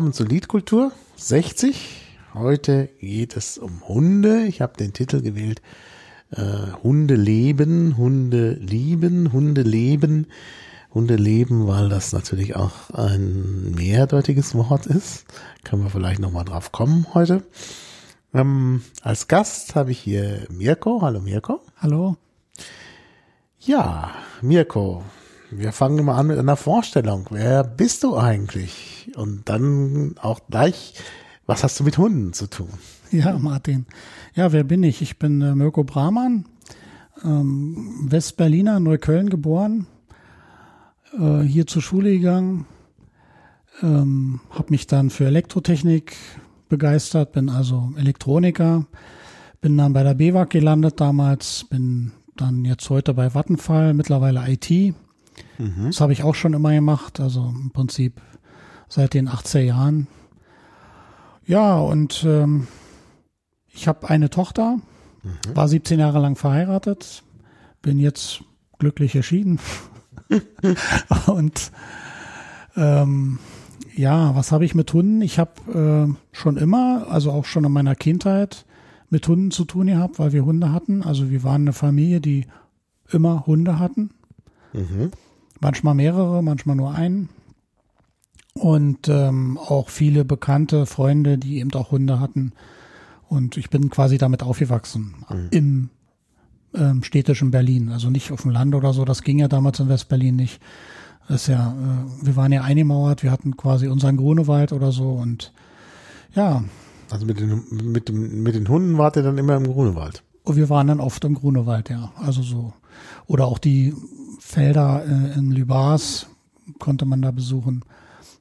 willkommen zu Liedkultur 60. Heute geht es um Hunde. Ich habe den Titel gewählt äh, Hunde leben, Hunde lieben, Hunde leben, Hunde leben, weil das natürlich auch ein mehrdeutiges Wort ist. Können wir vielleicht nochmal drauf kommen heute. Ähm, als Gast habe ich hier Mirko. Hallo Mirko. Hallo. Ja, Mirko, wir fangen mal an mit einer Vorstellung. Wer bist du eigentlich? Und dann auch gleich, was hast du mit Hunden zu tun? Ja, Martin. Ja, wer bin ich? Ich bin äh, Mirko Brahmann, ähm, Westberliner, Neukölln geboren, äh, hier zur Schule gegangen, ähm, habe mich dann für Elektrotechnik begeistert, bin also Elektroniker, bin dann bei der BWAG gelandet damals, bin dann jetzt heute bei Vattenfall, mittlerweile IT. Mhm. Das habe ich auch schon immer gemacht, also im Prinzip seit den 80er Jahren. Ja, und ähm, ich habe eine Tochter, mhm. war 17 Jahre lang verheiratet, bin jetzt glücklich erschieden. und ähm, ja, was habe ich mit Hunden? Ich habe äh, schon immer, also auch schon in meiner Kindheit, mit Hunden zu tun gehabt, weil wir Hunde hatten. Also wir waren eine Familie, die immer Hunde hatten. Mhm. Manchmal mehrere, manchmal nur einen. Und ähm, auch viele bekannte Freunde, die eben auch Hunde hatten. Und ich bin quasi damit aufgewachsen mhm. im ähm, städtischen Berlin. Also nicht auf dem Land oder so. Das ging ja damals in Westberlin nicht. Das ist ja, äh, wir waren ja eingemauert, wir hatten quasi unseren Grunewald oder so und ja. Also mit den, mit, dem, mit den Hunden wart ihr dann immer im Grunewald? Und wir waren dann oft im Grunewald, ja. Also so. Oder auch die Felder äh, in Lübars konnte man da besuchen.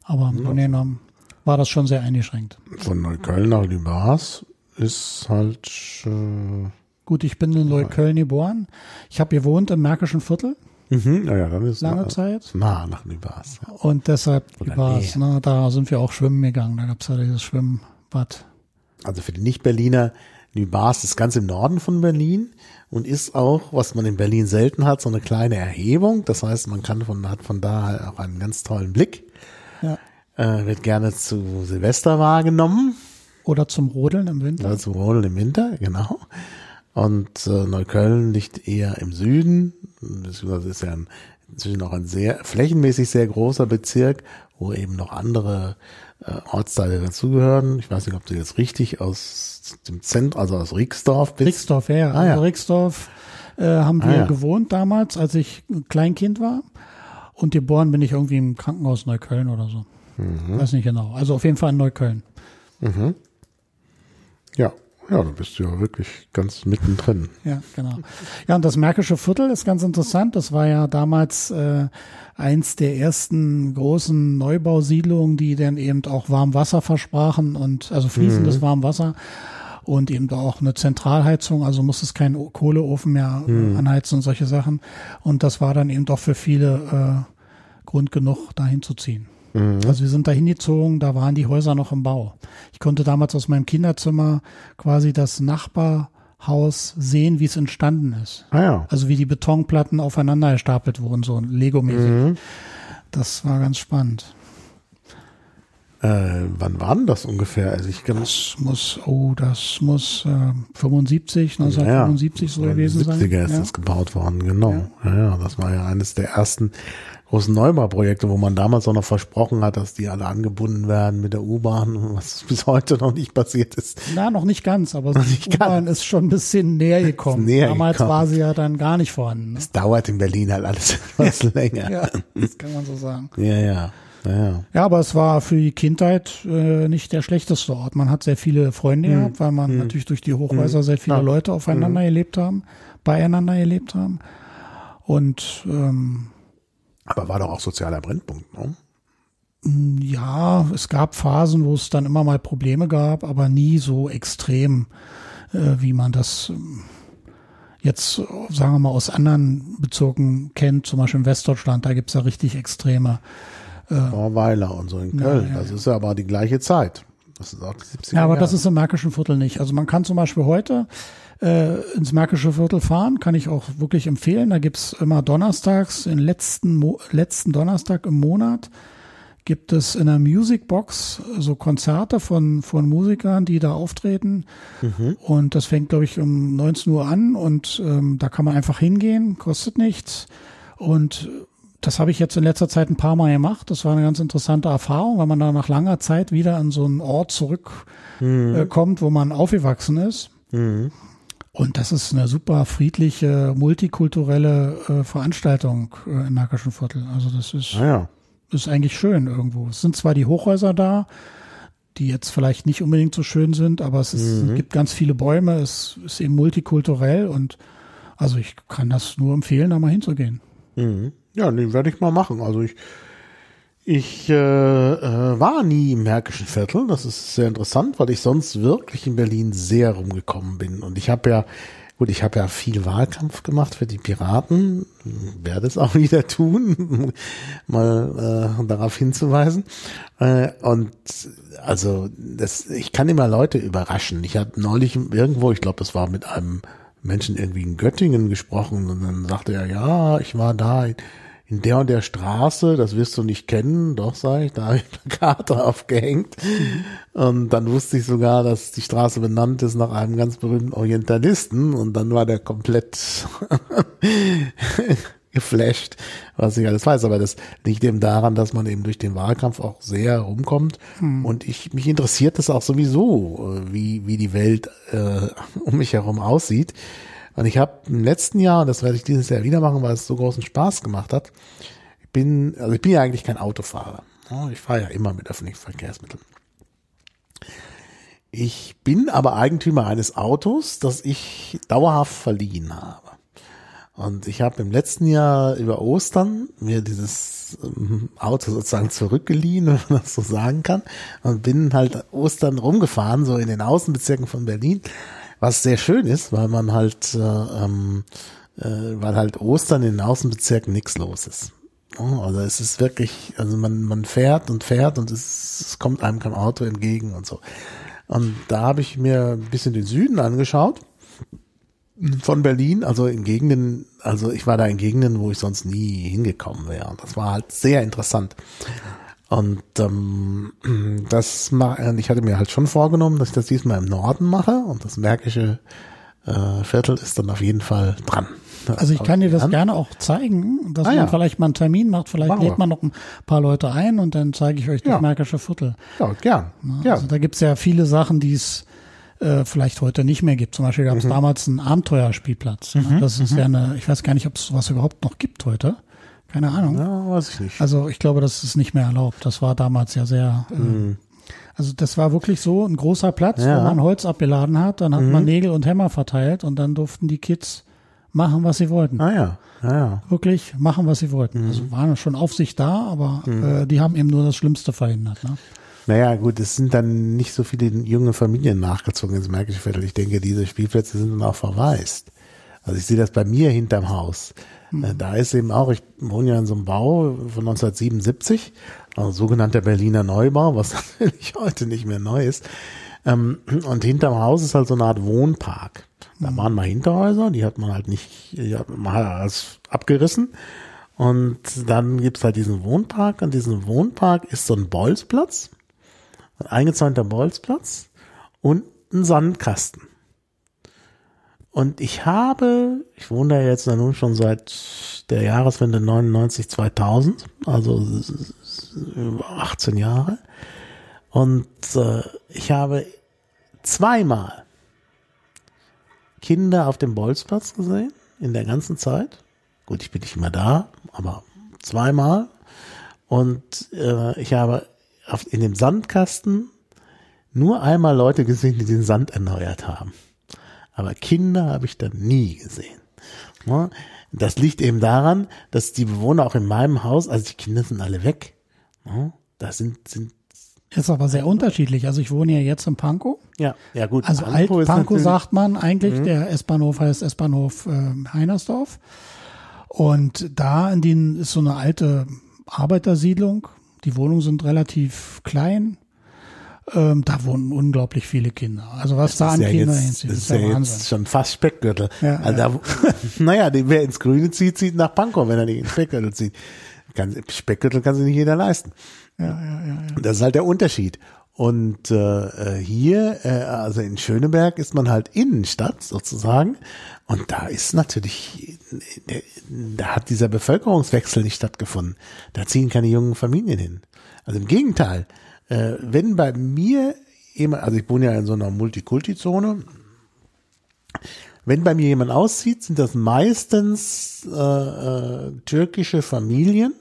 Aber im Grunde genommen war das schon sehr eingeschränkt. Von Neukölln nach Lübars ist halt. Äh Gut, ich bin in Neukölln geboren. Ich habe gewohnt im Märkischen Viertel. Mhm, ja, dann ist lange Zeit. Nah nach Lübars. Ja. Und deshalb Lübars, ne, da sind wir auch schwimmen gegangen. Da gab es ja dieses Schwimmbad. Also für die Nicht-Berliner, Lübars ist ganz im Norden von Berlin und ist auch, was man in Berlin selten hat, so eine kleine Erhebung. Das heißt, man kann von, hat von da auch einen ganz tollen Blick. Ja. Äh, wird gerne zu Silvester wahrgenommen. Oder zum Rodeln im Winter. Oder zum Rodeln im Winter, genau. Und äh, Neukölln liegt eher im Süden, beziehungsweise ist ja ein, inzwischen auch ein sehr flächenmäßig sehr großer Bezirk, wo eben noch andere äh, Ortsteile dazugehören. Ich weiß nicht, ob du jetzt richtig aus dem Zentrum, also aus Rixdorf bist. Rixdorf, ja. Ah, ja. Also Rixdorf äh, haben wir ah, ja. gewohnt damals, als ich ein Kleinkind war. Und geboren bin ich irgendwie im Krankenhaus Neukölln oder so. Mhm. Weiß nicht genau. Also auf jeden Fall in Neukölln. Mhm. Ja, ja, du bist ja wirklich ganz mittendrin. Ja, genau. Ja, und das Märkische Viertel ist ganz interessant. Das war ja damals äh, eins der ersten großen Neubausiedlungen, die dann eben auch Warmwasser versprachen und also fließendes mhm. Warmwasser und eben auch eine Zentralheizung, also muss es keinen Kohleofen mehr mhm. anheizen und solche Sachen. Und das war dann eben doch für viele äh, Grund genug, dahin zu ziehen. Mhm. Also wir sind da hingezogen, da waren die Häuser noch im Bau. Ich konnte damals aus meinem Kinderzimmer quasi das Nachbarhaus sehen, wie es entstanden ist. Ah ja. Also wie die Betonplatten aufeinander gestapelt wurden, so Lego-mäßig. Mhm. Das war ganz spannend. Äh, wann war denn das ungefähr? Also ich das muss, oh, das muss äh, 75, 1975 ja, so gewesen 70er sein. 70er ist ja. das gebaut worden, genau. Ja. ja, das war ja eines der ersten großen Neubauprojekte, wo man damals auch noch versprochen hat, dass die alle angebunden werden mit der U-Bahn, was bis heute noch nicht passiert ist. Na, noch nicht ganz, aber die U-Bahn ist schon ein bisschen näher gekommen. Näher damals gekommen. war sie ja dann gar nicht vorhanden. Ne? Es dauert in Berlin halt alles etwas länger. Ja, das kann man so sagen. Ja, ja. Ja, ja, aber es war für die Kindheit äh, nicht der schlechteste Ort. Man hat sehr viele Freunde hm. gehabt, weil man hm. natürlich durch die Hochhäuser hm. sehr viele ja. Leute aufeinander hm. gelebt haben, beieinander gelebt haben. Und ähm, aber war doch auch sozialer Brennpunkt, ne? Ja, es gab Phasen, wo es dann immer mal Probleme gab, aber nie so extrem, äh, wie man das ähm, jetzt, sagen wir mal, aus anderen Bezirken kennt, zum Beispiel in Westdeutschland, da gibt's ja richtig extreme. Äh, Weiler und so in Köln. Ja, ja, das ist ja aber die gleiche Zeit. Das ist auch die 70er Ja, aber Jahre. das ist im Märkischen Viertel nicht. Also man kann zum Beispiel heute äh, ins Märkische Viertel fahren, kann ich auch wirklich empfehlen. Da gibt's immer donnerstags, den letzten, Mo letzten Donnerstag im Monat, gibt es in der Musicbox so Konzerte von, von Musikern, die da auftreten. Mhm. Und das fängt, glaube ich, um 19 Uhr an und ähm, da kann man einfach hingehen, kostet nichts. Und das habe ich jetzt in letzter Zeit ein paar Mal gemacht. Das war eine ganz interessante Erfahrung, weil man da nach langer Zeit wieder an so einen Ort zurückkommt, mhm. äh, wo man aufgewachsen ist. Mhm. Und das ist eine super friedliche, multikulturelle äh, Veranstaltung äh, im Märkischen Viertel. Also das ist, ah ja. ist eigentlich schön irgendwo. Es sind zwar die Hochhäuser da, die jetzt vielleicht nicht unbedingt so schön sind, aber es, ist, mhm. gibt ganz viele Bäume, es ist eben multikulturell und also ich kann das nur empfehlen, da mal hinzugehen. Mhm. Ja, den werde ich mal machen. Also ich ich äh, äh, war nie im Märkischen Viertel. Das ist sehr interessant, weil ich sonst wirklich in Berlin sehr rumgekommen bin. Und ich habe ja, gut, ich habe ja viel Wahlkampf gemacht für die Piraten. Werde es auch wieder tun, mal äh, darauf hinzuweisen. Äh, und also das, ich kann immer Leute überraschen. Ich habe neulich irgendwo, ich glaube, das war mit einem Menschen irgendwie in Göttingen gesprochen und dann sagte er, ja, ich war da in der und der Straße, das wirst du nicht kennen, doch, sag ich, da habe ich Plakate aufgehängt. Und dann wusste ich sogar, dass die Straße benannt ist nach einem ganz berühmten Orientalisten und dann war der komplett geflasht, was ich alles weiß. Aber das liegt eben daran, dass man eben durch den Wahlkampf auch sehr rumkommt. Hm. Und ich, mich interessiert das auch sowieso, äh, wie, wie die Welt äh, um mich herum aussieht. Und ich habe im letzten Jahr, und das werde ich dieses Jahr wieder machen, weil es so großen Spaß gemacht hat, ich bin, also ich bin ja eigentlich kein Autofahrer. Ich fahre ja immer mit öffentlichen Verkehrsmitteln. Ich bin aber Eigentümer eines Autos, das ich dauerhaft verliehen habe. Und ich habe im letzten Jahr über Ostern mir dieses ähm, Auto sozusagen zurückgeliehen, wenn man das so sagen kann, und bin halt Ostern rumgefahren, so in den Außenbezirken von Berlin was sehr schön ist, weil man halt, äh, ähm, äh, weil halt Ostern in den Außenbezirken nichts los ist. Also es ist wirklich, also man, man fährt und fährt und es, es kommt einem kein Auto entgegen und so. Und da habe ich mir ein bisschen den Süden angeschaut von Berlin, also in Gegenden, also ich war da in Gegenden, wo ich sonst nie hingekommen wäre. Das war halt sehr interessant. Und ähm, das mache ich hatte mir halt schon vorgenommen, dass ich das diesmal im Norden mache und das Märkische äh, Viertel ist dann auf jeden Fall dran. also ich kann dir das an. gerne auch zeigen, dass ah, man ja. vielleicht mal einen Termin macht, vielleicht lädt man noch ein paar Leute ein und dann zeige ich euch das ja. Märkische Viertel. Ja, gern. Ja, also da gibt's ja viele Sachen, die es äh, vielleicht heute nicht mehr gibt. Zum Beispiel gab es mhm. damals einen Abenteuerspielplatz. Mhm. Das ist mhm. ja eine, ich weiß gar nicht, ob es sowas überhaupt noch gibt heute. Keine Ahnung. Ja, weiß ich nicht. Also ich glaube, das ist nicht mehr erlaubt. Das war damals ja sehr. Äh, mhm. Also das war wirklich so ein großer Platz, ja. wo man Holz abgeladen hat. Dann hat mhm. man Nägel und Hämmer verteilt und dann durften die Kids machen, was sie wollten. Ah ja. ja, ja. Wirklich machen, was sie wollten. Mhm. Also waren schon auf sich da, aber mhm. äh, die haben eben nur das Schlimmste verhindert. Ne? Naja, gut, es sind dann nicht so viele junge Familien nachgezogen ins Märkische Viertel. Ich denke, diese Spielplätze sind dann auch verwaist. Also ich sehe das bei mir hinterm Haus. Mhm. Da ist eben auch, ich wohne ja in so einem Bau von 1977, also sogenannter Berliner Neubau, was natürlich heute nicht mehr neu ist. Ähm, und hinterm Haus ist halt so eine Art Wohnpark. Da mhm. waren mal Hinterhäuser, die hat man halt nicht, man halt alles abgerissen. Und dann gibt's halt diesen Wohnpark. Und diesen Wohnpark ist so ein Bolzplatz, ein eingezäunter Bolzplatz und ein Sandkasten. Und ich habe, ich wohne da jetzt nun schon seit der Jahreswende 99, 2000, also 18 Jahre. Und äh, ich habe zweimal Kinder auf dem Bolzplatz gesehen, in der ganzen Zeit. Gut, ich bin nicht immer da, aber zweimal. Und äh, ich habe auf, in dem Sandkasten nur einmal Leute gesehen, die den Sand erneuert haben. Aber Kinder habe ich da nie gesehen. Das liegt eben daran, dass die Bewohner auch in meinem Haus, also die Kinder sind alle weg. Da sind, sind ist aber sehr unterschiedlich. Also ich wohne ja jetzt in Pankow. Ja, ja gut. Also Pankow Alt Pankow sagt man eigentlich, mhm. der S-Bahnhof heißt S-Bahnhof äh, Heinersdorf. Und da in den ist so eine alte Arbeitersiedlung. Die Wohnungen sind relativ klein. Ähm, da wohnen unglaublich viele Kinder. Also was das da an ja Kindern hinzieht, ist, ist ja, ja jetzt schon fast Speckgürtel. Ja, also ja. Da, naja, wer ins Grüne zieht, zieht nach Pankow, wenn er nicht ins Speckgürtel zieht. Kann, Speckgürtel kann sich nicht jeder leisten. ja, ja, ja. Das ist halt der Unterschied. Und äh, hier, äh, also in Schöneberg ist man halt Innenstadt sozusagen. Und da ist natürlich, da hat dieser Bevölkerungswechsel nicht stattgefunden. Da ziehen keine jungen Familien hin. Also im Gegenteil, äh, wenn bei mir jemand, also ich wohne ja in so einer Multikulti-Zone, wenn bei mir jemand auszieht, sind das meistens äh, äh, türkische Familien,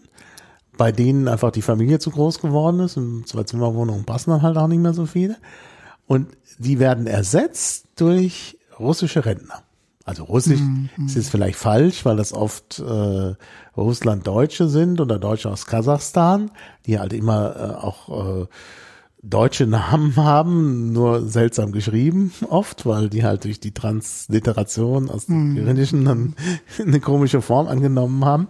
bei denen einfach die Familie zu groß geworden ist und zwei Zimmerwohnungen passen dann halt auch nicht mehr so viele. Und die werden ersetzt durch russische Rentner. Also Russisch Mhm, ist jetzt vielleicht falsch, weil das oft äh, Russland-Deutsche sind oder Deutsche aus Kasachstan, die halt immer äh, auch äh, deutsche Namen haben, nur seltsam geschrieben oft, weil die halt durch die Transliteration aus dem Kyrilischen dann eine komische Form angenommen haben.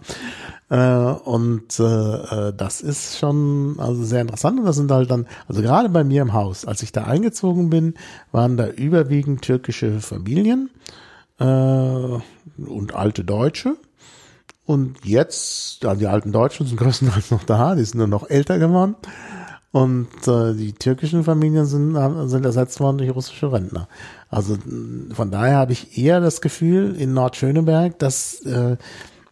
Äh, und äh, äh, das ist schon also sehr interessant. Und das sind halt dann, also gerade bei mir im Haus, als ich da eingezogen bin, waren da überwiegend türkische Familien äh, und alte Deutsche. Und jetzt, ja, die alten Deutschen sind größtenteils noch da, die sind nur noch älter geworden. Und äh, die türkischen Familien sind, sind ersetzt worden durch russische Rentner. Also mh, von daher habe ich eher das Gefühl in Nordschöneberg, dass äh,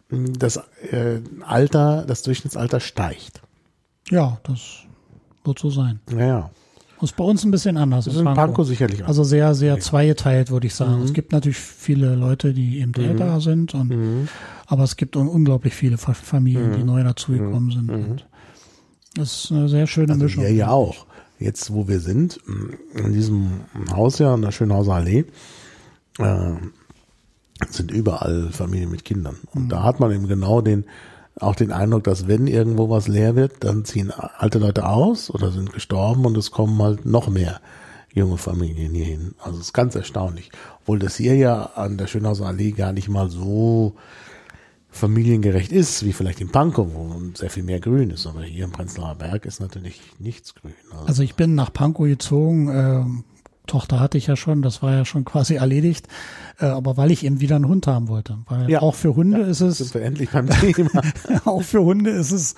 das äh, Alter, das Durchschnittsalter steigt. Ja, das wird so sein. Naja, Ist bei uns ein bisschen anders. das in ist in Pankow. Pankow sicherlich auch. Also sehr, sehr zweigeteilt, würde ich sagen. Mhm. Es gibt natürlich viele Leute, die eben älter sind, und, Mhm. aber es gibt un unglaublich viele Fa- Familien, die neu dazugekommen sind. Und das ist eine sehr schöne Mhm. Also Mischung. wir ja auch. Jetzt, wo wir sind, in diesem Haus ja, an der Schönhauser Allee, äh, sind überall Familien mit Kindern. Und da hat man eben genau den, auch den Eindruck, dass wenn irgendwo was leer wird, dann ziehen alte Leute aus oder sind gestorben und es kommen halt noch mehr junge Familien hier hin. Also es ist ganz erstaunlich. Obwohl das hier ja an der Schönhauser Allee gar nicht mal so familiengerecht ist, wie vielleicht in Pankow, wo sehr viel mehr grün ist. Aber hier im Prenzlauer Berg ist natürlich nichts grün. Also, Also ich bin nach Pankow gezogen. ähm, Tochter hatte ich ja schon, das war ja schon quasi erledigt. Äh, aber weil ich eben wieder einen Hund haben wollte. Weil Ja. auch für Hunde ist sind es, wir endlich beim Thema. auch für Hunde ist es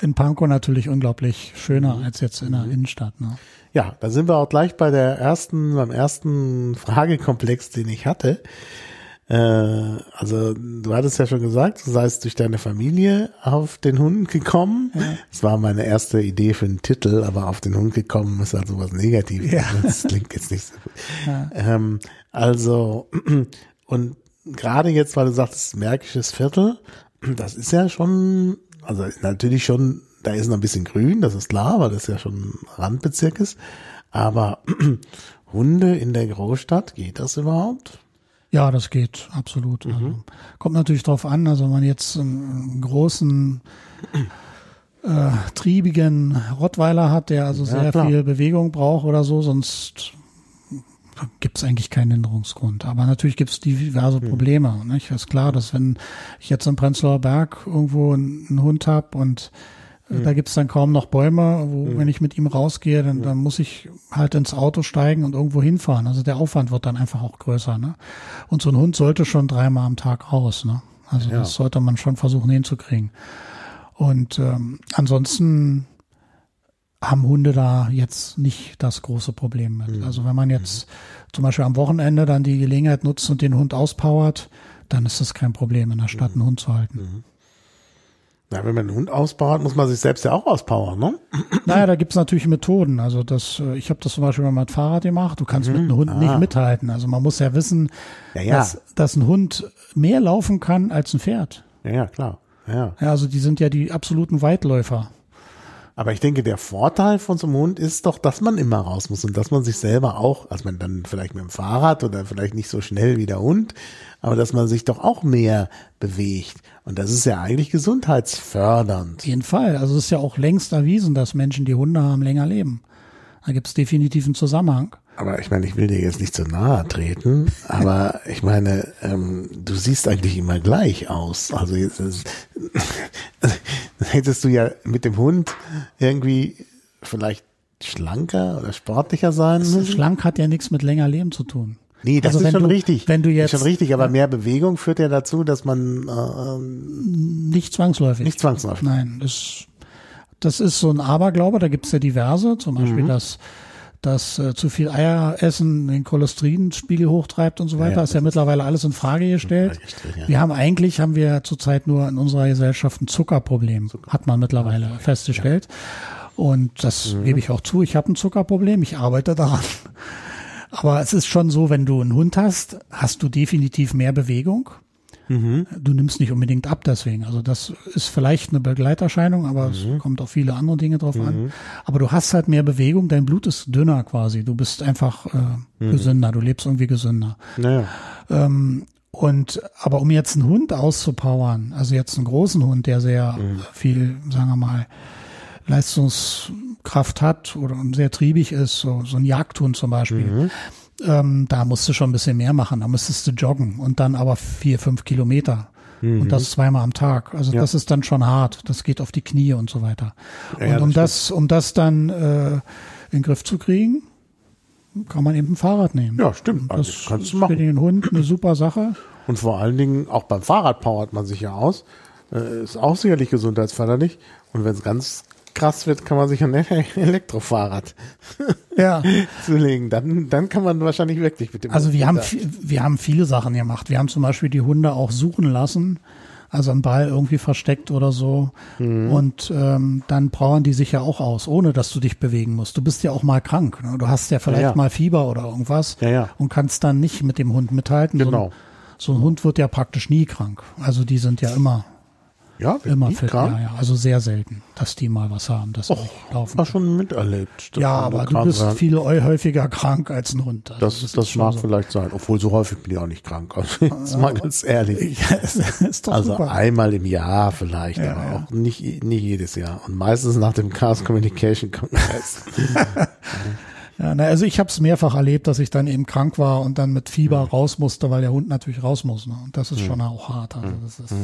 in Pankow natürlich unglaublich schöner Mhm. als jetzt in der Innenstadt. Ne? Ja, da sind wir auch gleich bei der ersten, beim ersten Fragekomplex, den ich hatte. Äh, also du hattest ja schon gesagt, du seist durch deine Familie auf den Hund gekommen. Das war meine erste Idee für einen Titel, aber auf den Hund gekommen ist halt sowas Negatives. Ja. Das klingt jetzt nicht so gut. Ähm, also, und gerade jetzt, weil du sagtest, Märkisches Viertel, das ist ja schon, also natürlich schon, da ist noch ein bisschen grün, das ist klar, weil das ja schon ein Randbezirk ist. Aber Hunde in der Großstadt, geht das überhaupt? Ja, das geht absolut. Mhm. Also, kommt natürlich drauf an, also wenn man jetzt einen großen äh, triebigen Rottweiler hat, der also sehr klar. viel Bewegung braucht oder so, sonst gibt's eigentlich keinen Hinderungsgrund. Aber natürlich gibt's diverse Mhm. Probleme. Nicht? Ist klar, dass wenn ich jetzt im Prenzlauer Berg irgendwo einen Hund hab und Mhm. da gibt's dann kaum noch Bäume, wo wenn ich mit ihm rausgehe, dann, dann muss ich halt ins Auto steigen und irgendwo hinfahren. Also der Aufwand wird dann einfach auch größer. Ne? Und so ein Hund sollte schon dreimal am Tag raus. Ne? Also Ja. das sollte man schon versuchen hinzukriegen. Und ähm, ansonsten haben Hunde da jetzt nicht das große Problem mit. Also wenn man jetzt zum Beispiel am Wochenende dann die Gelegenheit nutzt und den Hund auspowert, dann ist das kein Problem, in der Stadt einen Hund zu halten. Na, wenn man einen Hund auspowert, muss man sich selbst ja auch auspowern, ne? Naja, da gibt's natürlich Methoden. Also das, äh, ich habe das zum Beispiel mal mit Fahrrad gemacht. Du kannst mit einem Hund nicht mithalten. Also man muss ja wissen, Ja, ja. Dass, dass ein Hund mehr laufen kann als ein Pferd. Ja, ja, klar. Ja. Ja, also die sind ja die absoluten Weitläufer. Aber ich denke, der Vorteil von so einem Hund ist doch, dass man immer raus muss und dass man sich selber auch, also man dann vielleicht mit dem Fahrrad oder vielleicht nicht so schnell wie der Hund, aber dass man sich doch auch mehr bewegt. Und das ist ja eigentlich gesundheitsfördernd. Auf jeden Fall. Also es ist ja auch längst erwiesen, dass Menschen, die Hunde haben, länger leben. Da gibt's definitiv einen Zusammenhang. Aber ich meine, ich will dir jetzt nicht zu nahe treten, aber ich meine, ähm, du siehst eigentlich immer gleich aus. Also jetzt hättest du ja mit dem Hund irgendwie vielleicht schlanker oder sportlicher sein müssen. Schlank hat ja nichts mit länger Leben zu tun. Nee, das Also ist schon du- richtig. wenn du jetzt- ist schon richtig, aber mehr Bewegung führt ja dazu, dass man äh, Nicht zwangsläufig. nicht zwangsläufig. Nein, das, das ist so ein Aberglaube, da gibt's ja diverse, zum Beispiel das dass äh, zu viel Eier essen den Cholesterinspiegel hochtreibt und so weiter, ja, ist ja mittlerweile alles in Frage gestellt. Frage gestellt, ja. Wir haben eigentlich, haben wir zurzeit nur in unserer Gesellschaft ein Zuckerproblem, hat man mittlerweile festgestellt. Und das Mhm. gebe ich auch zu, ich habe ein Zuckerproblem, ich arbeite daran. Aber es ist schon so, wenn du einen Hund hast, hast du definitiv mehr Bewegung. Mhm. Du nimmst nicht unbedingt ab deswegen. Also das ist vielleicht eine Begleiterscheinung, aber Mhm. es kommt auf viele andere Dinge drauf an. Aber du hast halt mehr Bewegung, dein Blut ist dünner quasi. Du bist einfach äh, Mhm. gesünder, du lebst irgendwie gesünder. Naja. Ähm, und aber um jetzt einen Hund auszupowern, also jetzt einen großen Hund, der sehr Mhm. viel, sagen wir mal, Leistungskraft hat oder sehr triebig ist, so, so ein Jagdhund zum Beispiel, Mhm. ähm, da musst du schon ein bisschen mehr machen. Da müsstest du joggen und dann aber vier, fünf Kilometer. Mhm. Und das zweimal am Tag. Also das ist dann schon hart. Das geht auf die Knie und so weiter. Ja, ja, und um das das, um das dann äh, in den Griff zu kriegen, kann man eben ein Fahrrad nehmen. Ja, stimmt. Also, Das kannst ist du für machen. den Hund eine super Sache. Und vor allen Dingen, auch beim Fahrrad powert man sich ja aus. Äh, ist auch sicherlich gesundheitsförderlich. Und wenn es ganz krass wird, kann man sich ein Elektrofahrrad Ja. zulegen. Dann, dann kann man wahrscheinlich wirklich mit dem Also wir haben, wir haben viele Sachen gemacht. Wir haben zum Beispiel die Hunde auch suchen lassen, also einen Ball irgendwie versteckt oder so. Mhm. Und ähm, dann brauchen die sich ja auch aus, ohne dass du dich bewegen musst. Du bist ja auch mal krank. Ne? Du hast ja vielleicht Ja, ja. mal Fieber oder irgendwas Ja, ja. und kannst dann nicht mit dem Hund mithalten. So Genau. ein, so ein Hund wird ja praktisch nie krank. Also die sind ja immer, Ja, immer fit. krank. Ja, ja. Also sehr selten, dass die mal was haben, sie nicht laufen. War schon miterlebt. Ja, aber du bist sein- viel häufiger krank als ein Hund. Also Das, das, schon mag so. vielleicht sein. Obwohl so häufig bin ich auch nicht krank. Also jetzt mal ganz ehrlich. Ja, ist doch Also super. einmal im Jahr vielleicht, Ja, aber ja. auch nicht, nicht jedes Jahr. Und meistens nach dem Chaos Communication Kongress. Ja, na, also ich habe es mehrfach erlebt, dass ich dann eben krank war und dann mit Fieber raus musste, weil der Hund natürlich raus muss. Ne? Und das ist schon auch hart. Also das ist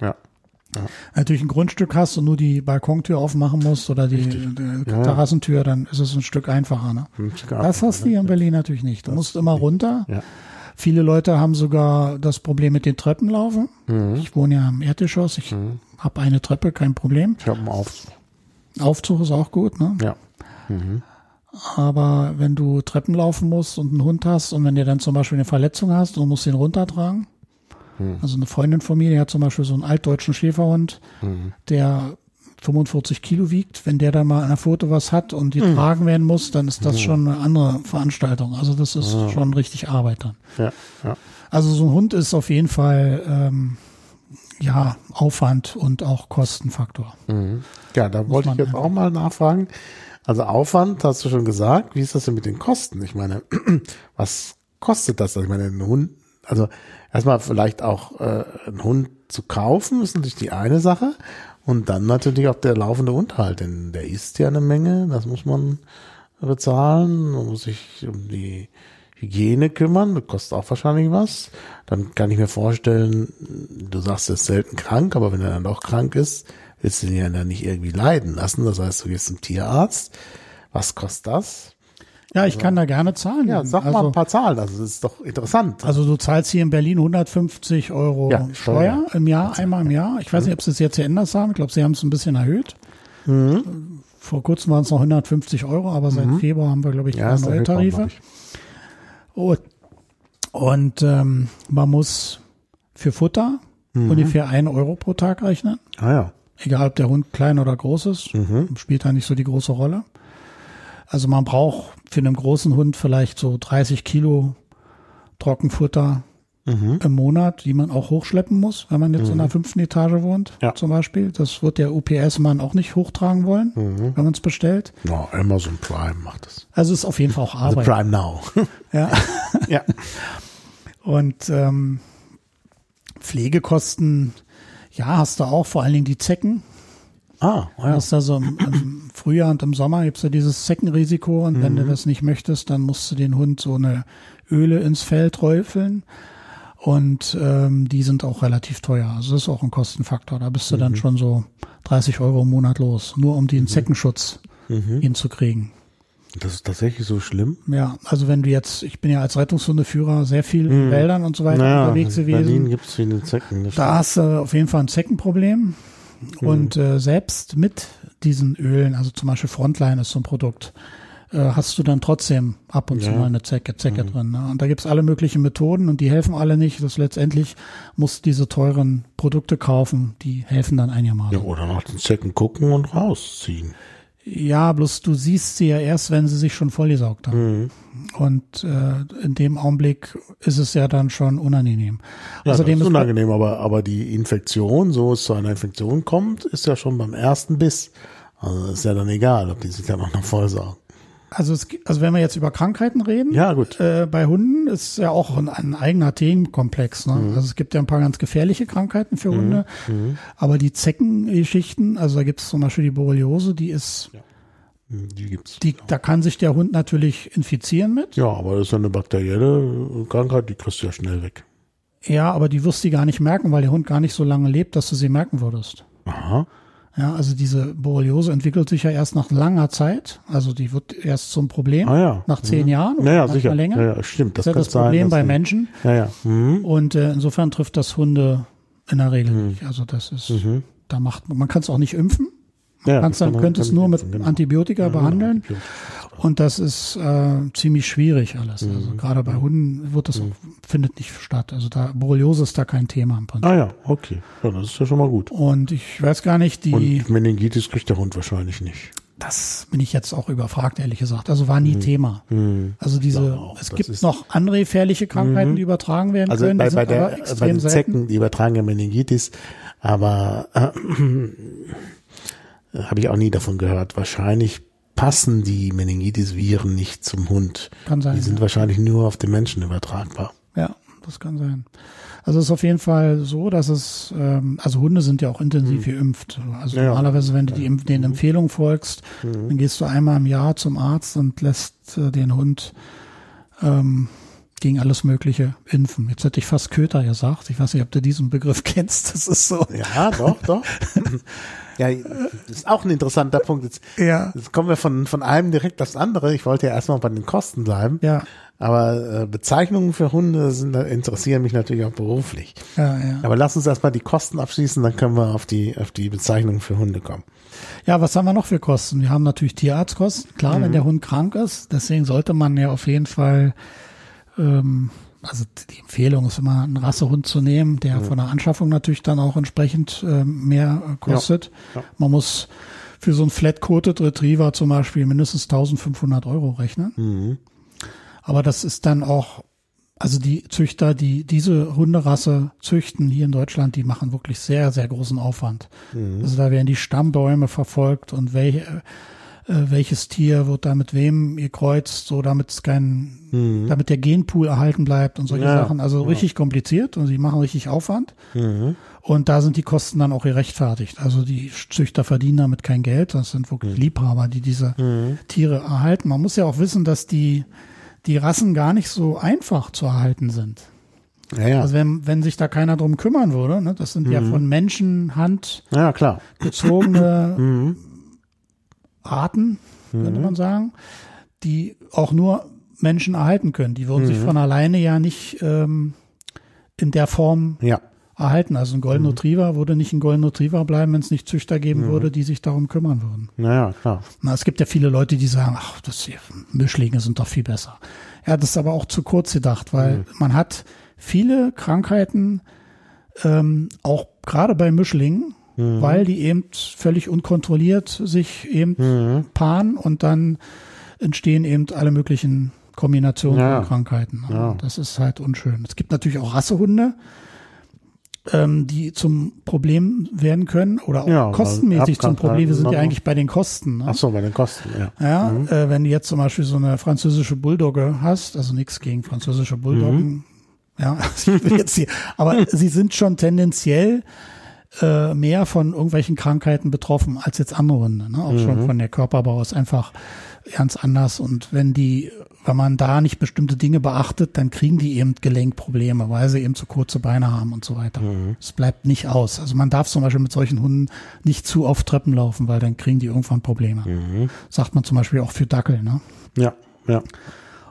ja. Natürlich ein Grundstück hast und nur die Balkontür aufmachen musst oder die, die Ja, ja. Terrassentür, dann ist es ein Stück einfacher. Ne? Ein Stück Das hast du hier in Berlin natürlich nicht. Du musst immer runter. Ja. Viele Leute haben sogar das Problem mit den Treppenlaufen. Mhm. Ich wohne ja im Erdgeschoss. Ich habe eine Treppe, kein Problem. Ich habe einen Auf. Aufzug ist auch gut. Ne? Ja. Aber wenn du Treppen laufen musst und einen Hund hast und wenn du dann zum Beispiel eine Verletzung hast und musst den runtertragen, also eine Freundin von mir, die hat zum Beispiel so einen altdeutschen Schäferhund, der 45 Kilo wiegt. Wenn der dann mal an der Pfote was hat und die tragen werden muss, dann ist das schon eine andere Veranstaltung. Also das ist schon richtig Arbeit dann. Ja. Ja. Also so ein Hund ist auf jeden Fall ähm, ja Aufwand und auch Kostenfaktor. Ja, da wollte ich jetzt auch mal nachfragen. Also Aufwand, hast du schon gesagt. Wie ist das denn mit den Kosten? Ich meine, was kostet das? Also Ich meine, ein Hund, also erstmal vielleicht auch äh, einen Hund zu kaufen, ist natürlich die eine Sache. Und dann natürlich auch der laufende Unterhalt, denn der isst ja eine Menge, das muss man bezahlen, man muss sich um die Hygiene kümmern, das kostet auch wahrscheinlich was. Dann kann ich mir vorstellen, du sagst, er ist selten krank, aber wenn er dann doch krank ist, willst du ihn ja dann nicht irgendwie leiden lassen. Das heißt, du gehst zum Tierarzt. Was kostet das? Ja, ich kann da gerne zahlen. Ja, sag also, mal ein paar Zahlen, das ist doch interessant. Also du zahlst hier in Berlin 150 Euro Ja, Steuer Steuer. im Jahr, einmal im Jahr. Ich weiß nicht, ob sie es jetzt geändert haben. Ich glaube, sie haben es ein bisschen erhöht. Mhm. Vor kurzem waren es noch 150 Euro, aber seit Februar haben wir, glaube ich, ja, neue Tarife. Und, und ähm, man muss für Futter Mhm. ungefähr 1 Euro pro Tag rechnen. Ah ja. Egal, ob der Hund klein oder groß ist, Mhm. spielt da nicht so die große Rolle. Also man braucht für einen großen Hund vielleicht so 30 Kilo Trockenfutter Mhm. im Monat, die man auch hochschleppen muss, wenn man jetzt in der fünften Etage wohnt, Ja. zum Beispiel. Das wird der UPS-Mann auch nicht hochtragen wollen, Mhm. wenn man es bestellt. No, Amazon Prime macht das. Also ist auf jeden Fall auch Also Arbeit. Prime Now. ja. ja. Und ähm, Pflegekosten, ja, hast du auch, vor allen Dingen die Zecken. Ah, ja. Hast also im, im Frühjahr und im Sommer gibt's ja dieses Zeckenrisiko und wenn Mhm. du das nicht möchtest, dann musst du den Hund so eine Öle ins Fell träufeln. Und ähm, die sind auch relativ teuer. Also das ist auch ein Kostenfaktor. Da bist du Mhm. dann schon so 30 Euro im Monat los, nur um den Zeckenschutz Mhm. hinzukriegen. Das ist tatsächlich so schlimm. Ja, also wenn du jetzt, ich bin ja als Rettungshundeführer sehr viel in Wäldern und so weiter unterwegs Mhm. in Berlin gewesen. gibt's viele Zecken. das Da hast du auf jeden Fall ein Zeckenproblem. Und äh, selbst mit diesen Ölen, also zum Beispiel Frontline ist so ein Produkt, äh, hast du dann trotzdem ab und zu Ja. mal eine Zecke, Zecke drin. Ne? Und da gibt's alle möglichen Methoden und die helfen alle nicht. Das letztendlich musst diese teuren Produkte kaufen, die helfen dann Ja, einigermaßen. oder nach den Zecken gucken und rausziehen. Ja, bloß du siehst sie ja erst, wenn sie sich schon vollgesaugt haben. Mhm. Und äh, in dem Augenblick ist es ja dann schon unangenehm. Ja, Außerdem das ist unangenehm, aber, aber die Infektion, so es zu einer Infektion kommt, ist ja schon beim ersten Biss. Also ist ja dann egal, ob die sich dann auch noch vollsaugen. Also, es, also wenn wir jetzt über Krankheiten reden, Ja, gut. äh, bei Hunden ist ja auch ein, ein eigener Themenkomplex. Ne? Mhm. Also es gibt ja ein paar ganz gefährliche Krankheiten für Hunde, aber die Zeckengeschichten, also da gibt es zum Beispiel die Borreliose, die ist, Die gibt's. die, da kann sich der Hund natürlich infizieren mit. Ja, aber das ist ja eine bakterielle Krankheit, die kriegst du ja schnell weg. Ja, aber die wirst du gar nicht merken, weil der Hund gar nicht so lange lebt, dass du sie merken würdest. Aha. Ja, also diese Borreliose entwickelt sich ja erst nach langer Zeit. Also die wird erst zum Problem Ah ja. nach zehn Jahren oder Naja, manchmal sicher. länger. Ja, ja, stimmt. Das Das, ist ja das Problem sein, bei Menschen. Ja, ja. Mhm. Und äh, insofern trifft das Hunde in der Regel nicht. Also das ist, da macht man kann es auch nicht impfen. ja Kannst das dann man- könnte es nur ich mit impfen, genau. Antibiotika behandeln. Antibiotika. Und das ist äh, ziemlich schwierig alles. Mhm. Also gerade bei Hunden wird das findet nicht statt. Also da Borreliose ist da kein Thema im Prinzip. Ah ja, okay. Ja, das ist ja schon mal gut. Und ich weiß gar nicht, die Und Meningitis kriegt der Hund wahrscheinlich nicht. das bin ich jetzt auch überfragt, ehrlich gesagt. Also war nie Thema. Also diese, Mhm. Auch. es gibt noch andere gefährliche Krankheiten, die übertragen werden Also können. bei, die bei, der, bei den selten. Zecken, die übertragen ja Meningitis, aber äh, habe ich auch nie davon gehört. Wahrscheinlich passen die Meningitis-Viren nicht zum Hund. Kann sein, Die sind ja. wahrscheinlich nur auf den Menschen übertragbar. Ja, das kann sein. Also es ist auf jeden Fall so, dass es, ähm, also Hunde sind ja auch intensiv geimpft. Also Ja, normalerweise, wenn du die, den Empfehlungen folgst, dann gehst du einmal im Jahr zum Arzt und lässt äh, den Hund ähm, gegen alles Mögliche impfen. Jetzt hätte ich fast Köter gesagt. Ich weiß nicht, ob du diesen Begriff kennst. Das ist so. Ja, doch, doch. ja, das ist auch ein interessanter Punkt. Jetzt, Ja. jetzt kommen wir von, von einem direkt aufs andere. Ich wollte ja erstmal bei den Kosten bleiben. Ja, Aber äh, Bezeichnungen für Hunde sind, interessieren mich natürlich auch beruflich. ja, ja. Aber lass uns erstmal die Kosten abschließen, dann können wir auf die, auf die Bezeichnungen für Hunde kommen. Ja, was haben wir noch für Kosten? Wir haben natürlich Tierarztkosten, klar, Mhm. wenn der Hund krank ist. Deswegen sollte man ja auf jeden Fall, ähm, also die Empfehlung ist immer, einen Rassehund zu nehmen, der Mhm. von der Anschaffung natürlich dann auch entsprechend ähm, mehr äh, kostet. Ja. Man muss für so einen Flat-Coated Retriever zum Beispiel mindestens 1500 Euro rechnen. Mhm. Aber das ist dann auch, also die Züchter, die diese Hunderasse züchten hier in Deutschland, die machen wirklich sehr, sehr großen Aufwand. Also da werden die Stammbäume verfolgt und welche, welches Tier wird da mit wem gekreuzt, so damit es kein, damit der Genpool erhalten bleibt und solche Ja, Sachen. Also richtig kompliziert und sie machen richtig Aufwand. Mhm. Und da sind die Kosten dann auch gerechtfertigt. Also die Züchter verdienen damit kein Geld. Das sind wirklich Liebhaber, die diese Tiere erhalten. Man muss ja auch wissen, dass die, die Rassen gar nicht so einfach zu erhalten sind. Ja, ja. Also wenn, wenn sich da keiner drum kümmern würde, ne, das sind ja von Menschenhand ja, klar. gezogene Arten, könnte man sagen, die auch nur Menschen erhalten können. Die würden sich von alleine ja nicht ähm, in der Form Ja. erhalten. Also ein Golden Retriever würde nicht ein Golden Retriever bleiben, wenn es nicht Züchter geben würde, die sich darum kümmern würden. Naja, klar. Na, es gibt ja viele Leute, die sagen, ach, das hier, Mischlinge sind doch viel besser. Ja, das ist aber auch zu kurz gedacht, weil man hat viele Krankheiten, ähm, auch gerade bei Mischlingen, weil die eben völlig unkontrolliert sich eben paaren und dann entstehen eben alle möglichen Kombinationen Ja. von Krankheiten. Ja. Das ist halt unschön. Es gibt natürlich auch Rassehunde, ähm, die zum Problem werden können oder auch Ja, kostenmäßig zum Problem. Wir sind ja eigentlich bei den Kosten. Ne? Ach so, bei den Kosten, ja. Ja, Mhm. äh, wenn du jetzt zum Beispiel so eine französische Bulldogge hast, also nichts gegen französische Bulldoggen, Mhm. ja, also ich will jetzt hier, aber sie sind schon tendenziell äh, mehr von irgendwelchen Krankheiten betroffen als jetzt andere Hunde. Ne? Auch Mhm. schon von der Körperbau ist einfach ganz anders. Und wenn die, wenn man da nicht bestimmte Dinge beachtet, dann kriegen die eben Gelenkprobleme, weil sie eben zu kurze Beine haben und so weiter. Mhm. Es bleibt nicht aus. Also man darf zum Beispiel mit solchen Hunden nicht zu oft Treppen laufen, weil dann kriegen die irgendwann Probleme. Mhm. Sagt man zum Beispiel auch für Dackel. Ne? Ja, ja.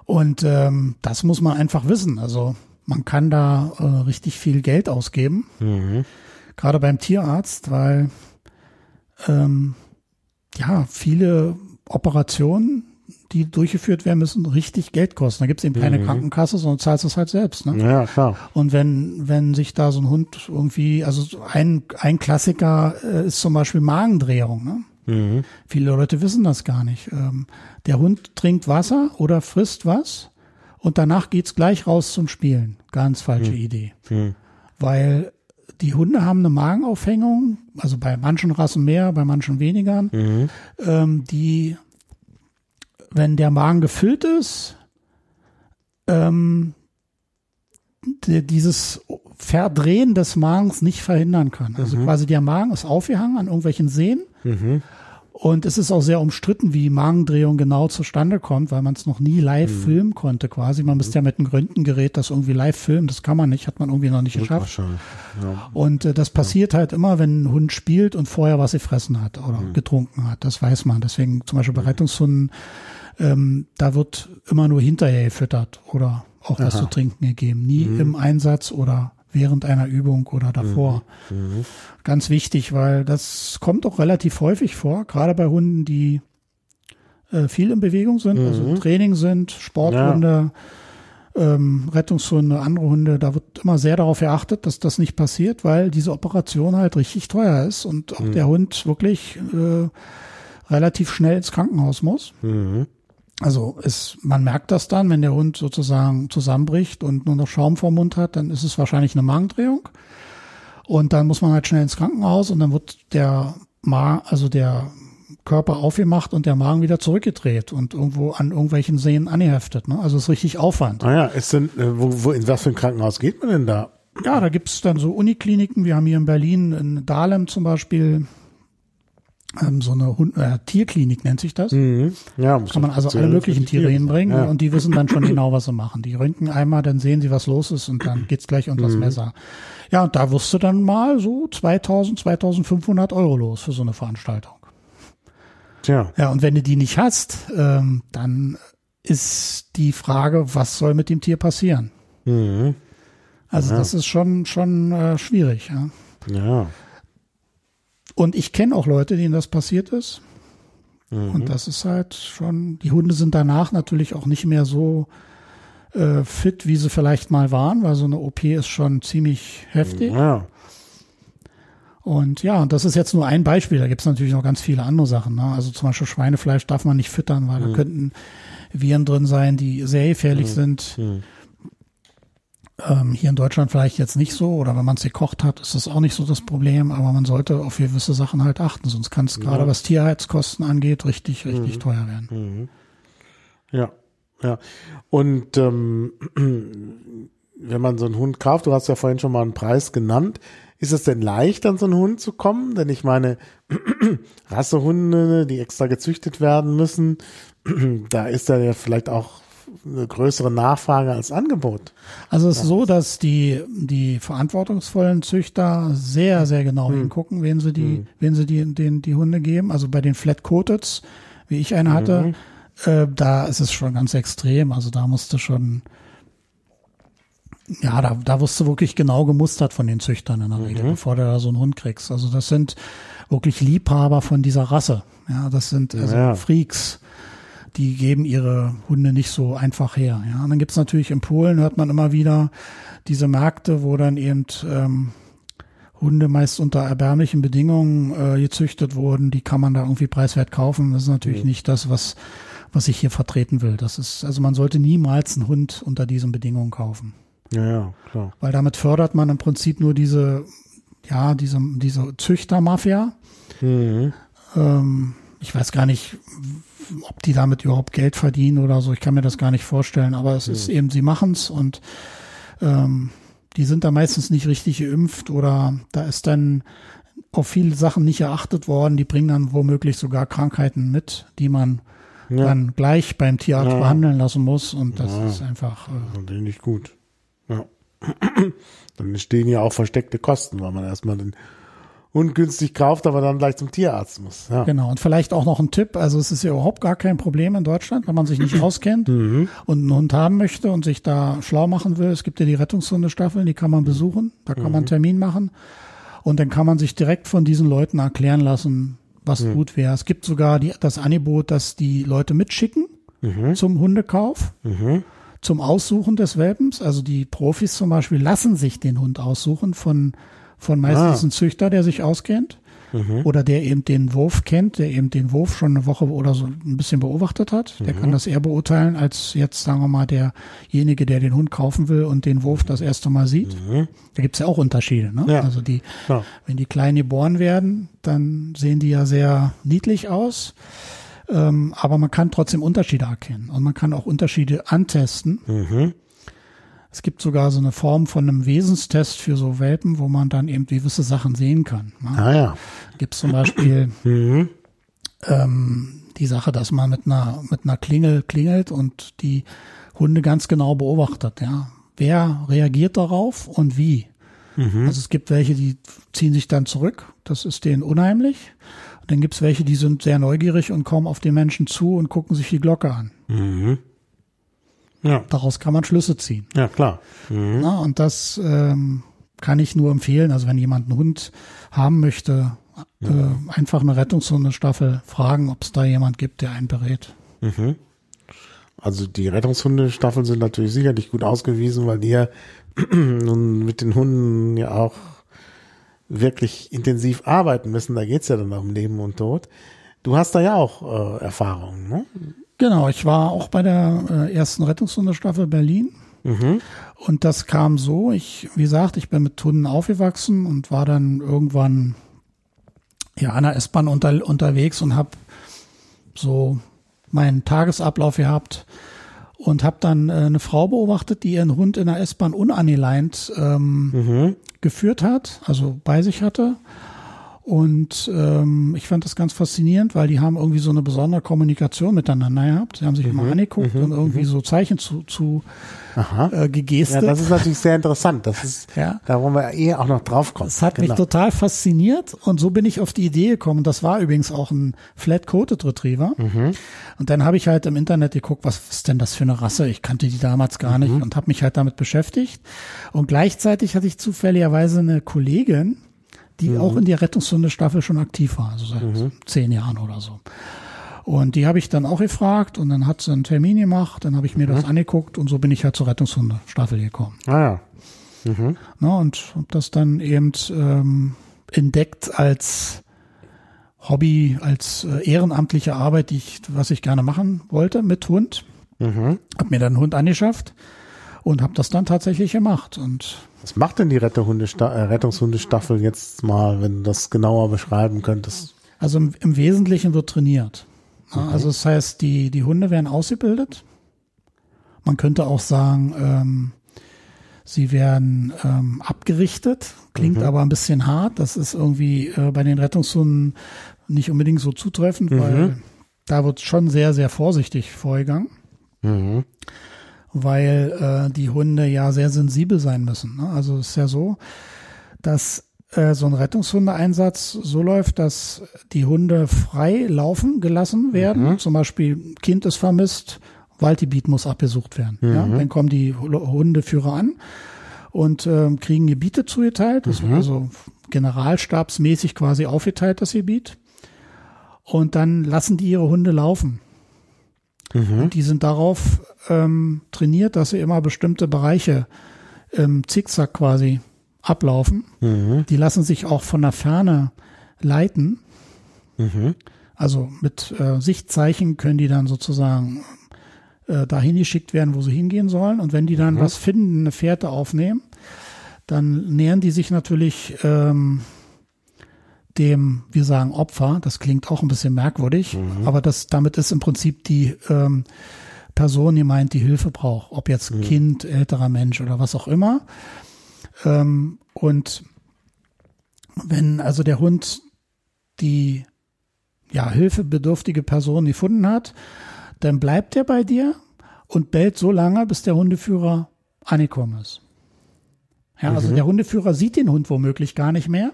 Und ähm, das muss man einfach wissen. Also man kann da äh, richtig viel Geld ausgeben, Mhm. Gerade beim Tierarzt, weil ähm, ja, viele Operationen, die durchgeführt werden müssen, richtig Geld kosten. Da gibt es eben keine Mhm. Krankenkasse, sondern zahlst es halt selbst. Ne? Ja, klar. Und wenn, wenn sich da so ein Hund irgendwie, also so ein, ein Klassiker äh, ist zum Beispiel Magendrehung. Ne? Mhm. Viele Leute wissen das gar nicht. Ähm, der Hund trinkt Wasser oder frisst was und danach geht's gleich raus zum Spielen. Ganz falsche Idee. Mhm. Weil die Hunde haben eine Magenaufhängung, also bei manchen Rassen mehr, bei manchen weniger, Mhm. ähm, die, wenn der Magen gefüllt ist, ähm, die, dieses Verdrehen des Magens nicht verhindern kann. Also quasi der Magen ist aufgehangen an irgendwelchen Sehnen Mhm. Und es ist auch sehr umstritten, wie Magendrehung genau zustande kommt, weil man es noch nie live Mhm. filmen konnte quasi. Man müsste ja mit einem Röntgengerät das irgendwie live filmen. Das kann man nicht, hat man irgendwie noch nicht geschafft. Ja. Und äh, das passiert halt immer, wenn ein Hund spielt und vorher was gefressen hat oder Mhm. getrunken hat. Das weiß man. Deswegen zum Beispiel bei Rettungshunden, ähm, da wird immer nur hinterher gefüttert oder auch was Aha. zu trinken gegeben. Nie Mhm. im Einsatz oder während einer Übung oder davor. Mhm. Ganz wichtig, weil das kommt auch relativ häufig vor, gerade bei Hunden, die äh, viel in Bewegung sind, also im Training sind, Sporthunde, ähm, Rettungshunde, andere Hunde, da wird immer sehr darauf geachtet, dass das nicht passiert, weil diese Operation halt richtig teuer ist und auch der Hund wirklich äh, relativ schnell ins Krankenhaus muss. Also es, man merkt das dann, wenn der Hund sozusagen zusammenbricht und nur noch Schaum vor Mund hat, dann ist es wahrscheinlich eine Magendrehung. Und dann muss man halt schnell ins Krankenhaus und dann wird der Ma also der Körper aufgemacht und der Magen wieder zurückgedreht und irgendwo an irgendwelchen Sehnen angeheftet. Ne? Also es ist richtig Aufwand. Ah ja, ist denn, äh, wo, wo, in was für ein Krankenhaus geht man denn da? Ja, da gibt's dann so Unikliniken. Wir haben hier in Berlin, in Dahlem zum Beispiel, ähm, so eine Hund äh, Tierklinik nennt sich das. Mhm. Ja, muss Kann man also alle möglichen Tiere hinbringen Ja. und die wissen dann schon genau, was sie machen. Die röntgen einmal, dann sehen sie, was los ist und dann geht's gleich unter Mhm. das Messer. Ja, und da wirst du dann mal so 2000, 2500 Euro los für so eine Veranstaltung. Tja, Ja, und wenn du die nicht hast, ähm, dann ist die Frage, was soll mit dem Tier passieren? mhm. Also Ja. das ist schon schon äh, schwierig. Ja. ja. Und ich kenne auch Leute, denen das passiert ist. Mhm. Und das ist halt schon, die Hunde sind danach natürlich auch nicht mehr so äh, fit, wie sie vielleicht mal waren, weil so eine OP ist schon ziemlich heftig. Ja. Und ja, und das ist jetzt nur ein Beispiel. Da gibt es natürlich noch ganz viele andere Sachen. Ne? Also zum Beispiel Schweinefleisch darf man nicht füttern, weil da könnten Viren drin sein, die sehr gefährlich sind. Mhm. Ähm, hier in Deutschland vielleicht jetzt nicht so, oder wenn man es gekocht hat, ist das auch nicht so das Problem, aber man sollte auf gewisse Sachen halt achten, sonst kann es gerade was Tierheitskosten angeht, richtig, richtig teuer werden. Mhm. Ja, ja. Und ähm, wenn man so einen Hund kauft, du hast ja vorhin schon mal einen Preis genannt, ist es denn leicht, an so einen Hund zu kommen? Denn ich meine, Rassehunde, die extra gezüchtet werden müssen, da ist da ja vielleicht auch eine größere Nachfrage als Angebot. Also es ist so, dass die, die verantwortungsvollen Züchter sehr, sehr genau hingucken, wen sie die, wen sie die, den, die Hunde geben. Also bei den Flat Coateds, wie ich eine hatte, äh, da ist es schon ganz extrem. Also da musste schon, ja, da, da wirst du wirklich genau gemustert von den Züchtern in der Regel, bevor du da so einen Hund kriegst. Also das sind wirklich Liebhaber von dieser Rasse. Ja, das sind also Ja. Freaks die geben ihre Hunde nicht so einfach her. Ja, und dann gibt's natürlich in Polen, hört man immer wieder diese Märkte, wo dann eben ähm, Hunde meist unter erbärmlichen Bedingungen äh, gezüchtet wurden. Die kann man da irgendwie preiswert kaufen. Das ist natürlich nicht das, was was ich hier vertreten will. Das ist also man sollte niemals einen Hund unter diesen Bedingungen kaufen, Ja, ja, klar. weil damit fördert man im Prinzip nur diese ja diese diese Züchtermafia. Mhm. Ähm, ich weiß gar nicht, ob die damit überhaupt Geld verdienen oder so. Ich kann mir das gar nicht vorstellen. Aber es ist eben, sie machen's und ähm, die sind da meistens nicht richtig geimpft oder da ist dann auf viele Sachen nicht erachtet worden. Die bringen dann womöglich sogar Krankheiten mit, die man Ja. dann gleich beim Tierarzt Ja. behandeln lassen muss. Und das Ja. ist einfach, äh, nicht gut. Ja. Dann entstehen ja auch versteckte Kosten, weil man erstmal den Hund günstig kauft, aber dann gleich zum Tierarzt muss. Ja. Genau, und vielleicht auch noch ein Tipp. Also es ist ja überhaupt gar kein Problem in Deutschland, wenn man sich nicht auskennt Mhm. und einen Hund haben möchte und sich da schlau machen will. Es gibt ja die Rettungshundestaffeln, die kann man besuchen. Da kann man einen Termin machen. Und dann kann man sich direkt von diesen Leuten erklären lassen, was gut wäre. Es gibt sogar die, das Angebot, dass die Leute mitschicken zum Hundekauf, zum Aussuchen des Welpens. Also die Profis zum Beispiel lassen sich den Hund aussuchen von, von meistens Ah. einem Züchter, der sich auskennt. Oder der eben den Wurf kennt, der eben den Wurf schon eine Woche oder so ein bisschen beobachtet hat. Der kann das eher beurteilen, als jetzt, sagen wir mal, derjenige, der den Hund kaufen will und den Wurf das erste Mal sieht. Da gibt's ja auch Unterschiede. Ne? Ja. Also die, Klar. wenn die klein geboren werden, dann sehen die ja sehr niedlich aus. Ähm, aber man kann trotzdem Unterschiede erkennen und man kann auch Unterschiede antesten. Mhm. Es gibt sogar so eine Form von einem Wesenstest für so Welpen, wo man dann eben gewisse Sachen sehen kann. Ne? Ah ja. Gibt zum Beispiel Mhm. ähm, die Sache, dass man mit einer mit einer Klingel klingelt und die Hunde ganz genau beobachtet. Ja, wer reagiert darauf und wie? Also es gibt welche, die ziehen sich dann zurück. Das ist denen unheimlich. Und dann gibt es welche, die sind sehr neugierig und kommen auf den Menschen zu und gucken sich die Glocke an. Mhm. Ja, Daraus kann man Schlüsse ziehen. ja klar. Mhm. Na, und das ähm, kann ich nur empfehlen. Also wenn jemand einen Hund haben möchte, äh, einfach eine Rettungshundestaffel fragen, ob es da jemand gibt, der einen berät. Also die Rettungshundestaffeln sind natürlich sicherlich gut ausgewiesen, weil die ja nun mit den Hunden ja auch wirklich intensiv arbeiten müssen. Da geht's ja dann um Leben und Tod. Du hast da ja auch äh, Erfahrungen, ne? Genau, ich war auch bei der äh, ersten Rettungshundestaffel Berlin. Und das kam so, ich, wie gesagt, ich bin mit Hunden aufgewachsen und war dann irgendwann ja an der S-Bahn unter, unterwegs und habe so meinen Tagesablauf gehabt und habe dann äh, eine Frau beobachtet, die ihren Hund in der S-Bahn unaneleint ähm, geführt hat, also bei sich hatte. Und ähm, ich fand das ganz faszinierend, weil die haben irgendwie so eine besondere Kommunikation miteinander gehabt. Sie haben sich immer angeguckt und irgendwie so Zeichen zu, zu Aha. äh, gegestet. Ja, das ist natürlich sehr interessant. Das ist, Ja. da wollen wir eh auch noch drauf kommen. Das hat mich Genau. total fasziniert und so bin ich auf die Idee gekommen. Das war übrigens auch ein Flat-Coated Retriever. Und dann habe ich halt im Internet geguckt, was ist denn das für eine Rasse? Ich kannte die damals gar nicht und habe mich halt damit beschäftigt. Und gleichzeitig hatte ich zufälligerweise eine Kollegin, die auch in der Rettungshundestaffel schon aktiv war, also seit zehn Jahren oder so. Und die habe ich dann auch gefragt und dann hat sie einen Termin gemacht, dann habe ich mir das angeguckt und so bin ich halt zur Rettungshundestaffel gekommen. Ah ja. Ne, und habe das dann eben ähm, entdeckt als Hobby, als äh, ehrenamtliche Arbeit, die ich, was ich gerne machen wollte mit Hund. Mhm. Hab mir dann einen Hund angeschafft und habe das dann tatsächlich gemacht. Und Was macht denn die äh, Rettungshundestaffel jetzt mal, wenn du das genauer beschreiben könntest? also im, im Wesentlichen wird trainiert. Ja, Also das heißt, die, die Hunde werden ausgebildet. Man könnte auch sagen, ähm, sie werden ähm, abgerichtet. Klingt aber ein bisschen hart. Das ist irgendwie äh, bei den Rettungshunden nicht unbedingt so zutreffend, weil da wird schon sehr, sehr vorsichtig vorgegangen. Mhm. Weil äh, die Hunde ja sehr sensibel sein müssen. Ne? Also es ist ja so, dass äh, so ein Rettungshundeeinsatz so läuft, dass die Hunde frei laufen gelassen werden. Zum Beispiel Kind ist vermisst, Waldgebiet muss abgesucht werden. Ja? Dann kommen die Hu- Hundeführer an und ähm, kriegen Gebiete zugeteilt, das wird also generalstabsmäßig quasi aufgeteilt, das Gebiet. Und dann lassen die ihre Hunde laufen. Und die sind darauf ähm, trainiert, dass sie immer bestimmte Bereiche im Zickzack quasi ablaufen. Die lassen sich auch von der Ferne leiten. Also mit äh, Sichtzeichen können die dann sozusagen äh, dahin geschickt werden, wo sie hingehen sollen. Und wenn die dann was finden, eine Fährte aufnehmen, dann nähern die sich natürlich ähm, dem, wir sagen Opfer, das klingt auch ein bisschen merkwürdig, aber das, damit ist im Prinzip die ähm, Person gemeint, die Hilfe braucht, ob jetzt Kind, älterer Mensch oder was auch immer. Ähm, und wenn also der Hund die ja, hilfebedürftige Person gefunden hat, dann bleibt er bei dir und bellt so lange, bis der Hundeführer angekommen ist. Ja, also der Hundeführer sieht den Hund womöglich gar nicht mehr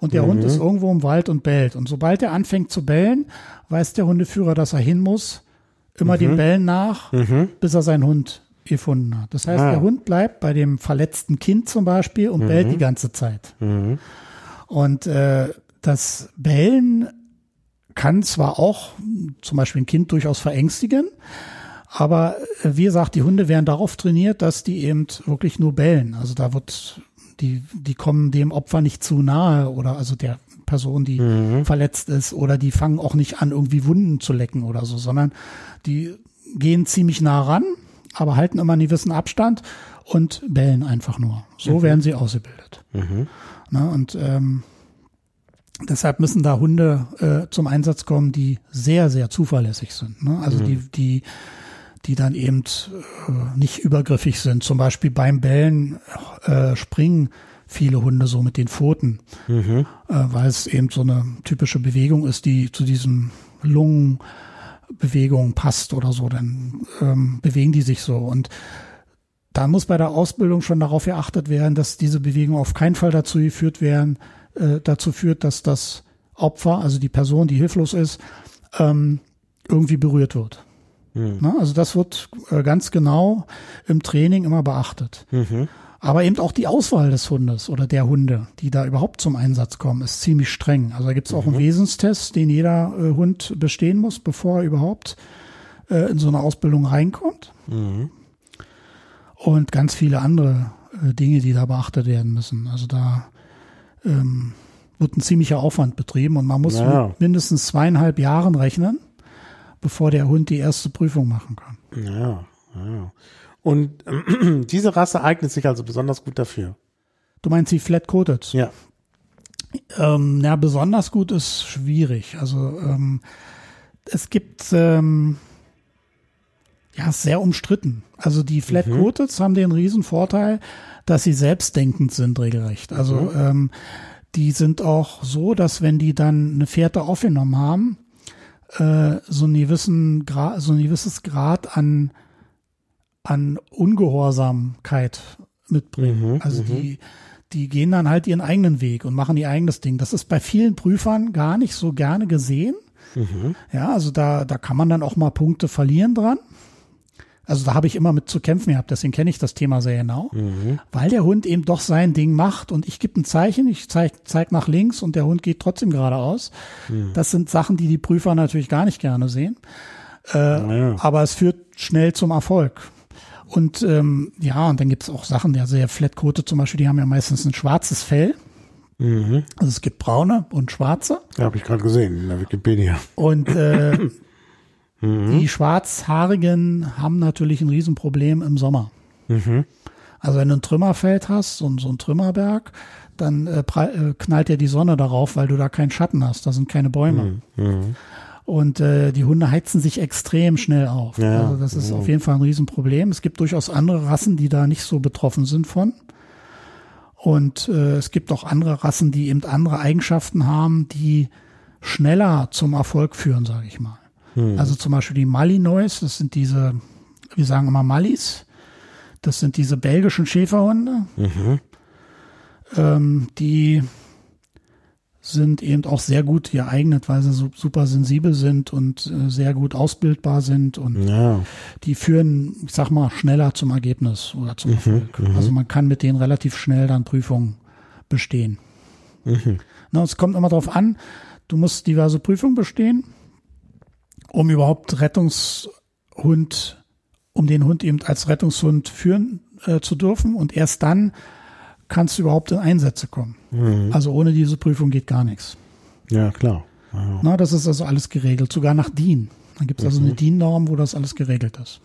und der Hund ist irgendwo im Wald und bellt. Und sobald er anfängt zu bellen, weiß der Hundeführer, dass er hin muss, immer dem Bellen nach, bis er seinen Hund gefunden hat. Das heißt, Ah. der Hund bleibt bei dem verletzten Kind zum Beispiel und bellt die ganze Zeit. Und äh, das Bellen kann zwar auch zum Beispiel ein Kind durchaus verängstigen, aber äh, wie gesagt, die Hunde werden darauf trainiert, dass die eben wirklich nur bellen. Also da wird, die, die kommen dem Opfer nicht zu nahe oder also der Person, die mhm. verletzt ist oder die fangen auch nicht an, irgendwie Wunden zu lecken oder so, sondern die gehen ziemlich nah ran, aber halten immer einen gewissen Abstand und bellen einfach nur. So mhm. werden sie ausgebildet. Mhm. Na, und ähm, deshalb müssen da Hunde äh, zum Einsatz kommen, die sehr, sehr zuverlässig sind. Ne? Also mhm. die, die, die dann eben äh, nicht übergriffig sind. Zum Beispiel beim Bellen äh, springen viele Hunde so mit den Pfoten, mhm. äh, weil es eben so eine typische Bewegung ist, die zu diesen Lungenbewegungen passt oder so. Dann ähm, bewegen die sich so und da muss bei der Ausbildung schon darauf geachtet werden, dass diese Bewegungen auf keinen Fall dazu geführt werden, äh, dazu führt, dass das Opfer, also die Person, die hilflos ist, ähm, irgendwie berührt wird. Mhm. Na, also das wird äh, ganz genau im Training immer beachtet. Mhm. Aber eben auch die Auswahl des Hundes oder der Hunde, die da überhaupt zum Einsatz kommen, ist ziemlich streng. Also da gibt es auch mhm. einen Wesenstest, den jeder äh, Hund bestehen muss, bevor er überhaupt äh, in so eine Ausbildung reinkommt. Mhm. Und ganz viele andere äh, Dinge, die da beachtet werden müssen. Also da ähm, wird ein ziemlicher Aufwand betrieben und man muss naja. mit mindestens zweieinhalb Jahren rechnen, bevor der Hund die erste Prüfung machen kann. Ja, ja. Und äh, diese Rasse eignet sich also besonders gut dafür. Du meinst die Flat-Coated? Ja. Ähm, ja, besonders gut ist schwierig. Also ähm, es gibt ähm, ja sehr umstritten. Also die Flat-Coateds mhm. haben den riesen Vorteil, dass sie selbstdenkend sind regelrecht. Also mhm. ähm, die sind auch so, dass wenn die dann eine Fährte aufgenommen haben, äh, so, einen gewissen Gra so ein gewisses Grad an an Ungehorsamkeit mitbringen. Mhm, also mhm. die, die gehen dann halt ihren eigenen Weg und machen ihr eigenes Ding. Das ist bei vielen Prüfern gar nicht so gerne gesehen. Mhm. Ja, also da, da kann man dann auch mal Punkte verlieren dran. Also da habe ich immer mit zu kämpfen gehabt, deswegen kenne ich das Thema sehr genau, mhm. weil der Hund eben doch sein Ding macht und ich gebe ein Zeichen, ich zeige zeig nach links und der Hund geht trotzdem geradeaus. Mhm. Das sind Sachen, die die Prüfer natürlich gar nicht gerne sehen. Äh, ja. Aber es führt schnell zum Erfolg. Und ähm, ja, und dann gibt's auch Sachen, ja, sehr Flatcoate zum Beispiel, die haben ja meistens ein schwarzes Fell. Mhm. Also es gibt braune und schwarze. Ja, habe ich gerade gesehen in der Wikipedia. Und äh, mhm. die Schwarzhaarigen haben natürlich ein Riesenproblem im Sommer. Mhm. Also wenn du ein Trümmerfeld hast, so, so ein Trümmerberg, dann äh, äh, knallt dir die Sonne darauf, weil du da keinen Schatten hast. Da sind keine Bäume. Mhm. mhm. Und äh, die Hunde heizen sich extrem schnell auf. Ja, also das ist ja. auf jeden Fall ein Riesenproblem. Es gibt durchaus andere Rassen, die da nicht so betroffen sind von. Und äh, es gibt auch andere Rassen, die eben andere Eigenschaften haben, die schneller zum Erfolg führen, sage ich mal. Hm. Also zum Beispiel die Malinois, das sind diese, wir sagen immer Mallis, das sind diese belgischen Schäferhunde, mhm. ähm, die sind eben auch sehr gut geeignet, weil sie super sensibel sind und äh, sehr gut ausbildbar sind und ja. die führen, ich sag mal, schneller zum Ergebnis oder zum mhm, Erfolg. Mhm. Also man kann mit denen relativ schnell dann Prüfungen bestehen. Mhm. Na, es kommt immer darauf an, du musst diverse Prüfungen bestehen, um überhaupt Rettungshund, um den Hund eben als Rettungshund führen äh, zu dürfen und erst dann kannst du überhaupt in Einsätze kommen. Mhm. Also ohne diese Prüfung geht gar nichts. Ja, klar. Ja. Na, das ist also alles geregelt, sogar nach DIN. Da gibt es also eine mhm. DIN-Norm, wo das alles geregelt ist.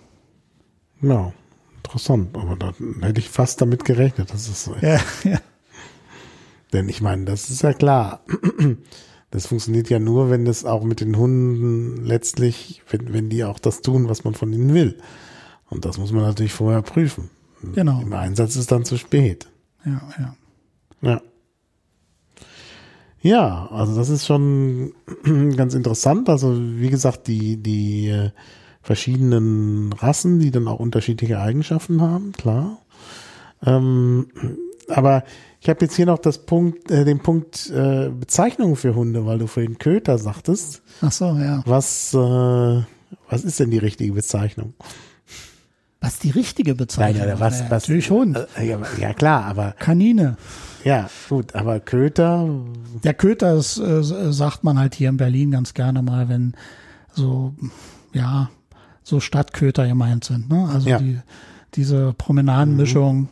Ja, interessant. Aber da hätte ich fast damit gerechnet, dass es so ist. Ja, ja. Denn ich meine, das ist ja klar. Das funktioniert ja nur, wenn das auch mit den Hunden letztlich, wenn, wenn die auch das tun, was man von ihnen will. Und das muss man natürlich vorher prüfen. Genau. Im Einsatz ist dann zu spät ja, ja. Ja. Ja, also das ist schon ganz interessant. Also wie gesagt, die, die äh, verschiedenen Rassen, die dann auch unterschiedliche Eigenschaften haben, klar. Ähm, aber ich habe jetzt hier noch das Punkt, äh, den Punkt äh, Bezeichnung für Hunde, weil du vorhin Köter sagtest. Ach so, ja. Was, äh, was ist denn die richtige Bezeichnung? Was die richtige Bezeichnung Nein, ja, was, was, Natürlich Hund. Äh, ja, ja, klar, aber Kanine. ja, gut, aber Köter, Der Köter ist, äh, sagt man halt hier in Berlin ganz gerne mal, wenn so, ja, so Stadtköter gemeint sind. Ne? Also. Mhm. die, diese Promenadenmischung,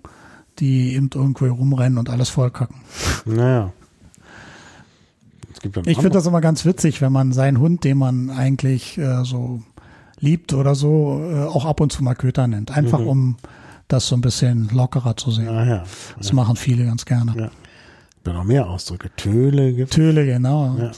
die eben irgendwo rumrennen und alles vollkacken. naja. Ich finde das immer ganz witzig, wenn man seinen Hund, den man eigentlich äh, so liebt oder so, äh, auch ab und zu mal Köter nennt. Einfach Mhm. um das so ein bisschen lockerer zu sehen. Ah, ja. Das machen viele ganz gerne. Ja. Da noch mehr Ausdrücke. Töle gibt Töle, genau. Ja.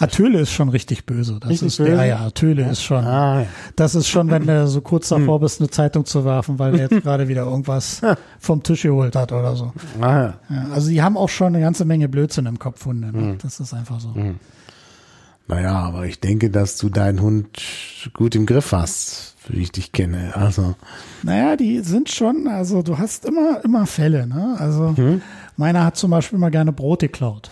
Und, äh, ja. Ah, Töle ist schon richtig böse. Das Richtig ist böse? ja, ja, Töle ist schon. Ah, ja. Das ist schon, wenn du so kurz davor bist, eine Zeitung zu werfen, weil der jetzt gerade wieder irgendwas vom Tisch geholt hat oder so. Ah, ja. Ja, also die haben auch schon eine ganze Menge Blödsinn im Kopf, Hunde. Ne? Das ist einfach so. Naja, aber ich denke, dass du deinen Hund gut im Griff hast, wie ich dich kenne. Also, Naja, die sind schon, also du hast immer, immer Fälle. Ne? Also meiner hat zum Beispiel mal gerne Brot geklaut.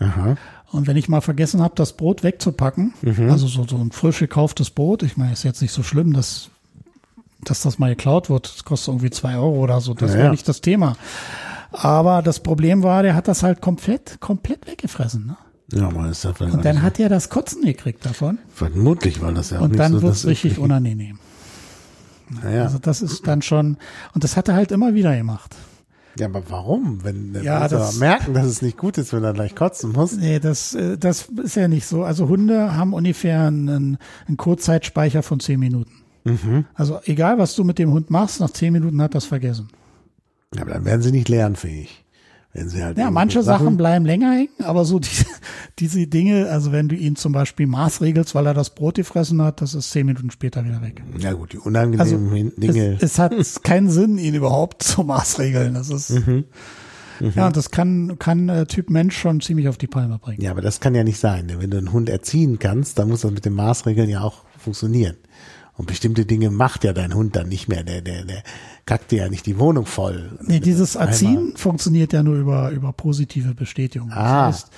aha. Und wenn ich mal vergessen habe, das Brot wegzupacken, also so, so ein frisch gekauftes Brot, ich meine, ist jetzt nicht so schlimm, dass, dass das mal geklaut wird. Das kostet irgendwie zwei Euro oder so. Das Ja, wäre ja. nicht das Thema. Aber das Problem war, der hat das halt komplett, komplett weggefressen. Ne? Ja, aber ist das Und dann hat er das Kotzen gekriegt davon. vermutlich, weil das ja auch Und dann so wird's richtig unangenehm. Naja. Also das ist dann schon, und das hat er halt immer wieder gemacht. Ja, aber warum? Wenn Ja, muss das- er merken, dass es nicht gut ist, wenn er gleich kotzen muss. Nee, das, äh, das ist ja nicht so. Also Hunde haben ungefähr einen, einen Kurzzeitspeicher von zehn Minuten. Mhm. Also egal, was du mit dem Hund machst, nach zehn Minuten hat das vergessen. Ja, aber dann werden sie nicht lernfähig. Wenn sie halt Ja, manche Sachen bleiben länger hängen, aber so diese, diese Dinge, also wenn du ihn zum Beispiel maßregelst, weil er das Brot gefressen hat, das ist zehn Minuten später wieder weg. Ja gut, die Also unangenehmen Hin- Dinge. es, es hat keinen Sinn, ihn überhaupt zu maßregeln. Das ist Mhm. ja, das kann kann äh, Typ Mensch schon ziemlich auf die Palme bringen. ja, aber das kann ja nicht sein. Denn wenn du einen Hund erziehen kannst, dann muss das mit den Maßregeln ja auch funktionieren. Und bestimmte Dinge macht ja dein Hund dann nicht mehr. Der, der, der kackt dir ja nicht die Wohnung voll. Nee, dieses Einmal. Erziehen funktioniert ja nur über, über positive Bestätigung. Ah. Das heißt,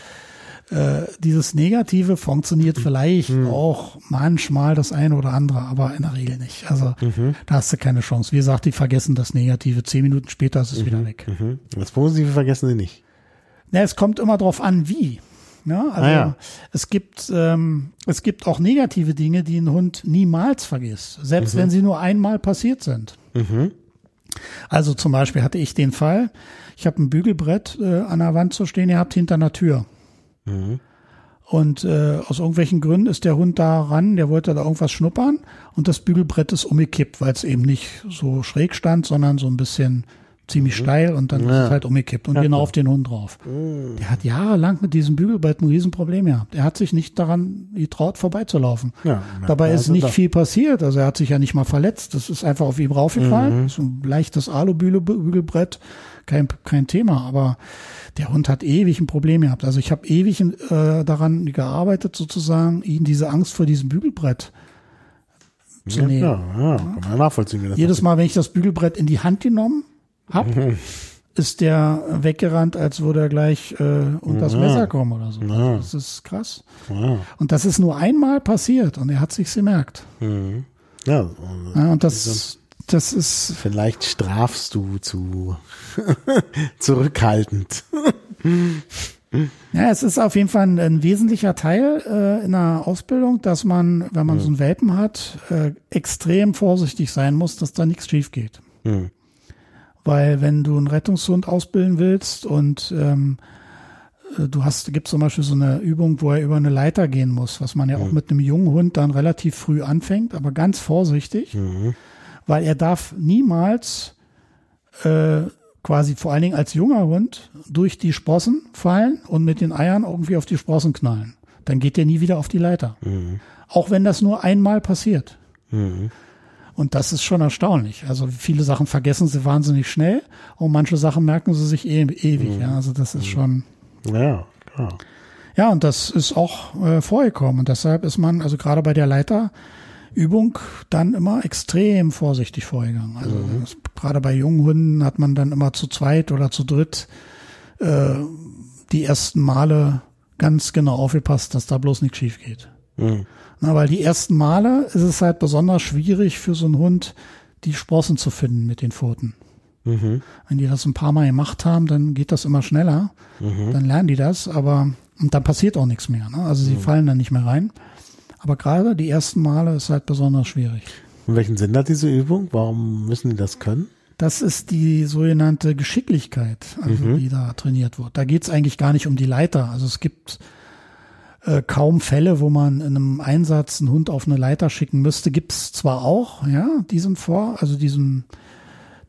äh, dieses Negative Mhm. funktioniert vielleicht auch manchmal das eine oder andere, aber in der Regel nicht. Also Mhm. da hast du keine Chance. Wie gesagt, die vergessen das Negative. Zehn Minuten später ist es wieder weg. Mhm. Das Positive vergessen sie nicht. Ja, es kommt immer drauf an, wie. Ja, also Ah, ja. es gibt ähm, es gibt auch negative Dinge, die ein Hund niemals vergisst, selbst wenn sie nur einmal passiert sind. Also zum Beispiel hatte ich den Fall, ich habe ein Bügelbrett äh, an der Wand zu stehen gehabt hinter einer Tür. Und äh, aus irgendwelchen Gründen ist der Hund da ran, der wollte da irgendwas schnuppern und das Bügelbrett ist umgekippt, weil es eben nicht so schräg stand, sondern so ein bisschen ziemlich steil und dann ist Ja. es halt umgekippt und genau auf den Hund drauf. Der hat jahrelang mit diesem Bügelbrett ein Riesenproblem gehabt. Er hat sich nicht daran getraut, vorbeizulaufen. Ja, Dabei ist also nicht doch. viel passiert. Also er hat sich ja nicht mal verletzt. Das ist einfach auf ihm raufgefallen. Mhm. So ein leichtes Alubügelbrett, kein, kein Thema. Aber der Hund hat ewig ein Problem gehabt. Also ich habe ewig äh, daran gearbeitet, sozusagen, ihn diese Angst vor diesem Bügelbrett zu Ja, nehmen. klar, ja, kann man nachvollziehen. Jedes Mal, wenn ich das Bügelbrett in die Hand genommen hab, ist der weggerannt, als würde er gleich äh, unter das Ja. Messer kommen oder so. Ja. Das ist krass. Ja. Und das ist nur einmal passiert und er hat sich's gemerkt. Mhm. Ja, und Ja, das, das ist, vielleicht strafst du zu zurückhaltend. ja, es ist auf jeden Fall ein, ein wesentlicher Teil äh, in der Ausbildung, dass man, wenn man so einen Welpen hat, äh, extrem vorsichtig sein muss, dass da nichts schief geht. Mhm. Weil wenn du einen Rettungshund ausbilden willst und ähm, äh, du hast, gibt zum Beispiel so eine Übung, wo er über eine Leiter gehen muss, was man ja auch mit einem jungen Hund dann relativ früh anfängt, aber ganz vorsichtig, weil er darf niemals äh, quasi vor allen Dingen als junger Hund durch die Sprossen fallen und mit den Eiern irgendwie auf die Sprossen knallen. Dann geht er nie wieder auf die Leiter. Auch wenn das nur einmal passiert. Und das ist schon erstaunlich. Also viele Sachen vergessen sie wahnsinnig schnell und manche Sachen merken sie sich e ewig. Ja, also das ist schon. Ja, klar. Ja, und das ist auch äh, vorgekommen. Und deshalb ist man, also gerade bei der Leiterübung, dann immer extrem vorsichtig vorgegangen. Also das, gerade bei jungen Hunden hat man dann immer zu zweit oder zu dritt äh, die ersten Male ganz genau aufgepasst, dass da bloß nichts schief geht. Mhm. Na, weil die ersten Male ist es halt besonders schwierig für so einen Hund, die Sprossen zu finden mit den Pfoten. Mhm. Wenn die das ein paar Mal gemacht haben, dann geht das immer schneller. Mhm. Dann lernen die das, aber und dann passiert auch nichts mehr. Ne? Also Mhm. sie fallen dann nicht mehr rein. Aber gerade die ersten Male ist halt besonders schwierig. Und welchen Sinn hat diese Übung? Warum müssen die das können? Das ist die sogenannte Geschicklichkeit, also Mhm. die da trainiert wird. Da geht es eigentlich gar nicht um die Leiter. Also es gibt äh, kaum Fälle, wo man in einem Einsatz einen Hund auf eine Leiter schicken müsste. Gibt es zwar auch, ja, diesen Vor, also diesen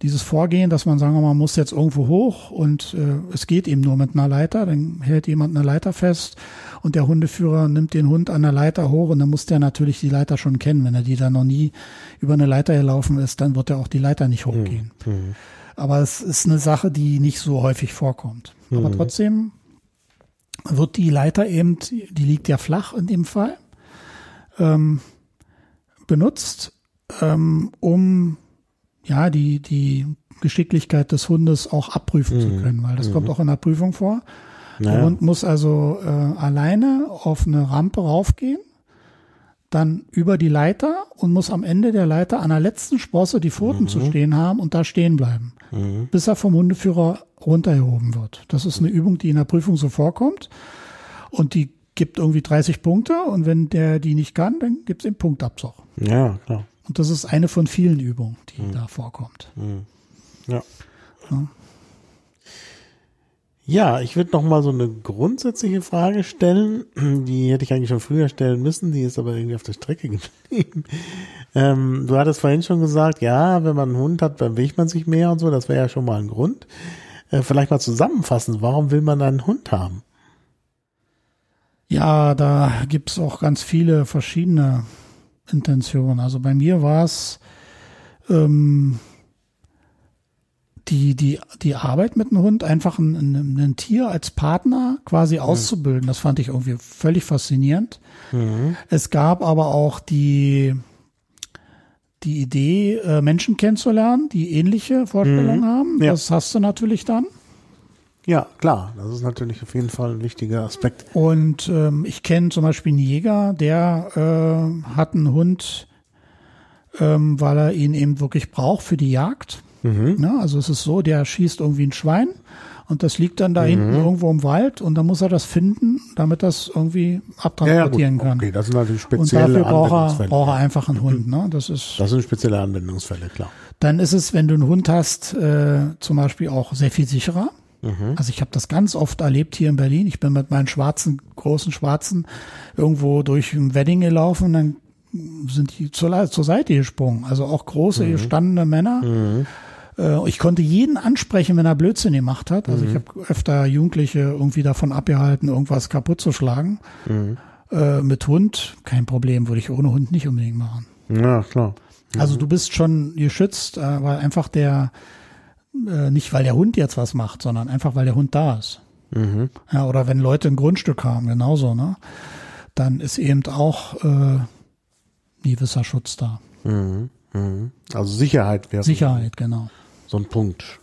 dieses Vorgehen, dass man sagen, man muss jetzt irgendwo hoch und äh, es geht eben nur mit einer Leiter, dann hält jemand eine Leiter fest und der Hundeführer nimmt den Hund an der Leiter hoch und dann muss der natürlich die Leiter schon kennen. Wenn er die dann noch nie über eine Leiter gelaufen ist, dann wird er auch die Leiter nicht hochgehen. Aber es ist eine Sache, die nicht so häufig vorkommt. Aber trotzdem wird die Leiter eben, die liegt ja flach in dem Fall, ähm, benutzt, ähm, um ja die die Geschicklichkeit des Hundes auch abprüfen zu können, weil das kommt auch in der Prüfung vor. Der Naja. Hund muss also äh, alleine auf eine Rampe raufgehen, dann über die Leiter und muss am Ende der Leiter an der letzten Sprosse die Pfoten zu stehen haben und da stehen bleiben, bis er vom Hundeführer runtergehoben wird. Das ist eine Übung, die in der Prüfung so vorkommt und die gibt irgendwie 30 Punkte und wenn der die nicht kann, dann gibt es eben Punktabzug. Ja, klar. Und das ist eine von vielen Übungen, die da vorkommt. Ja. Ja. Ja, ich würde noch mal so eine grundsätzliche Frage stellen, die hätte ich eigentlich schon früher stellen müssen, die ist aber irgendwie auf der Strecke geblieben. Ähm, du hattest vorhin schon gesagt, ja, wenn man einen Hund hat, bewegt man sich mehr und so, das wäre ja schon mal ein Grund. Äh, vielleicht mal zusammenfassen, warum will man einen Hund haben? Ja, da gibt's auch ganz viele verschiedene Intentionen. Also bei mir war es ähm, die, die, die Arbeit mit einem Hund, einfach ein, ein, ein Tier als Partner quasi auszubilden. Das fand ich irgendwie völlig faszinierend. Es gab aber auch die, die Idee, äh, Menschen kennenzulernen, die ähnliche Vorstellungen haben. Ja. Das hast du natürlich dann. Ja, klar, das ist natürlich auf jeden Fall ein wichtiger Aspekt. Und ähm, ich kenne zum Beispiel einen Jäger, der äh, hat einen Hund, ähm, weil er ihn eben wirklich braucht für die Jagd. Ne? Also es ist so, der schießt irgendwie ein Schwein und das liegt dann da hinten irgendwo im Wald und dann muss er das finden, damit das irgendwie abtransportieren kann. Okay, das sind natürlich und spezielle dafür braucht er, braucht er einfach einen Hund. Ne? Das ist das sind spezielle Anwendungsfälle, klar. dann ist es, wenn du einen Hund hast, äh, zum Beispiel auch sehr viel sicherer. Also ich habe das ganz oft erlebt hier in Berlin. Ich bin mit meinen schwarzen, großen Schwarzen irgendwo durch ein Wedding gelaufen und dann sind die zur, zur Seite gesprungen. Also auch große, gestandene Männer. Äh, Ich konnte jeden ansprechen, wenn er Blödsinn gemacht hat. Also ich habe öfter Jugendliche irgendwie davon abgehalten, irgendwas kaputt zu schlagen. Äh, mit Hund, kein Problem, würde ich ohne Hund nicht unbedingt machen. Ja, klar. Also du bist schon geschützt, äh, weil einfach der, äh, nicht weil der Hund jetzt was macht, sondern einfach weil der Hund da ist. Ja, oder wenn Leute ein Grundstück haben, genauso, ne? Dann ist eben auch äh, ein gewisser Schutz da. Also Sicherheit wäre Sicherheit, genau. So ein Punkt.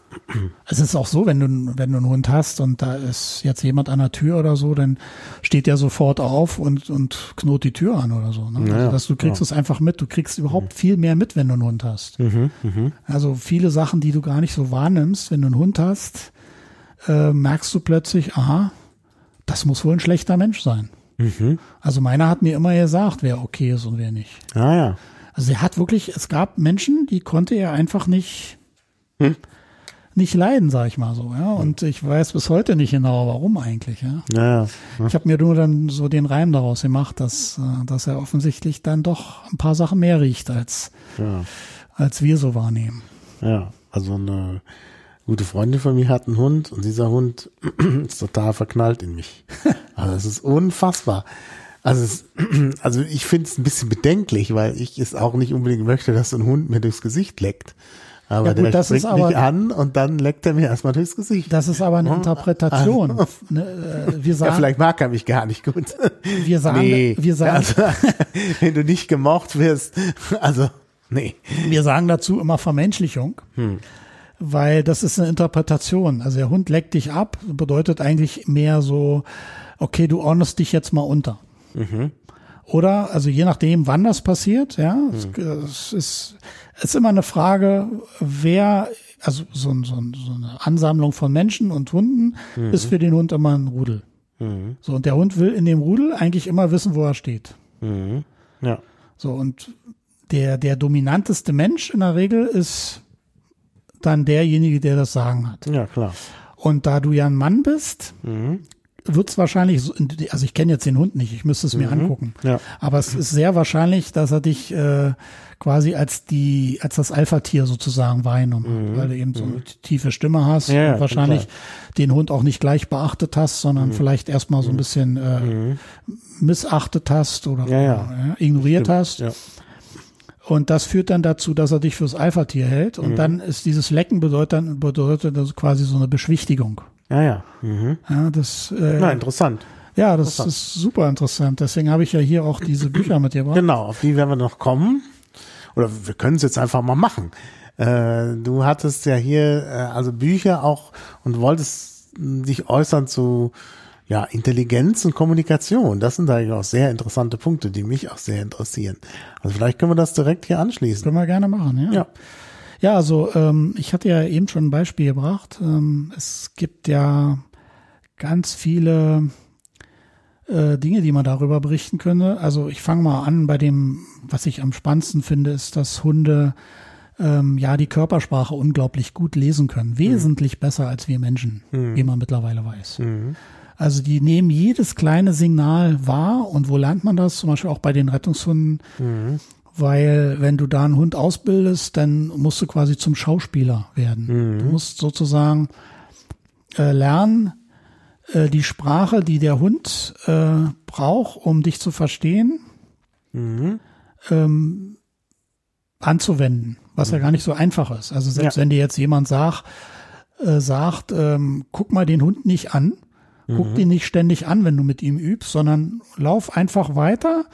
Es ist auch so, wenn du, wenn du einen Hund hast und da ist jetzt jemand an der Tür oder so, dann steht der sofort auf und, und knurrt die Tür an oder so. Ne? Ja, also, dass du kriegst ja. es einfach mit. Du kriegst überhaupt viel mehr mit, wenn du einen Hund hast. Also viele Sachen, die du gar nicht so wahrnimmst, wenn du einen Hund hast, äh, merkst du plötzlich, aha, das muss wohl ein schlechter Mensch sein. Also meiner hat mir immer gesagt, wer okay ist und wer nicht. Ah ja. Also er hat wirklich, es gab Menschen, die konnte er einfach nicht, nicht leiden, sag ich mal so. Ja? Und ich weiß bis heute nicht genau, warum eigentlich. Ja? Ja, ja. Ich habe mir nur dann so den Reim daraus gemacht, dass, äh, dass er offensichtlich dann doch ein paar Sachen mehr riecht, als, ja. als wir so wahrnehmen. Ja, also eine gute Freundin von mir hat einen Hund und dieser Hund ist total verknallt in mich. Also es ist unfassbar. Also, es, also ich finde es ein bisschen bedenklich, weil ich es auch nicht unbedingt möchte, dass ein Hund mir durchs Gesicht leckt. Aber Ja, gut, der das ist aber- mich an und dann leckt er mir erstmal durchs Gesicht. Das ist aber eine Interpretation. Ne, äh, wir ja, sagen, vielleicht mag er mich gar nicht gut. wir sagen, nee, wir sagen, also, wenn du nicht gemocht wirst, also nee. wir sagen dazu immer Vermenschlichung. Weil das ist eine Interpretation. Also der Hund leckt dich ab, bedeutet eigentlich mehr so, okay, du ordnest dich jetzt mal unter. Oder, also je nachdem, wann das passiert, ja, Mhm. es, ist, es ist immer eine Frage, wer, also so, ein- so, so eine Ansammlung von Menschen und Hunden Mhm. ist für den Hund immer ein Rudel. So, und der Hund will in dem Rudel eigentlich immer wissen, wo er steht. Mhm. Ja. So, und der, der dominanteste Mensch in der Regel ist dann derjenige, der das Sagen hat. Ja, klar. Und da du ja ein Mann bist, Mhm. Wird es wahrscheinlich, so- also ich kenne jetzt den Hund nicht, ich müsste es mir angucken. Ja. Aber es ist sehr wahrscheinlich, dass er dich äh, quasi als die, als das Alpha-Tier sozusagen wahrgenommen hat, weil du eben so eine tiefe Stimme hast Mhm. Ja, und wahrscheinlich den Hund auch nicht gleich beachtet hast, sondern Mhm. vielleicht erstmal so ein bisschen äh, missachtet hast oder Ja, ja. ignoriert hast. Ja. Und das führt dann dazu, dass er dich fürs Alpha-Tier hält. Mhm. Und dann ist dieses Lecken bedeutet dann, bedeutet das quasi so eine Beschwichtigung. Ja, ja. Mhm. Ja, das, äh, Na, interessant. ja, das ist super interessant. Deswegen habe ich ja hier auch diese Bücher mitgebracht. Genau, auf die werden wir noch kommen. Oder wir können es jetzt einfach mal machen. Äh, du hattest ja hier äh, also Bücher auch und wolltest dich äußern zu ja, Intelligenz und Kommunikation. Das sind eigentlich auch sehr interessante Punkte, die mich auch sehr interessieren. Also vielleicht können wir das direkt hier anschließen. Können wir gerne machen, ja. Ja. Ja, also ähm, ich hatte ja eben schon ein Beispiel gebracht. Ähm, es gibt ja ganz viele äh, Dinge, die man darüber berichten könnte. Also ich fange mal an bei dem, was ich am spannendsten finde, ist, dass Hunde ähm, ja die Körpersprache unglaublich gut lesen können. Wesentlich besser als wir Menschen, wie man mittlerweile weiß. Also die nehmen jedes kleine Signal wahr und wo lernt man das? Zum Beispiel auch bei den Rettungshunden. Weil wenn du da einen Hund ausbildest, dann musst du quasi zum Schauspieler werden. Du musst sozusagen äh, lernen, äh, die Sprache, die der Hund äh, braucht, um dich zu verstehen, ähm, anzuwenden, was ja gar nicht so einfach ist. Also selbst Ja. wenn dir jetzt jemand sagt, äh, sagt, ähm, guck mal den Hund nicht an, guck den nicht ständig an, wenn du mit ihm übst, sondern lauf einfach weiter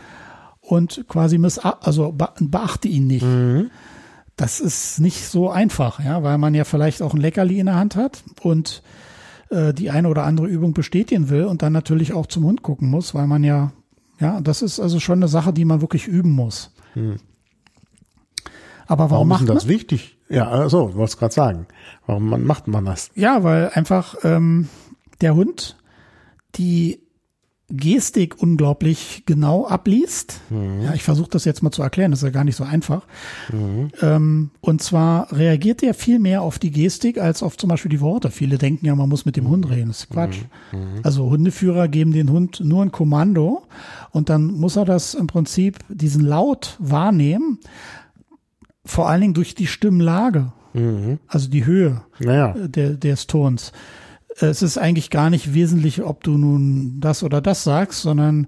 und quasi miss also be beachte ihn nicht. Das ist nicht so einfach, ja, weil man ja vielleicht auch ein Leckerli in der Hand hat und äh, die eine oder andere Übung bestätigen will und dann natürlich auch zum Hund gucken muss, weil man ja, ja, das ist also schon eine Sache, die man wirklich üben muss. Aber warum, Warum ist macht denn man das wichtig? Ja, also, wollte es gerade sagen. Warum man, macht man das? Ja, weil einfach ähm, der Hund die Gestik unglaublich genau abliest. Ja, ich versuche das jetzt mal zu erklären, das ist ja gar nicht so einfach. Ähm, und zwar reagiert er viel mehr auf die Gestik als auf zum Beispiel die Worte. Viele denken ja, man muss mit dem Hund reden. Das ist Quatsch. Also Hundeführer geben den Hund nur ein Kommando und dann muss er das im Prinzip, diesen Laut wahrnehmen, vor allen Dingen durch die Stimmlage, also die Höhe Naja. der, des Tons. Es ist eigentlich gar nicht wesentlich, ob du nun das oder das sagst, sondern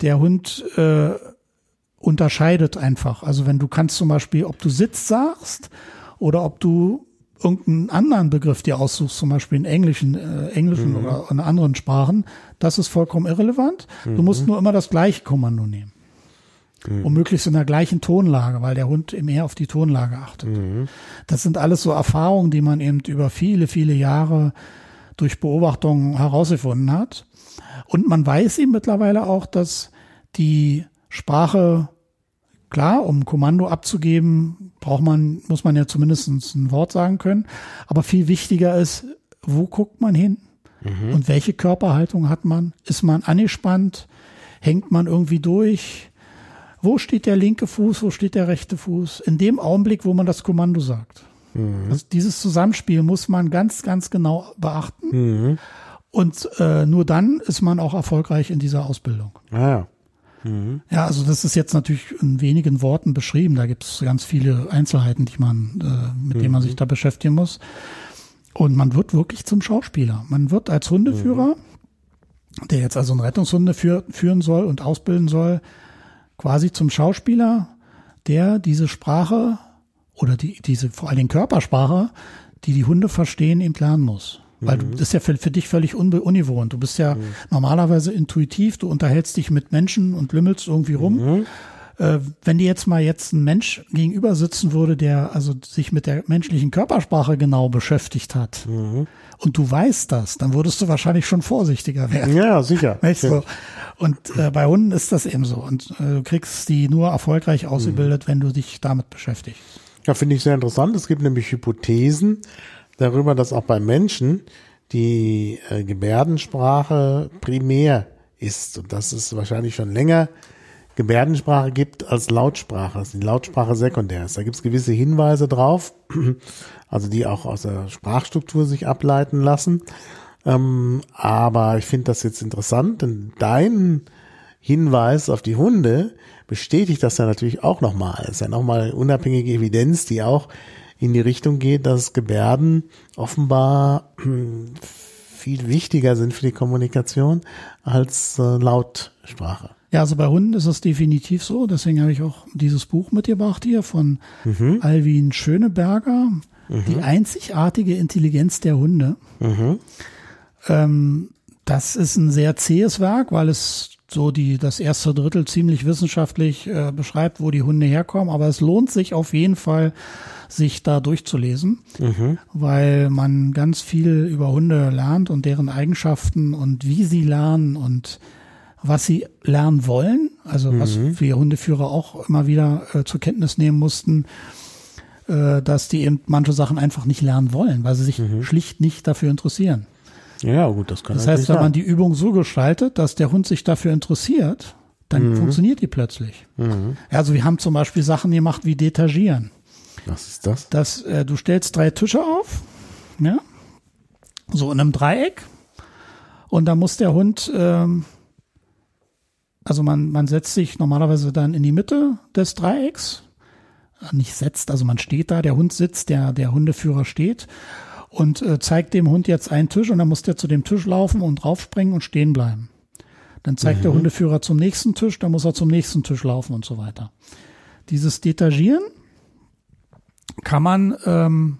der Hund äh, unterscheidet einfach. Also wenn du kannst zum Beispiel, ob du Sitz sagst oder ob du irgendeinen anderen Begriff dir aussuchst, zum Beispiel in englischen, äh, englischen oder in anderen Sprachen, das ist vollkommen irrelevant. Du musst nur immer das gleiche Kommando nehmen. Und möglichst in der gleichen Tonlage, weil der Hund mehr auf die Tonlage achtet. Das sind alles so Erfahrungen, die man eben über viele, viele Jahre durch Beobachtungen herausgefunden hat. Und man weiß eben mittlerweile auch, dass die Sprache, klar, um Kommando abzugeben, braucht man, muss man ja zumindest ein Wort sagen können. Aber viel wichtiger ist, wo guckt man hin? Und welche Körperhaltung hat man? Ist man angespannt? Hängt man irgendwie durch? Wo steht der linke Fuß? Wo steht der rechte Fuß? In dem Augenblick, wo man das Kommando sagt. Also dieses Zusammenspiel muss man ganz, ganz genau beachten. Und äh, nur dann ist man auch erfolgreich in dieser Ausbildung. Naja. Ja, also das ist jetzt natürlich in wenigen Worten beschrieben. Da gibt es ganz viele Einzelheiten, die man, äh, mit denen man sich da beschäftigen muss. Und man wird wirklich zum Schauspieler. Man wird als Hundeführer, der jetzt also einen Rettungshunde führ, führen soll und ausbilden soll, quasi zum Schauspieler, der diese Sprache oder die, diese vor allen Dingen Körpersprache, die die Hunde verstehen, eben lernen muss. Weil du, das ist ja für, für dich völlig ungewohnt. Du bist ja normalerweise intuitiv, du unterhältst dich mit Menschen und lümmelst irgendwie rum. Äh, wenn dir jetzt mal jetzt ein Mensch gegenüber sitzen würde, der also sich mit der menschlichen Körpersprache genau beschäftigt hat Mhm. und du weißt das, dann würdest du wahrscheinlich schon vorsichtiger werden. Ja, sicher. Weißt du? Und äh, bei Hunden ist das eben so. Und äh, du kriegst die nur erfolgreich ausgebildet, wenn du dich damit beschäftigst. Ja, finde ich sehr interessant. Es gibt nämlich Hypothesen darüber, dass auch bei Menschen die äh, Gebärdensprache primär ist und dass es wahrscheinlich schon länger Gebärdensprache gibt als Lautsprache, dass die Lautsprache sekundär ist. Da gibt es gewisse Hinweise drauf, also die auch aus der Sprachstruktur sich ableiten lassen. Ähm, aber ich finde das jetzt interessant, denn dein Hinweis auf die Hunde bestätigt das ja natürlich auch nochmal. Es ist ja nochmal unabhängige Evidenz, die auch in die Richtung geht, dass Gebärden offenbar hm, viel wichtiger sind für die Kommunikation als äh, Lautsprache. Ja, also bei Hunden ist es definitiv so. Deswegen habe ich auch dieses Buch mitgebracht hier von Alwin Schöneberger. Die einzigartige Intelligenz der Hunde. Ähm, das ist ein sehr zähes Werk, weil es so die, das erste Drittel ziemlich wissenschaftlich äh, beschreibt, wo die Hunde herkommen. Aber es lohnt sich auf jeden Fall, sich da durchzulesen, weil man ganz viel über Hunde lernt und deren Eigenschaften und wie sie lernen und was sie lernen wollen. Also was wir Hundeführer auch immer wieder äh, zur Kenntnis nehmen mussten, äh, dass die eben manche Sachen einfach nicht lernen wollen, weil sie sich schlicht nicht dafür interessieren. Ja, gut, das kann Das heißt, wenn man die Übung so gestaltet, dass der Hund sich dafür interessiert, dann funktioniert die plötzlich. Ja, Also wir haben zum Beispiel Sachen gemacht wie Detagieren. Was ist das? dass äh, du stellst drei Tische auf, ja, so in einem Dreieck und da muss der Hund, ähm, also man, man setzt sich normalerweise dann in die Mitte des Dreiecks, nicht setzt, also man steht da, der Hund sitzt, der, der Hundeführer steht und äh, zeigt dem Hund jetzt einen Tisch und dann muss der zu dem Tisch laufen und draufspringen und stehen bleiben. Dann zeigt der Hundeführer zum nächsten Tisch, dann muss er zum nächsten Tisch laufen und so weiter. Dieses Detagieren kann man ähm,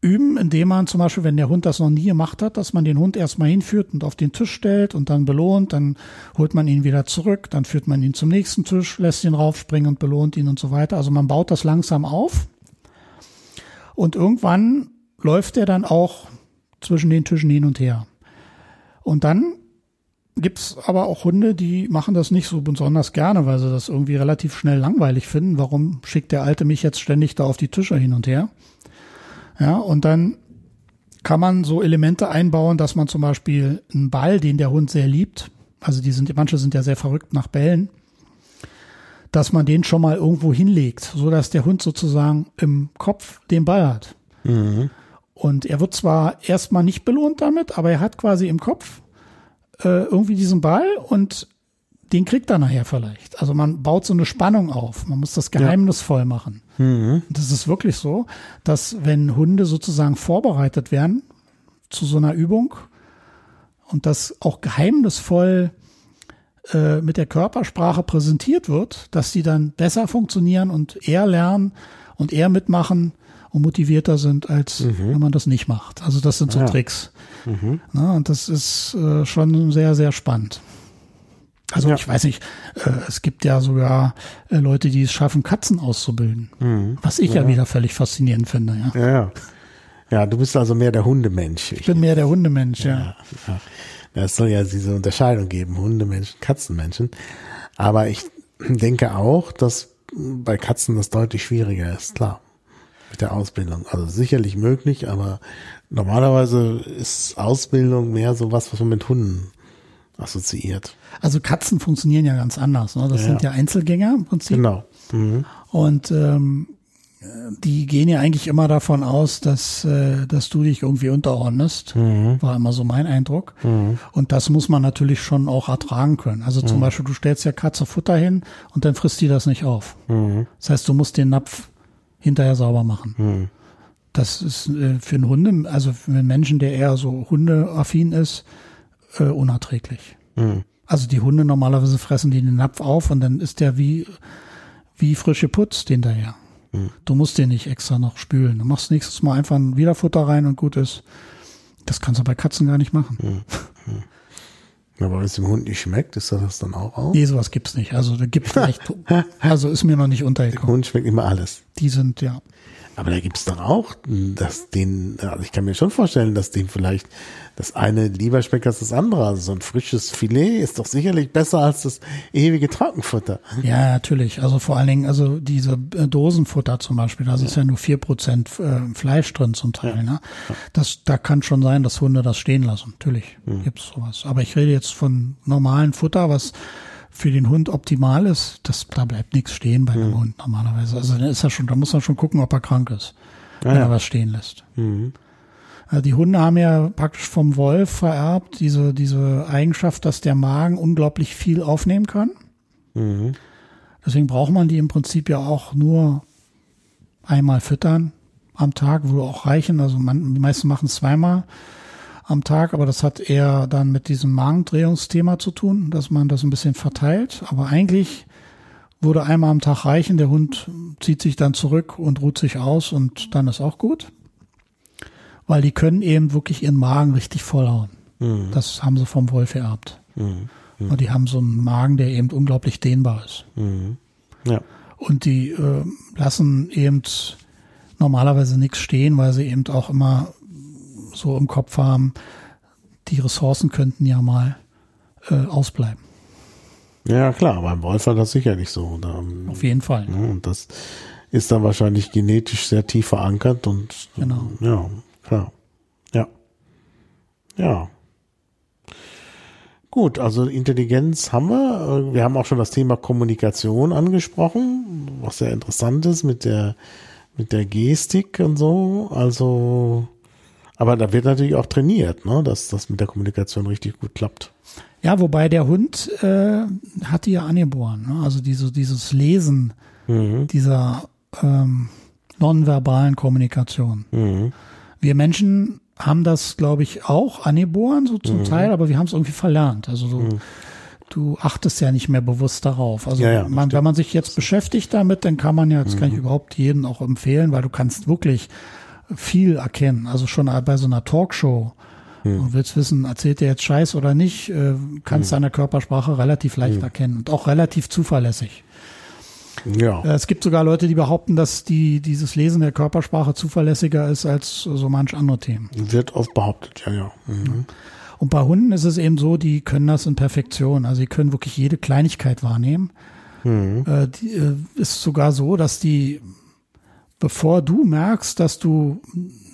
üben, indem man zum Beispiel, wenn der Hund das noch nie gemacht hat, dass man den Hund erstmal hinführt und auf den Tisch stellt und dann belohnt, dann holt man ihn wieder zurück, dann führt man ihn zum nächsten Tisch, lässt ihn raufspringen und belohnt ihn und so weiter. Also man baut das langsam auf und irgendwann läuft er dann auch zwischen den Tischen hin und her. Und dann gibt's aber auch Hunde, die machen das nicht so besonders gerne, weil sie das irgendwie relativ schnell langweilig finden. Warum schickt der Alte mich jetzt ständig da auf die Tische hin und her? Ja, und dann kann man so Elemente einbauen, dass man zum Beispiel einen Ball, den der Hund sehr liebt, also die sind, manche sind ja sehr verrückt nach Bällen, dass man den schon mal irgendwo hinlegt, so dass der Hund sozusagen im Kopf den Ball hat. Und er wird zwar erstmal nicht belohnt damit, aber er hat quasi im Kopf äh, irgendwie diesen Ball und den kriegt er nachher vielleicht. Also man baut so eine Spannung auf. Man muss das geheimnisvoll machen. Und das ist wirklich so, dass wenn Hunde sozusagen vorbereitet werden zu so einer Übung und das auch geheimnisvoll äh, mit der Körpersprache präsentiert wird, dass die dann besser funktionieren und eher lernen und eher mitmachen und motivierter sind, als wenn man das nicht macht. Also das sind so Ja. Tricks. Na, und das ist äh, schon sehr, sehr spannend. Also Ja. ich weiß nicht, äh, es gibt ja sogar äh, Leute, die es schaffen, Katzen auszubilden. Was ich ja. wieder völlig faszinierend finde. Ja. Ja, ja. Ja, du bist also mehr der Hundemensch. Ich bin mehr der Hundemensch, ja. Ja. Ja, Es soll ja diese Unterscheidung geben, Hundemenschen, Katzenmenschen. Aber ich denke auch, dass bei Katzen das deutlich schwieriger ist, klar. Mit der Ausbildung. Also sicherlich möglich, aber normalerweise ist Ausbildung mehr so was, was man mit Hunden assoziiert. Also Katzen funktionieren ja ganz anders. Ne? Das Ja. sind ja Einzelgänger im Prinzip. Genau. Mhm. Und ähm, die gehen ja eigentlich immer davon aus, dass, äh, dass du dich irgendwie unterordnest. War immer so mein Eindruck. Und das muss man natürlich schon auch ertragen können. Also zum Beispiel, du stellst ja Katze Futter hin und dann frisst die das nicht auf. Das heißt, du musst den Napf hinterher sauber machen. Das ist äh, für einen Hunde, also für einen Menschen, der eher so hundeaffin ist, äh, unerträglich. Also die Hunde normalerweise fressen die den Napf auf und dann ist der wie, wie frisch geputzt hinterher. Du musst den nicht extra noch spülen. Du machst nächstes Mal einfach ein Wiederfutter rein und gut ist. Das kannst du bei Katzen gar nicht machen. Aber wenn es dem Hund nicht schmeckt, ist das dann auch aus? Nee, sowas gibt's nicht. Also da gibt vielleicht, also ist mir noch nicht untergekommen. Hund schmeckt immer alles. Die sind, ja. Aber da gibt's doch auch, dass den, also ich kann mir schon vorstellen, dass dem vielleicht das eine lieber schmeckt als das andere. Also so ein frisches Filet ist doch sicherlich besser als das ewige Trockenfutter. Ja, natürlich. Also vor allen Dingen, also diese äh, Dosenfutter zum Beispiel, da ist ja nur vier Prozent äh, Fleisch drin zum Teil. Ne? Das, da kann schon sein, dass Hunde das stehen lassen. Natürlich gibt's sowas. Aber ich rede jetzt von normalen Futter, was für den Hund optimal ist. Das, da bleibt nichts stehen bei einem Hund normalerweise. Also dann ist er schon, da muss man schon gucken, ob er krank ist, wenn ja. er was stehen lässt. Mhm. Also die Hunde haben ja praktisch vom Wolf vererbt diese, diese Eigenschaft, dass der Magen unglaublich viel aufnehmen kann. Mhm. Deswegen braucht man die im Prinzip ja auch nur einmal füttern am Tag, würde auch reichen. Also man, die meisten machen es zweimal am Tag, aber das hat eher dann mit diesem Magendrehungsthema zu tun, dass man das ein bisschen verteilt. Aber eigentlich würde einmal am Tag reichen. Der Hund zieht sich dann zurück und ruht sich aus und dann ist auch gut. Weil die können eben wirklich ihren Magen richtig vollhauen. Mhm. Das haben sie vom Wolf ererbt. Mhm. Und die haben so einen Magen, der eben unglaublich dehnbar ist. Mhm. Ja. Und die äh, lassen eben normalerweise nichts stehen, weil sie eben auch immer so im Kopf haben, die Ressourcen könnten ja mal äh, ausbleiben. Ja, klar, beim Wolf war das sicherlich so. Da, Auf jeden Fall. ja, und das ist dann wahrscheinlich genetisch sehr tief verankert und Genau. ja, klar. Ja. Ja. Gut, also Intelligenz haben wir. Wir haben auch schon das Thema Kommunikation angesprochen, was sehr interessant ist mit der mit der Gestik und so. Also, aber da wird natürlich auch trainiert, ne, dass das mit der Kommunikation richtig gut klappt. Ja, wobei der Hund äh, hat die ja angeboren. Ne? Also diese, dieses Lesen Mhm. dieser ähm, nonverbalen Kommunikation. Mhm. Wir Menschen haben das, glaube ich, auch angeboren, so Mhm. zum Teil, aber wir haben es irgendwie verlernt. Also du, du achtest ja nicht mehr bewusst darauf. Also Ja, ja, man, wenn man sich jetzt beschäftigt damit, dann kann man ja, das Mhm. kann ich überhaupt jedem auch empfehlen, weil du kannst wirklich viel erkennen. Also schon bei so einer Talkshow. Mhm. Du willst wissen, erzählt er jetzt Scheiß oder nicht, äh, kannst deine Körpersprache relativ leicht erkennen und auch relativ zuverlässig. Ja. Äh, Es gibt sogar Leute, die behaupten, dass die, dieses Lesen der Körpersprache zuverlässiger ist als so manch andere Themen. Wird oft behauptet, ja, ja. Mhm. Und bei Hunden ist es eben so, die können das in Perfektion. Also sie können wirklich jede Kleinigkeit wahrnehmen. Mhm. Äh, die, äh, ist sogar so, dass die, bevor du merkst, dass du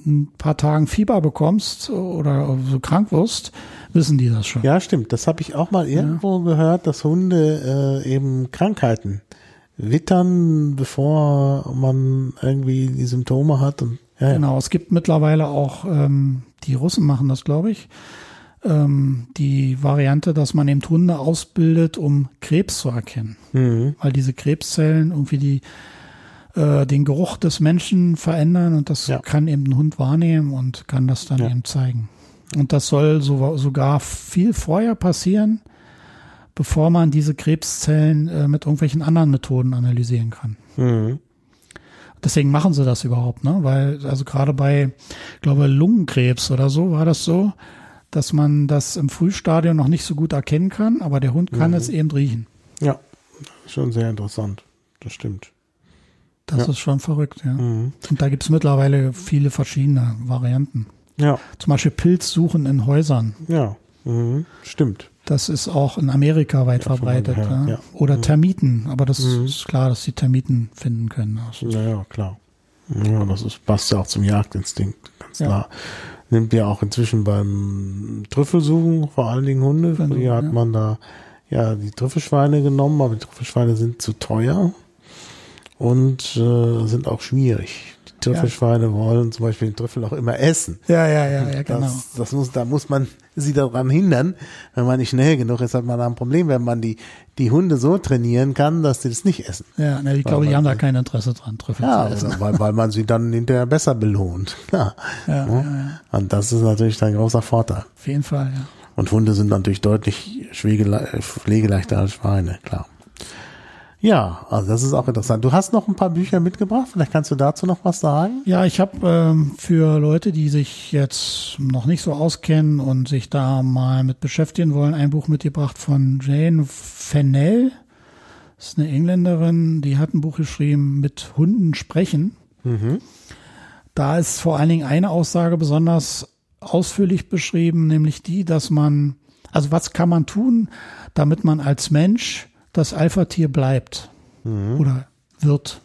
ein paar Tagen Fieber bekommst oder so krank wirst, wissen die das schon. Ja, stimmt. Das habe ich auch mal irgendwo gehört, dass Hunde äh, eben Krankheiten wittern, bevor man irgendwie die Symptome hat. Und, ja, ja. Genau, es gibt mittlerweile auch, ähm, die Russen machen das, glaube ich, ähm, die Variante, dass man eben Hunde ausbildet, um Krebs zu erkennen. Mhm. Weil diese Krebszellen irgendwie die äh, den Geruch des Menschen verändern und das Ja. kann eben ein Hund wahrnehmen und kann das dann Ja. eben zeigen. Und das soll so, sogar viel vorher passieren, bevor man diese Krebszellen äh, mit irgendwelchen anderen Methoden analysieren kann. Mhm. Deswegen machen sie das überhaupt, ne? Weil, also gerade bei, ich glaube, Lungenkrebs oder so war das so, dass man das im Frühstadium noch nicht so gut erkennen kann, aber der Hund kann es eben riechen. ja, schon sehr interessant. Das stimmt. Das Ja. ist schon verrückt, ja. Mhm. Und da gibt's mittlerweile viele verschiedene Varianten. Ja, Zum Beispiel Pilzsuchen in Häusern. ja, mhm. stimmt. Das ist auch in Amerika weit Ja, verbreitet. ja. ja. Oder Mhm. Termiten, aber das Mhm. ist klar, dass die Termiten finden können. Also, Ja, ja, klar. Ja, das ist, passt ja auch zum Jagdinstinkt, ganz klar. Nimmt ja auch inzwischen beim Trüffelsuchen, vor allen Dingen Hunde. Früher hat man da ja die Trüffelschweine genommen, aber die Trüffelschweine sind zu teuer und äh, sind auch schwierig. Die Trüffelschweine wollen zum Beispiel den Trüffel auch immer essen. ja, ja, ja, ja, genau. Das, das muss, da muss man sie daran hindern. Wenn man nicht schnell genug ist, hat man da ein Problem, wenn man die, die Hunde so trainieren kann, dass sie das nicht essen. Ja, ne, ich glaube, die haben da kein Interesse dran, Trüffel Ja, zu essen. oder weil, weil man sie dann hinterher besser belohnt. Ja, Ja. ja, ja, Und das ist natürlich ein großer Vorteil. auf jeden Fall, ja. Und Hunde sind natürlich deutlich schwegele- pflegeleichter als Schweine, klar. Ja, also das ist auch interessant. Du hast noch ein paar Bücher mitgebracht, vielleicht kannst du dazu noch was sagen? Ja, ich habe ähm, für Leute, die sich jetzt noch nicht so auskennen und sich da mal mit beschäftigen wollen, ein Buch mitgebracht von Jane Fennell. Das ist eine Engländerin, die hat ein Buch geschrieben mit Hunden sprechen. Mhm. Da ist vor allen Dingen eine Aussage besonders ausführlich beschrieben, nämlich die, dass man, also was kann man tun, damit man als Mensch das Alpha-Tier bleibt Mhm. oder wird.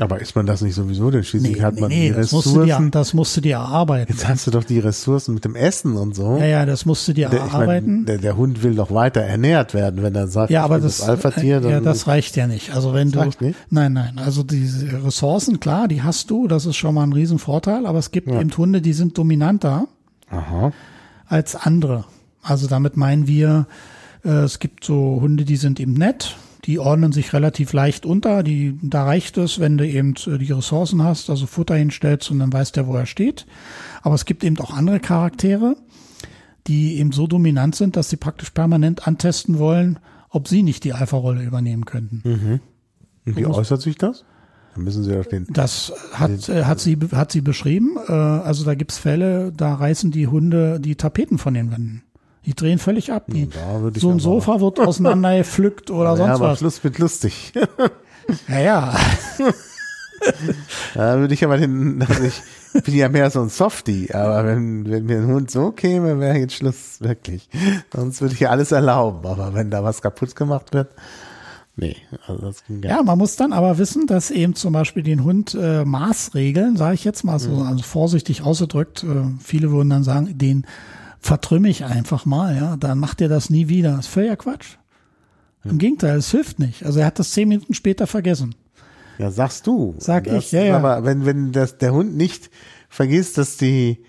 Aber ist man das nicht sowieso? Denn schließlich hat man die das, musst du Ressourcen. dir, das musst du dir erarbeiten. Jetzt hast du doch die Ressourcen mit dem Essen und so. Ja, ja, das musst du dir Der, erarbeiten. mein, der, der Hund will doch weiter ernährt werden, wenn er sagt, ja, aber das, das Alpha-Tier, dann ja, das reicht ja nicht. Also wenn du, nein, nein, also diese Ressourcen, klar, die hast du, das ist schon mal ein Riesenvorteil, aber es gibt eben Hunde, die sind dominanter Aha. als andere. Also damit meinen wir, äh, es gibt so Hunde, die sind eben nett, die ordnen sich relativ leicht unter, die, da reicht es, wenn du eben äh, die Ressourcen hast, also Futter hinstellst und dann weiß der, wo er steht. Aber es gibt eben auch andere Charaktere, die eben so dominant sind, dass sie praktisch permanent antesten wollen, ob sie nicht die Alpha-Rolle übernehmen könnten. Und wie äußert sich das? Dann müssen sie auf den. Das hat, äh, hat, sie, hat sie beschrieben. Äh, also da gibt's Fälle, da reißen die Hunde die Tapeten von den Wänden. Die drehen völlig ab. So ein Sofa wird auseinandergepflückt oder ja, sonst aber was. Schluss mit lustig. Ja, ja. Da würde ich aber den, also ich bin ja mehr so ein Softie, aber wenn, wenn mir ein Hund so käme, wäre jetzt Schluss, wirklich. Sonst würde ich ja alles erlauben, aber wenn da was kaputt gemacht wird, nee, also das ging gar Ja, man muss dann aber wissen, dass eben zum Beispiel den Hund äh, Maßregeln, sage ich jetzt mal so, also vorsichtig ausgedrückt, äh, viele würden dann sagen, den vertrümme ich einfach mal, ja, dann macht er das nie wieder. Das ist völliger Quatsch. Im Gegenteil, es hilft nicht. Also er hat das zehn Minuten später vergessen. Ja, sagst du. Sag das, ich, ja, ja. Aber wenn, wenn das, der Hund nicht vergisst, dass die,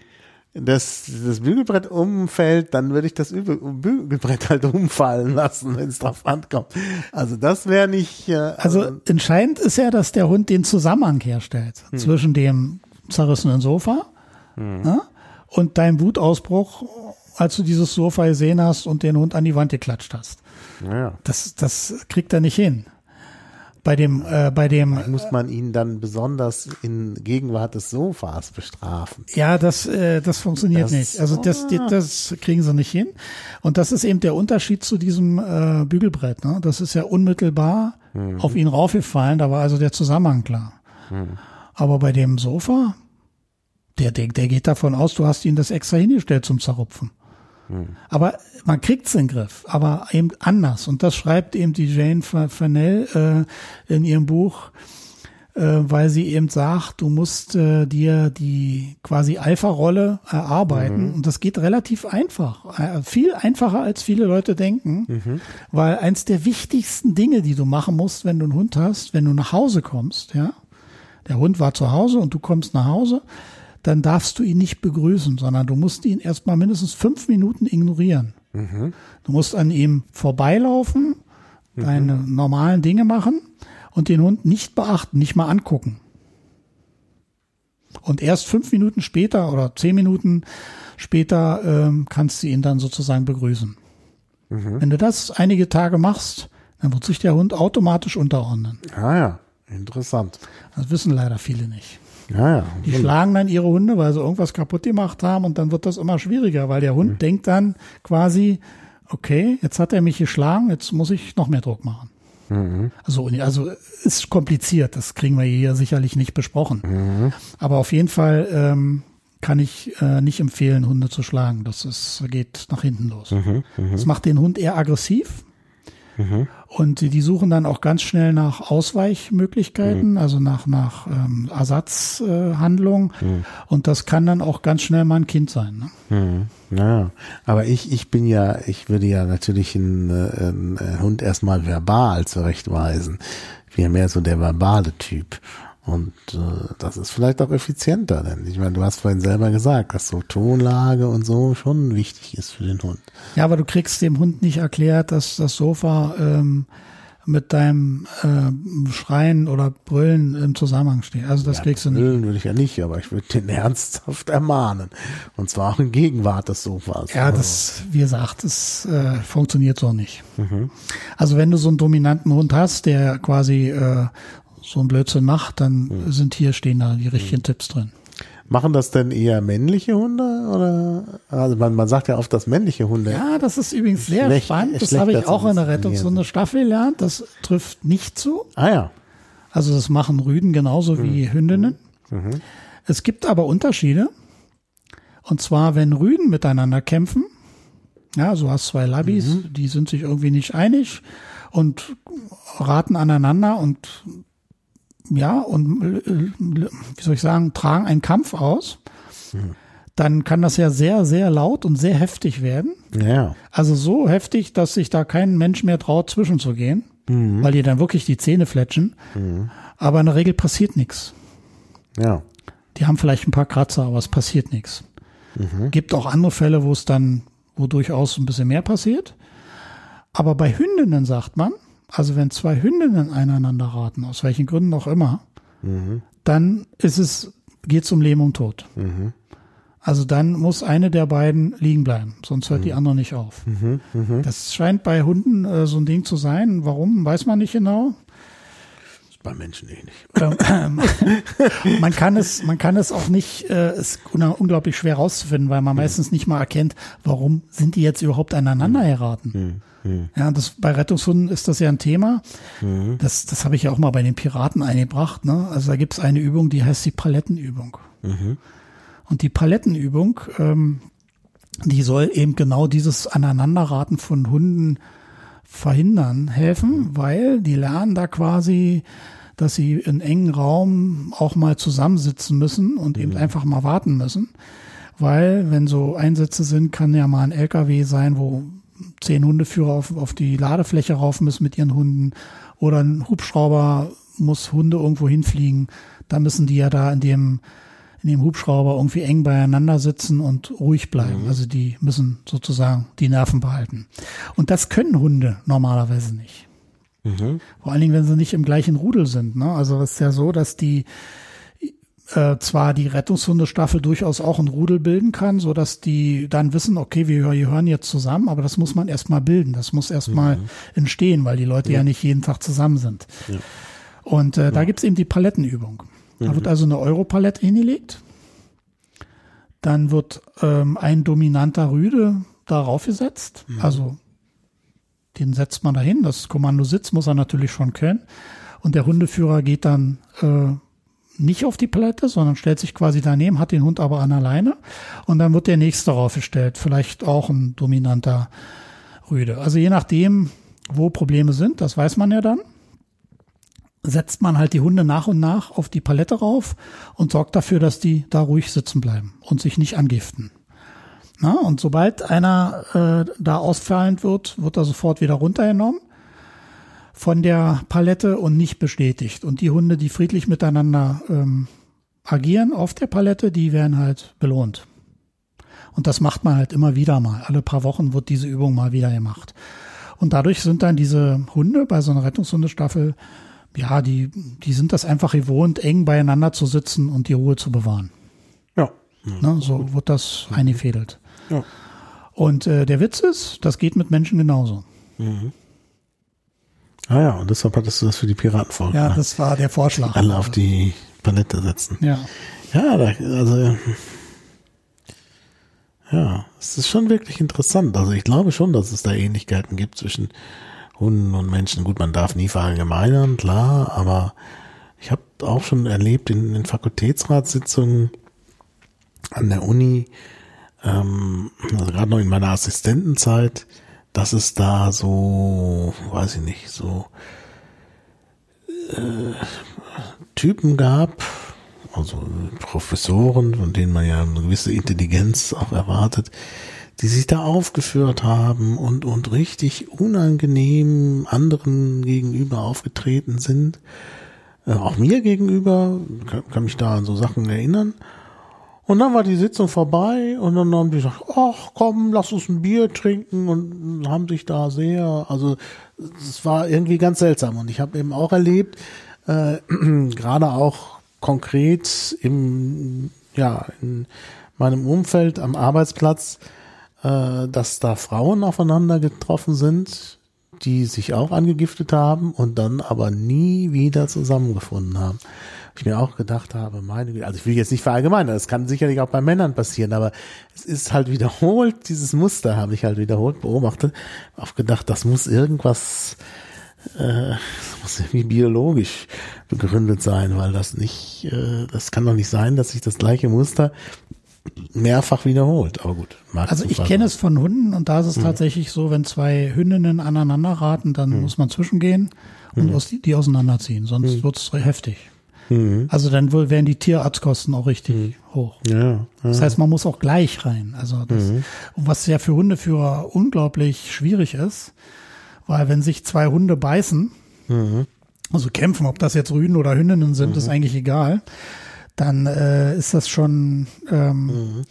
dass das Bügelbrett umfällt, dann würde ich das Übe- Bügelbrett halt umfallen lassen, wenn es drauf ankommt. Also das wäre nicht, äh, Also entscheidend ist ja, dass der Hund den Zusammenhang herstellt zwischen dem zerrissenen Sofa ja, und deinem Wutausbruch, als du dieses Sofa gesehen hast und den Hund an die Wand geklatscht hast. naja, Das, das kriegt er nicht hin. Bei dem, äh, bei dem, muss man ihn dann besonders in Gegenwart des Sofas bestrafen. ja, das, äh, das funktioniert Das- nicht. Also das, die- das kriegen sie nicht hin. Und das ist eben der Unterschied zu diesem äh, Bügelbrett. Ne? Das ist ja unmittelbar auf ihn raufgefallen. Da war also der Zusammenhang klar. Aber bei dem Sofa, der, der, der geht davon aus, du hast ihn das extra hingestellt zum Zerrupfen. Aber man kriegt's in den Griff, aber eben anders. Und das schreibt eben die Jane Fa- Fennell äh, in ihrem Buch, äh, weil sie eben sagt, du musst äh, dir die quasi Alpha-Rolle erarbeiten. Und das geht relativ einfach. Äh, viel einfacher, als viele Leute denken. Weil eins der wichtigsten Dinge, die du machen musst, wenn du einen Hund hast, wenn du nach Hause kommst, ja, der Hund war zu Hause und du kommst nach Hause, dann darfst du ihn nicht begrüßen, sondern du musst ihn erstmal mindestens fünf Minuten ignorieren. Du musst an ihm vorbeilaufen, deine normalen Dinge machen und den Hund nicht beachten, nicht mal angucken. Und erst fünf Minuten später oder zehn Minuten später ähm, kannst du ihn dann sozusagen begrüßen. Wenn du das einige Tage machst, dann wird sich der Hund automatisch unterordnen. Ah ja, interessant. Das wissen leider viele nicht. Ja, ja. Die schlagen dann ihre Hunde, weil sie irgendwas kaputt gemacht haben und dann wird das immer schwieriger, weil der Hund denkt dann quasi, okay, jetzt hat er mich geschlagen, jetzt muss ich noch mehr Druck machen. Also, also ist kompliziert, das kriegen wir hier sicherlich nicht besprochen. Aber auf jeden Fall ähm, kann ich äh, nicht empfehlen, Hunde zu schlagen. Das ist, geht nach hinten los. Das macht den Hund eher aggressiv. Und die die suchen dann auch ganz schnell nach Ausweichmöglichkeiten, also nach, nach ähm, Ersatzhandlungen. Und das kann dann auch ganz schnell mal ein Kind sein. Ne? Mhm. Ja, aber ich, ich bin ja, ich würde ja natürlich einen, äh, einen äh, Hund erstmal verbal zurechtweisen. Ich bin ja mehr so der verbale Typ. Und äh, das ist vielleicht auch effizienter, denn ich meine, du hast vorhin selber gesagt, dass so Tonlage und so schon wichtig ist für den Hund. Ja, aber du kriegst dem Hund nicht erklärt, dass das Sofa ähm, mit deinem äh, Schreien oder Brüllen im Zusammenhang steht. Also das ja, kriegst du nicht. Brüllen würde ich ja nicht, aber ich würde den ernsthaft ermahnen. Und zwar auch in Gegenwart des Sofas. Ja, das, wie gesagt, das äh, funktioniert so nicht. Also wenn du so einen dominanten Hund hast, der quasi äh, so einen Blödsinn macht, dann sind hier stehen da die richtigen Tipps drin. Machen das denn eher männliche Hunde oder also man, man sagt ja oft, dass männliche Hunde Ja, das ist übrigens sehr Schlecht- spannend. Das habe ich auch in der disziplinieren Rettungshunde-Staffel gelernt. Das trifft nicht zu. Ah ja. Also das machen Rüden genauso wie Hündinnen. Es gibt aber Unterschiede. Und zwar, wenn Rüden miteinander kämpfen, ja, so hast zwei Labis, die sind sich irgendwie nicht einig und raten aneinander und ja, und äh, wie soll ich sagen, tragen einen Kampf aus, dann kann das ja sehr, sehr laut und sehr heftig werden. Ja. Also so heftig, dass sich da kein Mensch mehr traut, zwischenzugehen, weil die dann wirklich die Zähne fletschen. Aber in der Regel passiert nichts. Ja. Die haben vielleicht ein paar Kratzer, aber es passiert nichts. Gibt auch andere Fälle, wo es dann, wo durchaus ein bisschen mehr passiert. Aber bei Hündinnen sagt man, also wenn zwei Hündinnen einander raten, aus welchen Gründen auch immer, dann ist es, geht es um Leben und Tod. Also dann muss eine der beiden liegen bleiben, sonst hört die andere nicht auf. Das scheint bei Hunden äh, so ein Ding zu sein. Warum, weiß man nicht genau. Ist bei Menschen eh nicht. Ähm, man kann es, man kann es auch nicht, äh, ist un- unglaublich schwer rauszufinden, weil man meistens nicht mal erkennt, warum sind die jetzt überhaupt aneinander geraten. Ja, das bei Rettungshunden ist das ja ein Thema. Das, das habe ich ja auch mal bei den Piraten eingebracht. Ne? Also da gibt es eine Übung, die heißt die Palettenübung. Und die Palettenübung, ähm, die soll eben genau dieses Aneinanderraten von Hunden verhindern, helfen, weil die lernen da quasi, dass sie in engen Raum auch mal zusammensitzen müssen und eben einfach mal warten müssen. Weil, wenn so Einsätze sind, kann ja mal ein LKW sein, wo zehn Hundeführer auf, auf die Ladefläche rauf müssen mit ihren Hunden oder ein Hubschrauber muss Hunde irgendwo hinfliegen. Da müssen die ja da in dem in dem Hubschrauber irgendwie eng beieinander sitzen und ruhig bleiben. Also die müssen sozusagen die Nerven behalten. Und das können Hunde normalerweise nicht. Vor allen Dingen, wenn sie nicht im gleichen Rudel sind. Ne? Also es ist ja so, dass die äh, zwar die Rettungshundestaffel durchaus auch ein Rudel bilden kann, so dass die dann wissen, okay, wir gehören jetzt zusammen, aber das muss man erstmal bilden, das muss erstmal entstehen, weil die Leute ja. nicht jeden Tag zusammen sind. Und äh, da gibt's eben die Palettenübung. Da wird also eine Europalette hingelegt. Dann wird ähm, ein dominanter Rüde darauf gesetzt. Also den setzt man dahin. Das Kommando Sitz muss er natürlich schon können. Und der Hundeführer geht dann äh, nicht auf die Palette, sondern stellt sich quasi daneben, hat den Hund aber an alleine. Und dann wird der nächste raufgestellt. Vielleicht auch ein dominanter Rüde. Also je nachdem, wo Probleme sind, das weiß man ja dann setzt man halt die Hunde nach und nach auf die Palette rauf und sorgt dafür, dass die da ruhig sitzen bleiben und sich nicht angiften. Na, und sobald einer äh, da ausfallend wird, wird er sofort wieder runtergenommen von der Palette und nicht bestätigt. Und die Hunde, die friedlich miteinander ähm, agieren auf der Palette, die werden halt belohnt. Und das macht man halt immer wieder mal. Alle paar Wochen wird diese Übung mal wieder gemacht. Und dadurch sind dann diese Hunde bei so einer Rettungshundestaffel ja, die, die sind das einfach gewohnt, eng beieinander zu sitzen und die Ruhe zu bewahren. Ja. Ne, so wird das eingefädelt. Ja. Und äh, der Witz ist, das geht mit Menschen genauso. Ah ja, und deshalb hattest du das für die Piratenfolge. Ja, gemacht. das war der Vorschlag. Alle auf die Palette setzen. Ja, Ja, da, also ja, es ist schon wirklich interessant. Also ich glaube schon, dass es da Ähnlichkeiten gibt zwischen Hunden und Menschen. Gut, man darf nie verallgemeinern, klar, aber ich habe auch schon erlebt in den Fakultätsratssitzungen an der Uni, ähm, also gerade noch in meiner Assistentenzeit, dass es da so, weiß ich nicht, so äh, Typen gab, also Professoren, von denen man ja eine gewisse Intelligenz auch erwartet, die sich da aufgeführt haben und, und richtig unangenehm anderen gegenüber aufgetreten sind. Äh, auch mir gegenüber, kann, kann mich da an so Sachen erinnern. Und dann war die Sitzung vorbei und dann haben die gesagt, ach komm, lass uns ein Bier trinken und haben sich da sehr, also es war irgendwie ganz seltsam. Und ich habe eben auch erlebt, äh, gerade auch konkret im, ja, in meinem Umfeld am Arbeitsplatz, äh, dass da Frauen aufeinander getroffen sind, die sich auch angegiftet haben und dann aber nie wieder zusammengefunden haben. Ich mir auch gedacht habe, meine Güte, also ich will jetzt nicht verallgemeinern, das kann sicherlich auch bei Männern passieren, aber es ist halt wiederholt, dieses Muster habe ich halt wiederholt beobachtet, auch gedacht, das muss irgendwas, äh, das muss irgendwie biologisch begründet sein, weil das nicht, äh, das kann doch nicht sein, dass sich das gleiche Muster mehrfach wiederholt. Aber gut. Also ich kenne es von Hunden und da ist es mhm. tatsächlich so, wenn zwei Hündinnen aneinander raten, dann mhm. muss man zwischengehen und mhm. aus die, auseinanderziehen, sonst mhm. wird es heftig. Mhm. Also dann wohl wären die Tierarztkosten auch richtig mhm. hoch. Ja, ja, Das heißt, man muss auch gleich rein. Also das, was ja für Hundeführer unglaublich schwierig ist, weil wenn sich zwei Hunde beißen, also kämpfen, ob das jetzt Rüden oder Hündinnen sind, ist eigentlich egal dann äh, ist das schon, ähm, mhm.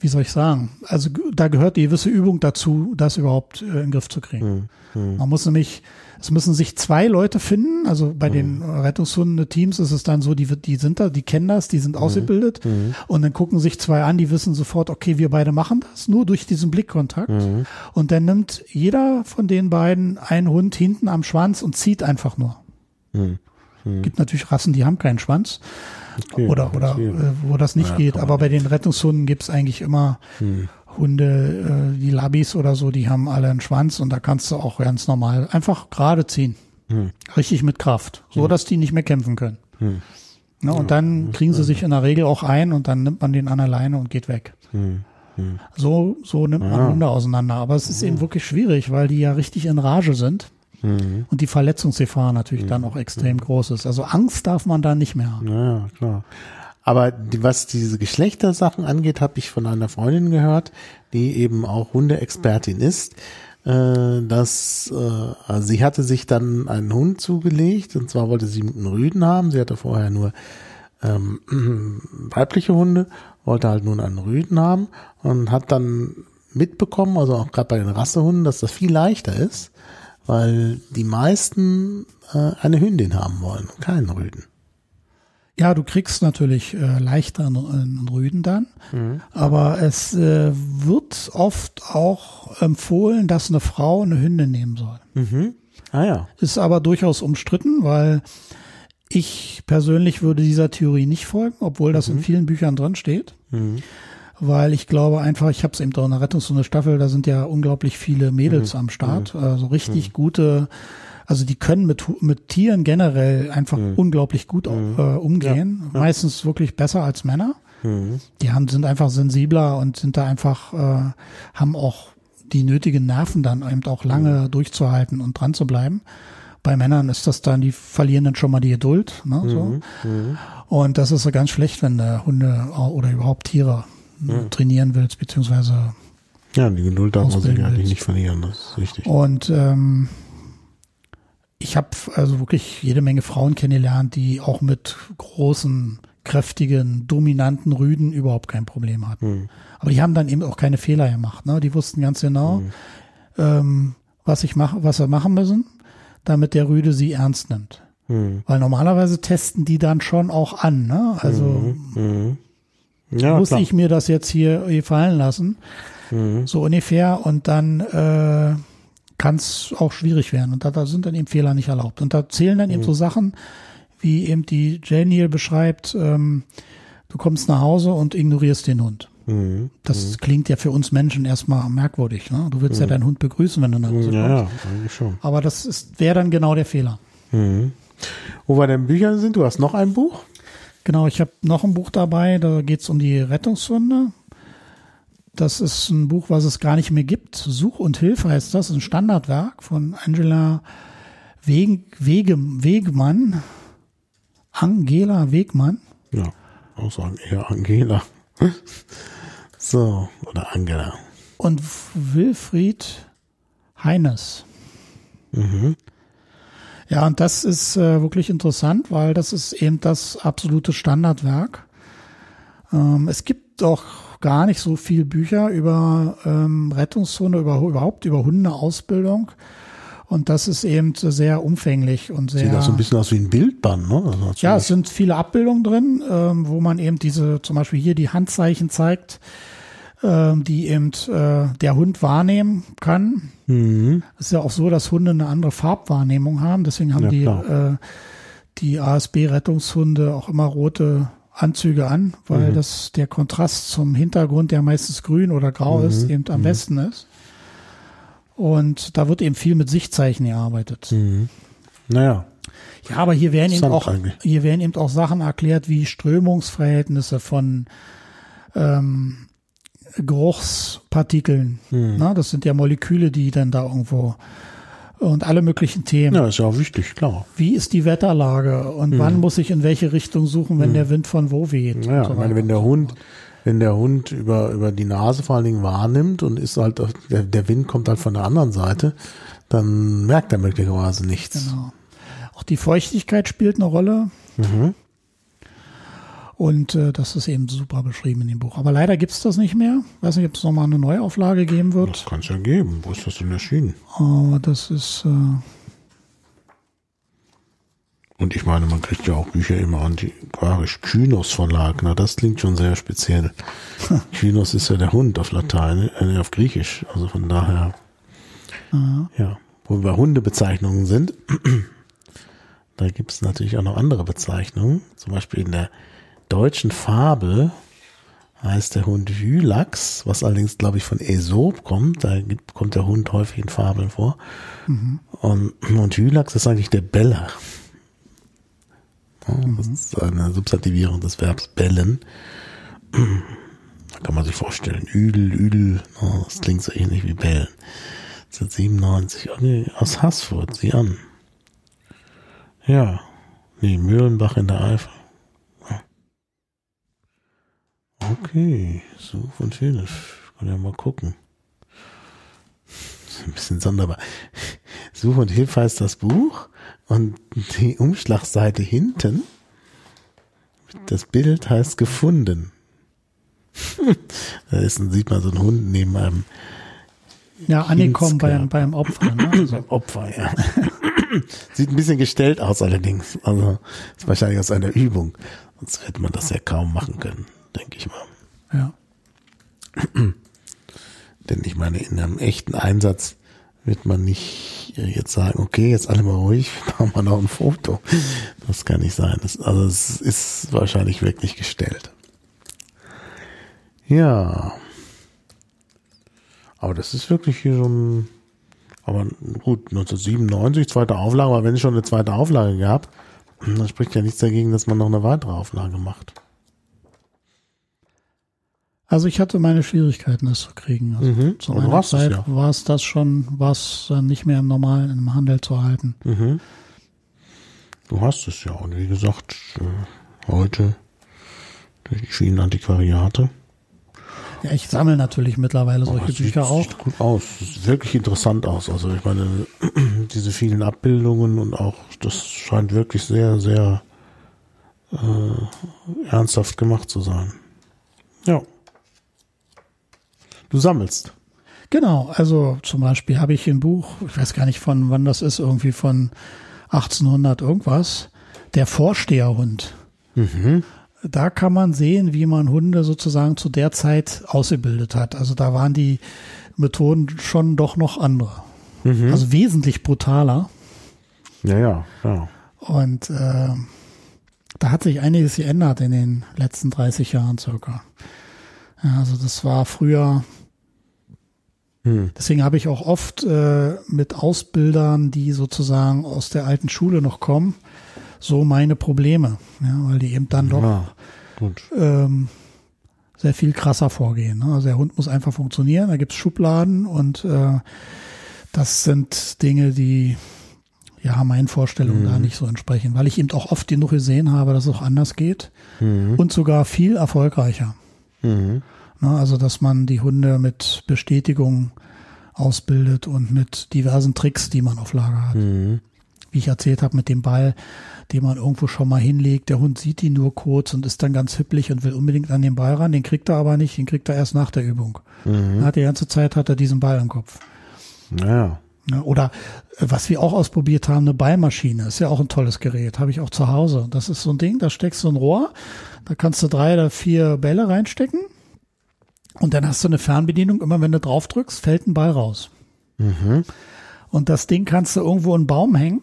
wie soll ich sagen, also da gehört die gewisse Übung dazu, das überhaupt äh, in den Griff zu kriegen. Mhm. mhm. Man muss nämlich, es müssen sich zwei Leute finden, also bei mhm. den Rettungshunden-Teams ist es dann so, die, die sind da, die kennen das, die sind mhm. ausgebildet mhm. und dann gucken sich zwei an, die wissen sofort, okay, wir beide machen das, nur durch diesen Blickkontakt und dann nimmt jeder von den beiden einen Hund hinten am Schwanz und zieht einfach nur. Gibt natürlich Rassen, die haben keinen Schwanz. Okay, oder oder äh, wo das nicht ja, geht. Aber bei den Rettungshunden gibt's eigentlich immer hm. Hunde, äh, die Labis oder so, die haben alle einen Schwanz und da kannst du auch ganz normal einfach gerade ziehen. Hm. Richtig mit Kraft. So hm. dass die nicht mehr kämpfen können. Hm. Ne, und dann kriegen sie sich in der Regel auch ein und dann nimmt man den an der Leine und geht weg. Hm. Hm. So, so nimmt man Hunde auseinander. Aber es ist eben wirklich schwierig, weil die ja richtig in Rage sind. Mhm. Und die Verletzungsgefahr natürlich mhm. dann auch extrem groß ist. Also Angst darf man da nicht mehr haben. Ja, klar. Aber die, was diese Geschlechtersachen angeht, habe ich von einer Freundin gehört, die eben auch Hundeexpertin ist, äh, dass äh, also sie hatte sich dann einen Hund zugelegt und zwar wollte sie einen Rüden haben. Sie hatte vorher nur ähm, weibliche Hunde, wollte halt nun einen Rüden haben und hat dann mitbekommen, also auch gerade bei den Rassehunden, dass das viel leichter ist, weil die meisten äh, eine Hündin haben wollen, keinen Rüden. Ja, du kriegst natürlich äh, leichter einen, einen Rüden dann, mhm. aber es äh, wird oft auch empfohlen, dass eine Frau eine Hündin nehmen soll. Mhm. Ah ja. Ist aber durchaus umstritten, weil ich persönlich würde dieser Theorie nicht folgen, obwohl das mhm. in vielen Büchern drin steht. Weil ich glaube einfach, ich habe es eben doch in der Rettungs- Staffel, da sind ja unglaublich viele Mädels mhm. am Start, mhm. also richtig mhm. gute, also die können mit, mit Tieren generell einfach mhm. unglaublich gut mhm. äh, umgehen, ja. Meistens wirklich besser als Männer. Mhm. Die haben, sind einfach sensibler und sind da einfach, äh, haben auch die nötigen Nerven dann eben auch lange durchzuhalten und dran zu bleiben. Bei Männern ist das dann, die verlieren dann schon mal die Geduld. Ne, so. Und das ist so ganz schlecht, wenn Hunde oder überhaupt Tiere mhm. trainieren willst, beziehungsweise ja, die Geduld darf man sich eigentlich nicht verlieren, das ist richtig. Und ähm, ich habe also wirklich jede Menge Frauen kennengelernt, die auch mit großen, kräftigen, dominanten Rüden überhaupt kein Problem hatten. Mhm. Aber die haben dann eben auch keine Fehler gemacht. Ne? Die wussten ganz genau, mhm. ähm, was ich mache, was wir machen müssen, damit der Rüde sie ernst nimmt. Mhm. Weil normalerweise testen die dann schon auch an. Ne? Also mhm. Ja, muss klar. ich mir das jetzt hier fallen lassen? Mhm. So ungefähr. Und dann äh, kann es auch schwierig werden. Und da, da, sind dann eben Fehler nicht erlaubt. Und da zählen dann mhm. eben so Sachen, wie eben die Jane beschreibt, ähm, du kommst nach Hause und ignorierst den Hund. Mhm. Das mhm. klingt ja für uns Menschen erstmal merkwürdig. Ne? Du willst ja mhm. deinen Hund begrüßen, wenn du nach Hause kommst. Ja, eigentlich schon. Aber das wäre dann genau der Fehler. Mhm. Wo wir denn Bücher sind, du hast noch ein Buch? Genau, ich habe noch ein Buch dabei, da geht es um die Rettungshunde. Das ist ein Buch, was es gar nicht mehr gibt. Such und Hilfe heißt das, ein Standardwerk von Angela Weg, Wege, Wegmann. Angela Wegmann. Ja, auch sagen eher Angela. so, oder Angela. Und Wilfried Heines. Mhm. Ja, und das ist äh, wirklich interessant, weil das ist eben das absolute Standardwerk. Ähm, es gibt auch gar nicht so viel Bücher über ähm, Rettungshunde, über, überhaupt über Hundeausbildung. Und das ist eben sehr umfänglich und sehr. Sieht auch so ein bisschen aus wie ein Bildband, ne? Also ja, es sind viele Abbildungen drin, ähm, wo man eben diese, zum Beispiel hier die Handzeichen zeigt, ähm, die eben äh, der Hund wahrnehmen kann. Mhm. Es ist ja auch so, dass Hunde eine andere Farbwahrnehmung haben. Deswegen haben Ja, die, äh, die ASB-Rettungshunde auch immer rote Anzüge an, weil Mhm. das der Kontrast zum Hintergrund, der meistens grün oder grau Mhm. ist, eben am besten ist. Und da wird eben viel mit Sichtzeichen gearbeitet. Mhm. Naja, Ja, aber hier werden eben auch, eigentlich. hier werden eben auch Sachen erklärt wie Strömungsverhältnisse von ähm, Geruchspartikeln. Hm. Na, das sind ja Moleküle, die dann da irgendwo und alle möglichen Themen. ja, ist ja auch wichtig, klar. Wie ist die Wetterlage und wann muss ich in welche Richtung suchen, wenn der Wind von wo weht? Hm. Ja, so ich meine, wenn der Hund, wenn der Hund über, über die Nase vor allen Dingen wahrnimmt und ist halt, der, der Wind kommt halt von der anderen Seite, dann merkt er möglicherweise nichts. Genau. Auch die Feuchtigkeit spielt eine Rolle. Mhm. Und äh, das ist eben super beschrieben in dem Buch. Aber leider gibt's das nicht mehr. Weiß nicht, ob es nochmal eine Neuauflage geben wird. Das kann es ja geben. Wo ist das denn erschienen? Aber das ist, äh, Und ich meine, man kriegt ja auch Bücher immer antiquarisch. Kynos Verlag, na, das klingt schon sehr speziell. Kynos ist ja der Hund auf Latein, äh, auf Griechisch. Also von daher, äh, ja. Wo wir Hundebezeichnungen sind, da gibt es natürlich auch noch andere Bezeichnungen. Zum Beispiel in der deutschen Fabel heißt der Hund Hylax, was allerdings, glaube ich, von Aesop kommt. Da gibt, kommt der Hund häufig in Fabeln vor. Und, und Hylax ist eigentlich der Beller. Ja, Das ist eine Substantivierung des Verbs bellen. Da kann man sich vorstellen, Üdel, Üdel, das klingt so ähnlich wie bellen. 1997, oh nee, aus Haßfurt, sieh an. Ja, nee, Mühlenbach in der Eifel. Ja. Okay, Such und Hilf. Kann ja mal gucken. Ein bisschen sonderbar. Such und Hilf heißt das Buch und die Umschlagseite hinten, das Bild heißt gefunden. da ist, sieht man so einen Hund neben einem ja, angekommen beim, beim Opfer. Ne? Also, Opfer, ja. Sieht ein bisschen gestellt aus allerdings. Also ist wahrscheinlich aus einer Übung. Sonst hätte man das ja kaum machen können, denke ich mal. ja. Denn ich meine, in einem echten Einsatz wird man nicht äh, jetzt sagen, okay, jetzt alle mal ruhig, machen wir noch ein Foto. Das kann nicht sein. Das, also es ist wahrscheinlich wirklich gestellt. Ja. Aber das ist wirklich hier so ein, aber gut, 1997, zweite Auflage, aber wenn es schon eine zweite Auflage gab, dann spricht ja nichts dagegen, dass man noch eine weitere Auflage macht. Also ich hatte meine Schwierigkeiten, das zu kriegen. Also Mhm. Zu meiner es Zeit ja. war es das schon, war es dann nicht mehr im normalen im Handel zu halten. Mhm. Du hast es ja. Und wie gesagt, äh, heute durch die vielen Antiquariate. Ja, ich sammle natürlich mittlerweile solche es Bücher sieht, auch. Sieht gut aus. Sieht wirklich interessant aus. Also ich meine, diese vielen Abbildungen und auch, das scheint wirklich sehr, sehr äh, ernsthaft gemacht zu sein. Ja. Du sammelst. Genau, also zum Beispiel habe ich ein Buch, ich weiß gar nicht von wann das ist, irgendwie von 1800 irgendwas, der Vorsteherhund. Mhm. Da kann man sehen, wie man Hunde sozusagen zu der Zeit ausgebildet hat. Also da waren die Methoden schon doch noch andere. Mhm. Also wesentlich brutaler. Ja, ja, ja. Und äh, da hat sich einiges geändert in den letzten 30 Jahren circa. Ja, also das war früher, Hm. deswegen habe ich auch oft äh, mit Ausbildern, die sozusagen aus der alten Schule noch kommen, so meine Probleme. Ja, weil die eben dann doch Ja, ähm, sehr viel krasser vorgehen. Ne? Also der Hund muss einfach funktionieren, da gibt's Schubladen und äh, das sind Dinge, die ja meinen Vorstellungen da nicht so entsprechen, weil ich eben auch oft genug gesehen habe, dass es auch anders geht Mhm. und sogar viel erfolgreicher. Mhm. Ne? Also dass man die Hunde mit Bestätigung ausbildet und mit diversen Tricks, die man auf Lager hat. Mhm. wie ich erzählt habe, mit dem Ball, den man irgendwo schon mal hinlegt. Der Hund sieht ihn nur kurz und ist dann ganz hipplig und will unbedingt an den Ball ran. Den kriegt er aber nicht, den kriegt er erst nach der Übung. Mhm. Hat die ganze Zeit hat er diesen Ball im Kopf. Naja. Oder äh, was wir auch ausprobiert haben, eine Ballmaschine. Ist ja auch ein tolles Gerät. Habe ich auch zu Hause. Das ist so ein Ding, da steckst du ein Rohr, da kannst du drei oder vier Bälle reinstecken. Und dann hast du eine Fernbedienung. Immer wenn du drauf drückst, fällt ein Ball raus. Mhm. Und das Ding kannst du irgendwo in einen Baum hängen.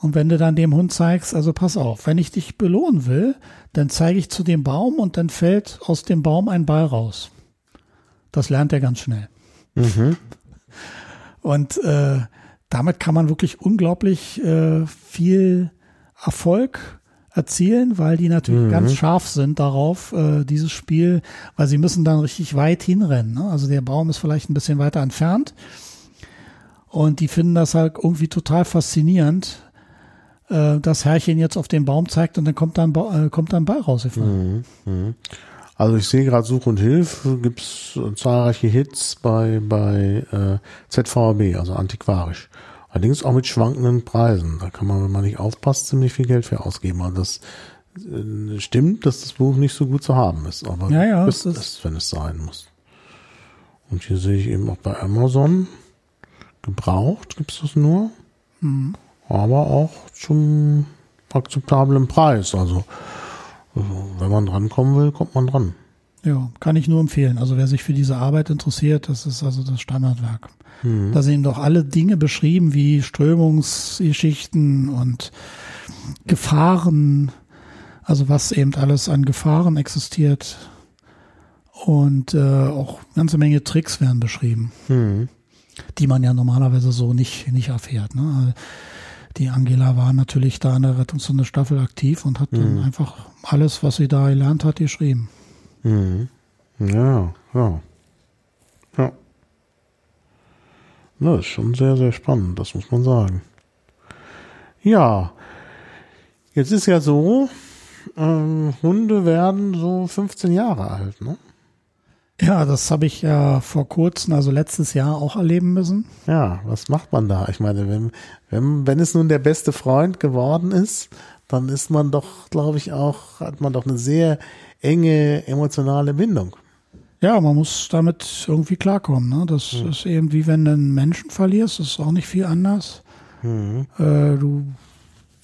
Und wenn du dann dem Hund zeigst, also pass auf, wenn ich dich belohnen will, dann zeige ich zu dem Baum und dann fällt aus dem Baum ein Ball raus. Das lernt er ganz schnell. Mhm. Und äh, damit kann man wirklich unglaublich äh, viel Erfolg erzielen, weil die natürlich mhm. ganz scharf sind darauf, äh, dieses Spiel, weil sie müssen dann richtig weit hinrennen. Ne? Also der Baum ist vielleicht ein bisschen weiter entfernt. Und die finden das halt irgendwie total faszinierend, äh, dass Herrchen jetzt auf den Baum zeigt und dann kommt dann, äh, kommt dann Ball rausgefallen. Mhm. Mhm. Also ich sehe gerade Such und Hilf, gibt's zahlreiche Hits bei, bei äh, ZVB, also antiquarisch. Allerdings auch mit schwankenden Preisen. Da kann man, wenn man nicht aufpasst, ziemlich viel Geld für ausgeben. Also das äh, stimmt, dass das Buch nicht so gut zu haben ist, aber ja, ja, ist es, wenn es sein muss. Und hier sehe ich eben auch bei Amazon gebraucht, gibt's das nur. Mhm. Aber auch zum akzeptablen Preis. Also wenn man drankommen will, kommt man dran. Ja, kann ich nur empfehlen. Also wer sich für diese Arbeit interessiert, das ist also das Standardwerk. Mhm. Da sind doch alle Dinge beschrieben wie Strömungsgeschichten und Gefahren, also was eben alles an Gefahren existiert. Und äh, auch ganze Menge Tricks werden beschrieben, mhm. die man ja normalerweise so nicht, nicht erfährt. Ne? die Angela war natürlich da in der Rettungshunde-Staffel aktiv und hat mhm. dann einfach alles, was sie da gelernt hat, geschrieben. Mhm. Ja, ja. Ja. Das ist schon sehr, sehr spannend, das muss man sagen. Ja, jetzt ist ja so, ähm, Hunde werden so 15 Jahre alt, ne? Ja, das habe ich ja vor kurzem, also letztes Jahr auch erleben müssen. Ja, was macht man da? Ich meine, wenn, wenn, wenn es nun der beste Freund geworden ist, dann ist man doch, glaube ich, auch, hat man doch eine sehr enge emotionale Bindung. Ja, man muss damit irgendwie klarkommen. Ne? Das hm. ist eben wie wenn du einen Menschen verlierst, das ist auch nicht viel anders. Hm. Äh, du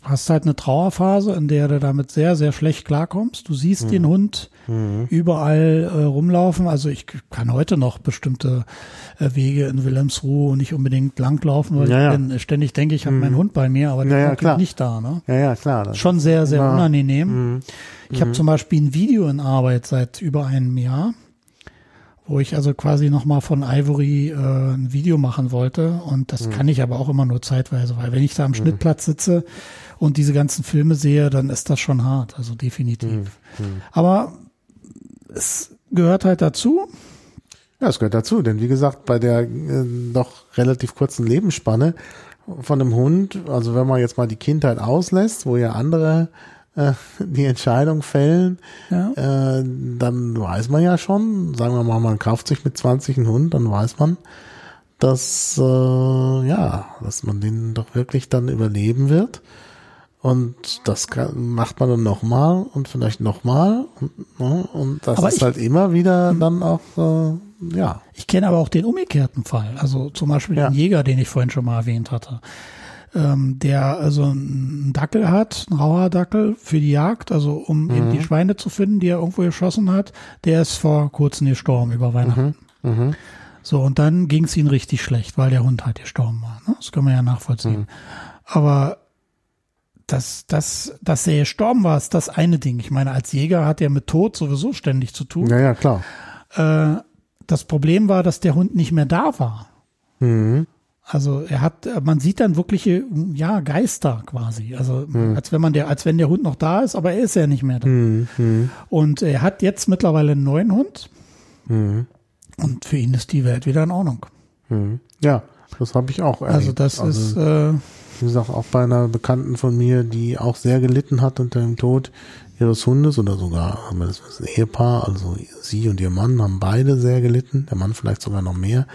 hast halt eine Trauerphase, in der du damit sehr, sehr schlecht klarkommst. Du siehst mhm. den Hund mhm. überall äh, rumlaufen. Also ich kann heute noch bestimmte äh, Wege in Wilhelmsruhe nicht unbedingt langlaufen, weil ja, ich bin, ständig denke, ich habe mhm. meinen Hund bei mir, aber der ja, Hund ist nicht da. Ne? Ja, ja, klar. Schon sehr, sehr unangenehm. Mhm. Ich habe mhm. zum Beispiel ein Video in Arbeit seit über einem Jahr wo ich also quasi nochmal von Ivory äh, ein Video machen wollte. Und das mhm. kann ich aber auch immer nur zeitweise, weil wenn ich da am mhm. Schnittplatz sitze und diese ganzen Filme sehe, dann ist das schon hart, also definitiv. Mhm. mhm. Aber es gehört halt dazu. Ja, es gehört dazu, denn wie gesagt, bei der äh, doch relativ kurzen Lebensspanne von einem Hund, also wenn man jetzt mal die Kindheit auslässt, wo ja andere äh, die Entscheidung fällen, ja. äh, dann weiß man ja schon, sagen wir mal, man kauft sich mit 20 einen Hund, dann weiß man, dass äh, ja, dass man den doch wirklich dann überleben wird. Und das kann, macht man dann nochmal und vielleicht nochmal. Und, ne, und das aber ist ich, halt immer wieder hm. dann auch, äh, ja. Ich kenne aber auch den umgekehrten Fall. Also zum Beispiel ja. den Jäger, den ich vorhin schon mal erwähnt hatte. Ähm, der also einen Dackel hat, einen Rauhardackel für die Jagd, also um mhm. eben die Schweine zu finden, die er irgendwo geschossen hat. Der ist vor kurzem gestorben über Weihnachten. Mhm. Mhm. So, und dann ging es ihm richtig schlecht, weil der Hund halt gestorben war. Ne? Das kann man ja nachvollziehen. Mhm. Aber dass, dass, dass er gestorben war, ist das eine Ding. Ich meine, als Jäger hat er mit Tod sowieso ständig zu tun. Ja, ja, klar. Äh, das Problem war, dass der Hund nicht mehr da war. Mhm. Also er hat, man sieht dann wirkliche, ja, Geister quasi. Also mhm. als wenn man der, als wenn der Hund noch da ist, aber er ist ja nicht mehr da. Mhm. Und er hat jetzt mittlerweile einen neuen Hund. Mhm. Und für ihn ist die Welt wieder in Ordnung. Mhm. Ja, das habe ich auch. Also erlebt. Also das also, ist äh, wie gesagt, auch bei einer Bekannten von mir, die auch sehr gelitten hat unter dem Tod ihres Hundes oder sogar das ein Ehepaar, also sie und ihr Mann haben beide sehr gelitten, der Mann vielleicht sogar noch mehr.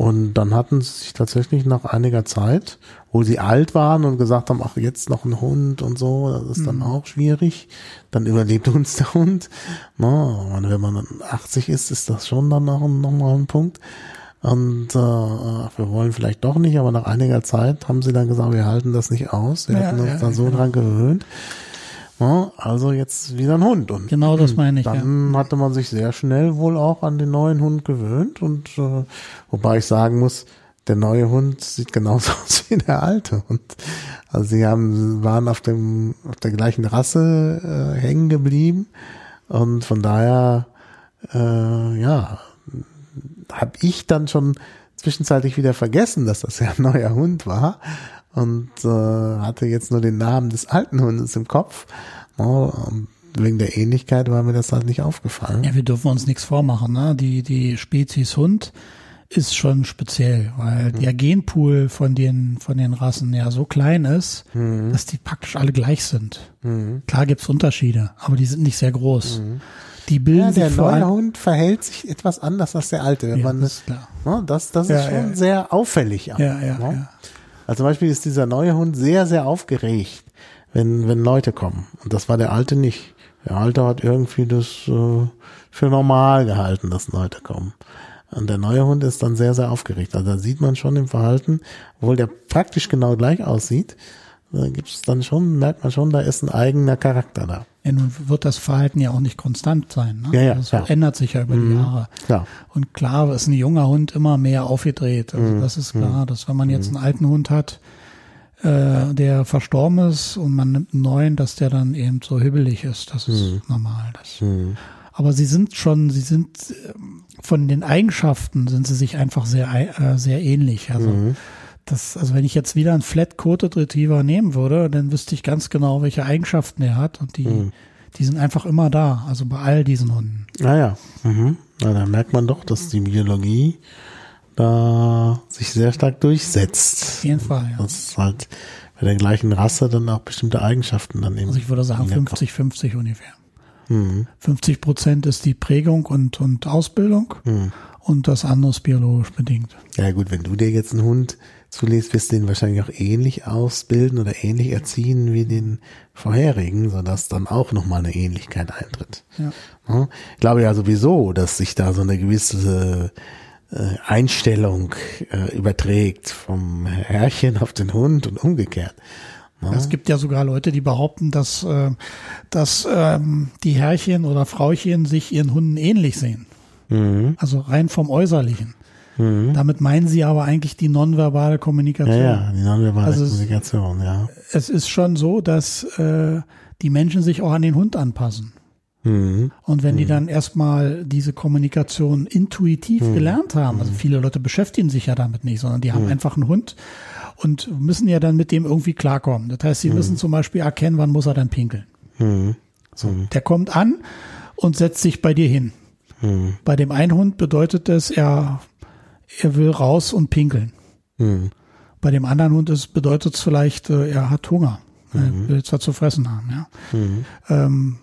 Und dann hatten sie sich tatsächlich nach einiger Zeit, wo sie alt waren und gesagt haben, ach, jetzt noch ein Hund und so, das ist dann Mhm. auch schwierig. Dann überlebt uns der Hund. Und wenn man dann 80 ist, ist das schon dann noch, noch mal ein Punkt. Und äh, wir wollen vielleicht doch nicht, aber nach einiger Zeit haben sie dann gesagt, wir halten das nicht aus. Wir Ja, hatten uns ja, da so genau. dran gewöhnt. Ja, also jetzt wieder ein Hund. Und Genau das meine ich, ja. dann hatte man sich sehr schnell wohl auch an den neuen Hund gewöhnt. Und äh, wobei ich sagen muss, der neue Hund sieht genauso aus wie der alte. Und also sie haben waren auf dem auf der gleichen Rasse äh, hängen geblieben. Und von daher, äh, ja, habe ich dann schon zwischenzeitlich wieder vergessen, dass das ja ein neuer Hund war und äh, hatte jetzt nur den Namen des alten Hundes im Kopf. Und wegen der Ähnlichkeit war mir das halt nicht aufgefallen. Ja, wir dürfen uns nichts vormachen. Ne? Die, die Spezies Hund ist schon speziell, weil der Genpool von den, von den Rassen ja so klein ist, dass die praktisch alle gleich sind. Klar gibt's Unterschiede, aber die sind nicht sehr groß. Die bilden Ja, der neue. Hund verhält sich etwas anders als der alte. Wenn Ja, man das ist klar. Ja, das, das ist Ja, schon sehr auffällig. Ja, ja, ne? ja. Also zum Beispiel ist dieser neue Hund sehr, sehr aufgeregt, wenn, wenn Leute kommen. Und das war der alte nicht. Der alte hat irgendwie das äh, für normal gehalten, dass Leute kommen. Und der neue Hund ist dann sehr, sehr aufgeregt. Also da sieht man schon im Verhalten, obwohl der praktisch genau gleich aussieht, da gibt's dann schon, merkt man schon, da ist ein eigener Charakter da. Ja, nun wird das Verhalten ja auch nicht konstant sein. Ne? Ja, ja, das klar. ändert sich ja über die Jahre. Klar. Und klar ist ein junger Hund immer mehr aufgedreht. Also Mhm. das ist klar, dass wenn man jetzt einen alten Hund hat, äh, der verstorben ist und man nimmt einen neuen, dass der dann eben so hibbelig ist. Das ist Mhm. normal. Das. Aber sie sind schon, sie sind ähm, von den Eigenschaften sind sie sich einfach sehr äh, sehr ähnlich. Also Mhm. Das, also wenn ich jetzt wieder einen Flat-Coated Retriever nehmen würde, dann wüsste ich ganz genau, welche Eigenschaften er hat und die, Mhm. die sind einfach immer da. Also bei all diesen Hunden. Naja, mhm. Na, da merkt man doch, dass die Biologie da sich sehr stark durchsetzt. Auf jeden Fall. Ja. Das ist halt bei der gleichen Rasse dann auch bestimmte Eigenschaften dann eben. Also ich würde sagen Ja, 50-50 ungefähr. Mhm. 50 Prozent ist die Prägung und, und Ausbildung Mhm. und das andere ist biologisch bedingt. Ja gut, wenn du dir jetzt einen Hund zulässt, wirst du den wahrscheinlich auch ähnlich ausbilden oder ähnlich erziehen wie den vorherigen, sodass dann auch nochmal eine Ähnlichkeit eintritt. Ja. Ich glaube ja sowieso, dass sich da so eine gewisse äh, Einstellung äh, überträgt vom Herrchen auf den Hund und umgekehrt. Es gibt ja sogar Leute, die behaupten, dass, äh, dass ähm, die Herrchen oder Frauchen sich ihren Hunden ähnlich sehen. mhm. Also rein vom Äußerlichen. Mhm. Damit meinen sie aber eigentlich die nonverbale ja, Kommunikation. ja, die nonverbale Also es- Kommunikation, ja. Es ist schon so, dass äh, die Menschen sich auch an den Hund anpassen. Mhm. Und wenn die dann erstmal diese Kommunikation intuitiv gelernt haben, also viele Leute beschäftigen sich ja damit nicht, sondern die haben einfach einen Hund und müssen ja dann mit dem irgendwie klarkommen. Das heißt, sie müssen zum Beispiel erkennen, wann muss er dann pinkeln. Mhm. Der kommt an und setzt sich bei dir hin. Mhm. Bei dem einen Hund bedeutet es, er, er will raus und pinkeln. Mhm. Bei dem anderen Hund ist, bedeutet es vielleicht, äh, er hat Hunger. Er will zwar zu fressen haben, ja. Mhm. Ähm,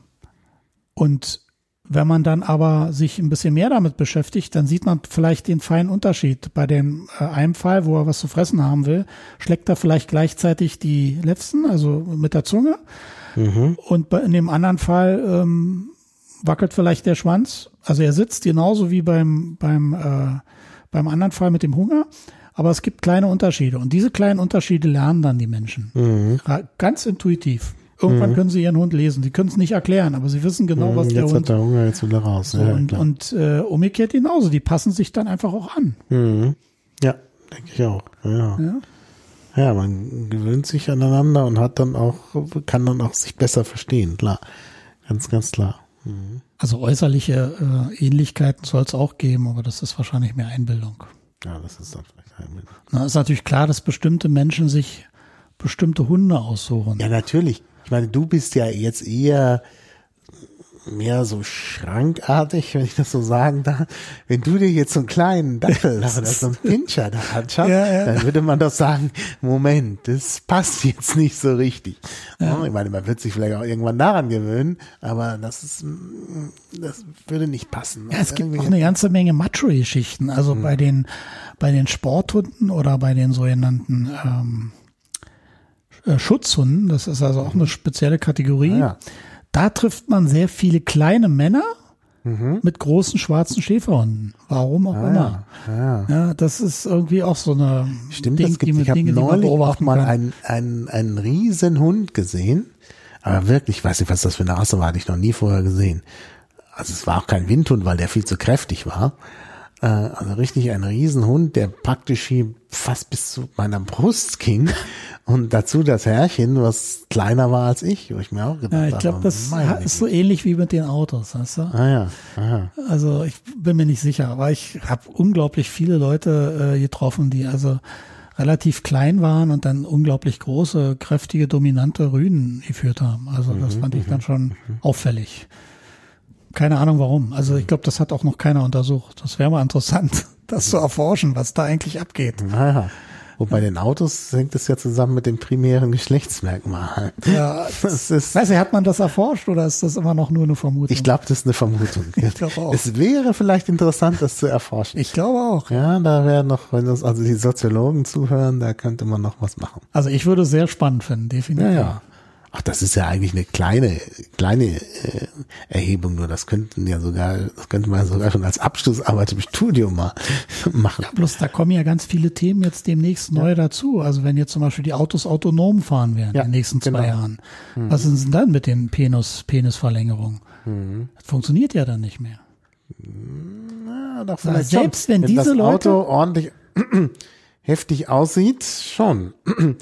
und wenn man dann aber sich ein bisschen mehr damit beschäftigt, dann sieht man vielleicht den feinen Unterschied. Bei dem äh, einem Fall, wo er was zu fressen haben will, schlägt er vielleicht gleichzeitig die Lefzen, also mit der Zunge. Mhm. Und bei, in dem anderen Fall ähm, wackelt vielleicht der Schwanz. Also er sitzt genauso wie beim, beim, äh, beim anderen Fall mit dem Hunger. Aber es gibt kleine Unterschiede. Und diese kleinen Unterschiede lernen dann die Menschen. Mhm. Ganz intuitiv. Irgendwann können sie ihren Hund lesen. Sie können es nicht erklären, aber sie wissen genau, was der Jetzt Hund. hat der Hunger jetzt wieder raus. So, ja, und klar. und äh, umgekehrt genauso. Die passen sich dann einfach auch an. Mhm. Ja, denke ich auch. Ja. Ja? ja, man gewöhnt sich aneinander und hat dann auch, kann dann auch sich besser verstehen, klar. Ganz, ganz klar. Mhm. Also äußerliche äh, Ähnlichkeiten soll es auch geben, aber das ist wahrscheinlich mehr Einbildung. Ja, das ist dann vielleicht ein Bild. Na, ist natürlich klar, dass bestimmte Menschen sich bestimmte Hunde aussuchen. Ja, natürlich. Ich meine, du bist ja jetzt eher mehr so schrankartig, wenn ich das so sagen darf. Wenn du dir jetzt so einen kleinen Dackel oder so einen Pinscher da anschaust, Ja, ja. dann würde man doch sagen, Moment, das passt jetzt nicht so richtig. Ja, Ich meine, man wird sich vielleicht auch irgendwann daran gewöhnen, aber das ist, das würde nicht passen. Es gibt Irgendwie- auch eine ganze Menge Macho-Geschichten. Also Mhm. bei den bei den Sporthunden oder bei den sogenannten ähm, äh, Schutzhunden, das ist also auch eine spezielle Kategorie. Ah, ja. Da trifft man sehr viele kleine Männer Mhm. mit großen schwarzen Schäferhunden. Warum auch Ah, immer. ja, ja. Ja, das ist irgendwie auch so eine Stimmt, Ding, das gibt, die, ich habe neulich auch mal einen, einen, einen riesen Hund gesehen. Aber wirklich, ich weiß nicht, was das für eine Rasse war, hatte ich noch nie vorher gesehen. Also es war auch kein Windhund, weil der viel zu kräftig war. Äh, also richtig ein Riesenhund, der praktisch hier fast bis zu meiner Brust ging. Und dazu das Herrchen, was kleiner war als ich, wo ich mir auch gedacht Ja, ich habe, glaube, das ist so ähnlich wie mit den Autos, weißt du? Ah ja, aha. Also ich bin mir nicht sicher, aber ich habe unglaublich viele Leute äh, getroffen, die also relativ klein waren und dann unglaublich große, kräftige, dominante Rüden geführt haben. Also das fand ich dann schon auffällig. Keine Ahnung warum. Also ich glaube, das hat auch noch keiner untersucht. Das wäre mal interessant, das zu erforschen, was da eigentlich abgeht. Aha. Und bei den Autos hängt es ja zusammen mit dem primären Geschlechtsmerkmal. Ja, Das ist, weiß ich, hat man das erforscht oder ist das immer noch nur eine Vermutung? ich glaube, das ist eine Vermutung. Ich glaube auch. Es wäre vielleicht interessant, das zu erforschen. Ich glaube auch. Ja, da wäre noch, wenn uns also die Soziologen zuhören, da könnte man noch was machen. Also ich würde es sehr spannend finden, definitiv. Ja, ja. Ach, das ist ja eigentlich eine kleine, kleine äh, Erhebung nur. Das könnten ja sogar, das könnte man sogar schon als Abschlussarbeit im Studium mal machen. Bloß da kommen ja ganz viele Themen jetzt demnächst neu dazu. Also wenn jetzt zum Beispiel die Autos autonom fahren werden Ja, in den nächsten zwei genau. Jahren, was ist denn dann mit den Penis, Penisverlängerungen? Mhm. Das funktioniert ja dann nicht mehr. Ja, doch vielleicht selbst schon. wenn diese das Leute- Auto ordentlich heftig aussieht, schon.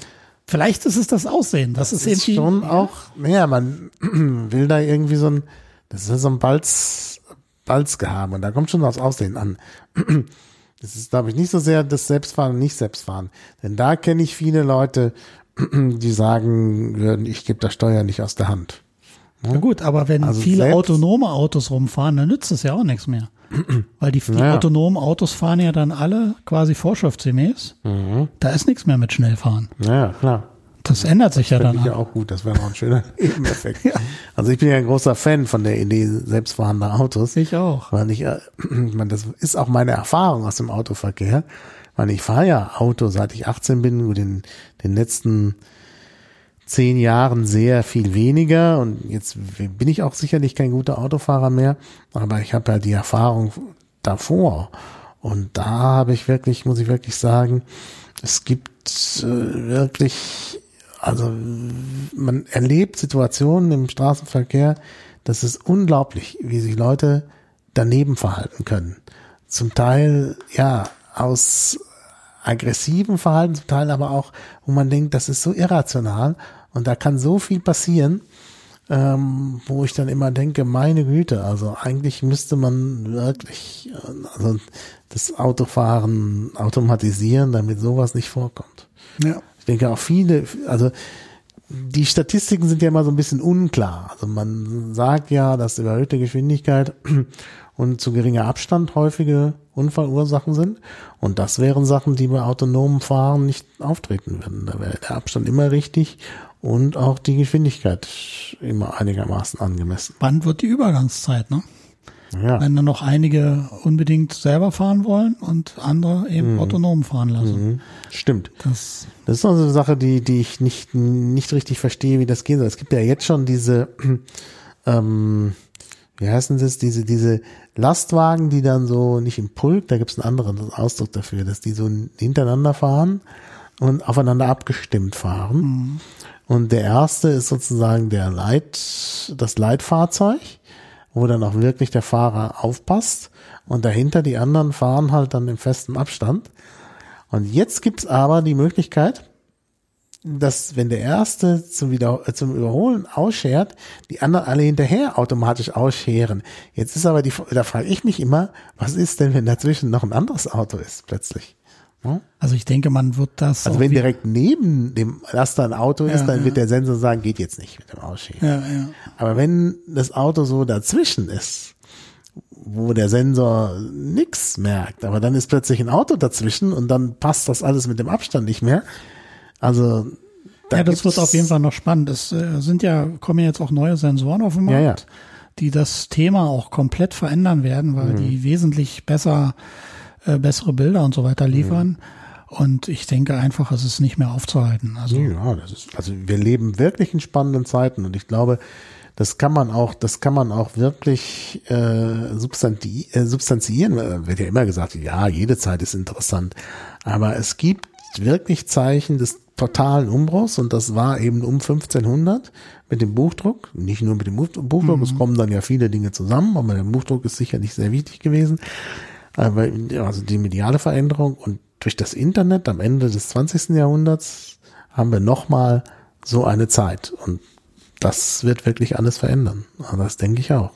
Vielleicht ist es das Aussehen. Das, ist, ist irgendwie schon auch, naja, man will da irgendwie so ein, das ist so ein Balz, Balzgehabe und da kommt schon das Aussehen an. Das ist, glaube ich, nicht so sehr das Selbstfahren und nicht Selbstfahren. Denn da kenne ich viele Leute, die sagen würden, ich gebe das Steuer nicht aus der Hand. Ja gut, aber wenn Also viele selbst- autonome Autos rumfahren, dann nützt es ja auch nichts mehr. Weil die, die Ja. autonomen Autos fahren ja dann alle quasi vorschriftsgemäß. Mhm. Da ist nichts mehr mit Schnellfahren. Ja, klar. Das ändert sich ja Finde dann. ich ja auch gut, das wäre noch ein schöner Nebeneffekt. Also ich bin ja ein großer Fan von der Idee selbstfahrender Autos. Ich auch. Weil ich, äh, man, das ist auch meine Erfahrung aus dem Autoverkehr. Weil ich fahre ja Auto, seit ich 18 bin, in den letzten zehn Jahren sehr viel weniger. Und jetzt bin ich auch sicherlich kein guter Autofahrer mehr, aber ich habe ja die Erfahrung davor. Und da habe ich wirklich, muss ich wirklich sagen, es gibt äh, wirklich, also man erlebt Situationen im Straßenverkehr, das ist unglaublich, wie sich Leute daneben verhalten können. Zum Teil, ja, aus aggressiven Verhalten, zum Teil aber auch, wo man denkt, das ist so irrational und da kann so viel passieren, ähm, wo ich dann immer denke, meine Güte, also eigentlich müsste man wirklich äh, also das Autofahren automatisieren, damit sowas nicht vorkommt. Ja. Ich denke auch viele, also die Statistiken sind ja immer so ein bisschen unklar. Also man sagt ja, dass überhöhte Geschwindigkeit und zu geringer Abstand häufige Unfallursachen sind. Und das wären Sachen, die bei autonomen Fahren nicht auftreten würden. Da wäre der Abstand immer richtig und auch die Geschwindigkeit immer einigermaßen angemessen. Wann wird die Übergangszeit, ne? Ja. Wenn dann noch einige unbedingt selber fahren wollen und andere eben Mhm. autonom fahren lassen. Stimmt. Das, Das ist also eine Sache, die, die ich nicht, nicht richtig verstehe, wie das gehen soll. Es gibt ja jetzt schon diese, ähm, wie heißen das, diese, diese Lastwagen, die dann so nicht im Pulk, da gibt es einen anderen Ausdruck dafür, dass die so hintereinander fahren und aufeinander abgestimmt fahren. Und der erste ist sozusagen der Leit, das Leitfahrzeug, wo dann auch wirklich der Fahrer aufpasst. Und dahinter die anderen fahren halt dann im festen Abstand. Und jetzt gibt's aber die Möglichkeit, dass wenn der erste zum, Wieder äh, zum Überholen ausschert, die anderen alle hinterher automatisch ausscheren. Jetzt ist aber die, da frage ich mich immer, was ist denn, wenn dazwischen noch ein anderes Auto ist plötzlich? Also ich denke, man wird das. Also wenn direkt neben dem Laster ein Auto ist, Ja, dann ja. wird der Sensor sagen, geht jetzt nicht mit dem Ausschieben. ja. Aber wenn das Auto so dazwischen ist, wo der Sensor nix merkt, aber dann ist plötzlich ein Auto dazwischen und dann passt das alles mit dem Abstand nicht mehr. Also da ja, das wird auf jeden Fall noch spannend. Es äh, sind ja, kommen jetzt auch neue Sensoren auf den Markt, die das Thema auch komplett verändern werden, weil Mhm. die wesentlich besser, äh, bessere Bilder und so weiter liefern. Mhm. Und ich denke einfach, es ist nicht mehr aufzuhalten. Also Ja, das ist, also wir leben wirklich in spannenden Zeiten und ich glaube, das kann man auch, das kann man auch wirklich äh, substanti äh, substanziieren. Äh, Wird ja immer gesagt, ja, jede Zeit ist interessant, aber es gibt wirklich Zeichen des totalen Umbruchs und das war eben um 1500 mit dem Buchdruck, nicht nur mit dem Buch- Buchdruck, es kommen dann ja viele Dinge zusammen, aber der Buchdruck ist sicherlich sehr wichtig gewesen. Aber also die mediale Veränderung und durch das Internet am Ende des 20. Jahrhunderts haben wir nochmal so eine Zeit. Und das wird wirklich alles verändern. Aber Das denke ich auch.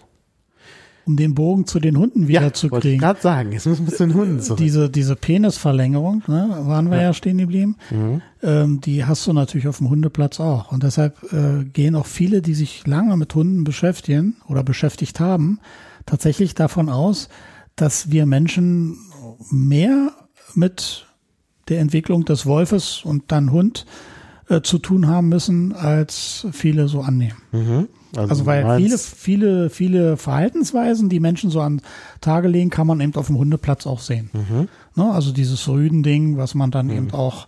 um den Bogen zu den Hunden wieder zu wollte ich gerade sagen. Jetzt müssen wir zu den Hunden zurück. Diese, diese Penisverlängerung, ne, waren wir ja, stehen geblieben, Mhm. ähm, die hast du natürlich auf dem Hundeplatz auch. Und deshalb äh, gehen auch viele, die sich lange mit Hunden beschäftigen oder beschäftigt haben, tatsächlich davon aus, dass wir Menschen mehr mit der Entwicklung des Wolfes und dann Hund äh, zu tun haben müssen, als viele so annehmen. Also du weil viele, viele, viele Verhaltensweisen, die Menschen so an Tage legen, kann man eben auf dem Hundeplatz auch sehen. Mhm. Ne? Also dieses Rüden-Ding, was man dann eben auch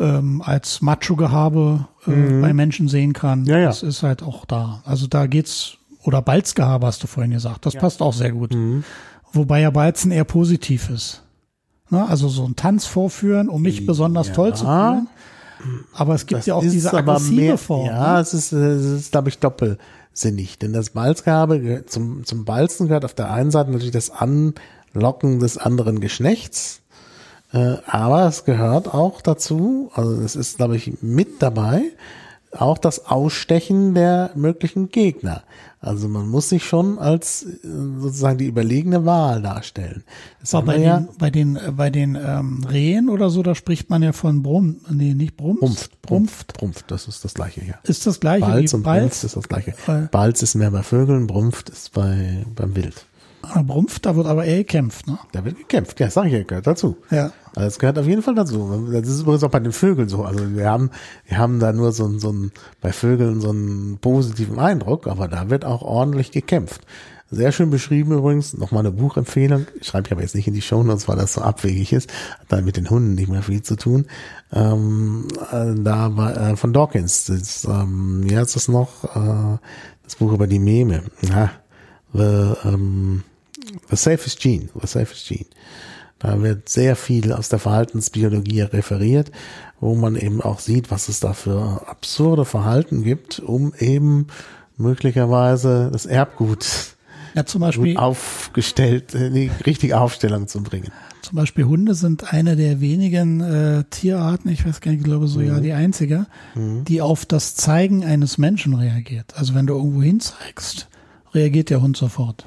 ähm, als Macho-Gehabe äh, bei Menschen sehen kann, Mhm. Ja, ja. das ist halt auch da. Also da geht's, oder Balzgehabe hast du vorhin gesagt, das passt auch sehr gut. Wobei ja Balzen eher positiv ist. Ne? Also so einen Tanz vorführen, um mich besonders toll zu fühlen. Aber es gibt Das ja auch diese aggressive mehr, Form. Ja, ne? es ist, es ist, glaube ich, doppelsinnig. Denn das Balzgehabe gehört- zum, zum Balzen gehört auf der einen Seite natürlich das Anlocken des anderen Geschlechts. Äh, aber es gehört auch dazu, also es ist, glaube ich, mit dabei, auch das Ausstechen der möglichen Gegner. Also man muss sich schon als äh, sozusagen die überlegene Wahl darstellen. Das Aber bei ja, den, bei den, äh, bei den ähm, Rehen oder so, da spricht man ja von Brumm, nee, nicht Brumms, Brumpft, Brumpft. Brumpft, das ist das gleiche hier. Ist das gleiche Balz und Balz? ist das gleiche. Äh. Balz ist mehr bei Vögeln, Brumpft ist bei, beim Wild. Ah, Brumpft, da wird aber eher gekämpft, ne? Da wird gekämpft, ja, sag ich ja, gehört dazu. Ja. Also das gehört auf jeden Fall dazu. Das ist übrigens auch bei den Vögeln so. Also wir haben, wir haben da nur so, so ein, bei Vögeln so einen positiven Eindruck, aber da wird auch ordentlich gekämpft. Sehr schön beschrieben übrigens, nochmal eine Buchempfehlung, schreibe ich aber jetzt nicht in die Shownotes, weil das so abwegig ist, hat dann mit den Hunden nicht mehr viel zu tun. Ähm, äh, da war äh, von Dawkins, das, ähm, wie heißt das noch? Äh, das Buch über die Meme. Ja, the, ähm, the Safest Gene, The Safest Gene. Da wird sehr viel aus der Verhaltensbiologie referiert, wo man eben auch sieht, was es da für absurde Verhalten gibt, um eben möglicherweise das Erbgut Ja, zum gut Beispiel, aufgestellt, in die richtige Aufstellung zu bringen. zum Beispiel Hunde sind eine der wenigen äh, Tierarten, ich weiß gar nicht, ich glaube so ja die einzige, die auf das Zeigen eines Menschen reagiert. Also wenn du irgendwo hinzeigst, reagiert der Hund sofort.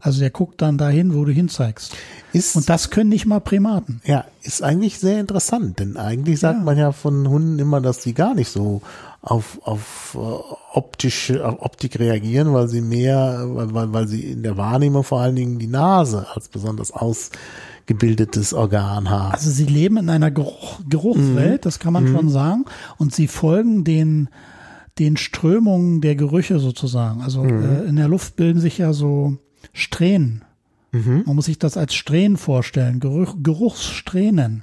Also der guckt dann dahin, wo du hinzeigst. Ist, Und das können nicht mal Primaten. ja, ist eigentlich sehr interessant, denn eigentlich sagt Ja. man ja von Hunden immer, dass die gar nicht so auf, auf äh, optische auf Optik reagieren, weil sie mehr, weil, weil, sie in der Wahrnehmung vor allen Dingen die Nase als besonders ausgebildetes Organ haben. Also sie leben in einer Geruch, Geruchswelt, das kann man schon sagen, und sie folgen den den Strömungen der Gerüche sozusagen. Also äh, in der Luft bilden sich ja so Strähnen. Man muss sich das als Strähnen vorstellen, Geruch, Geruchssträhnen.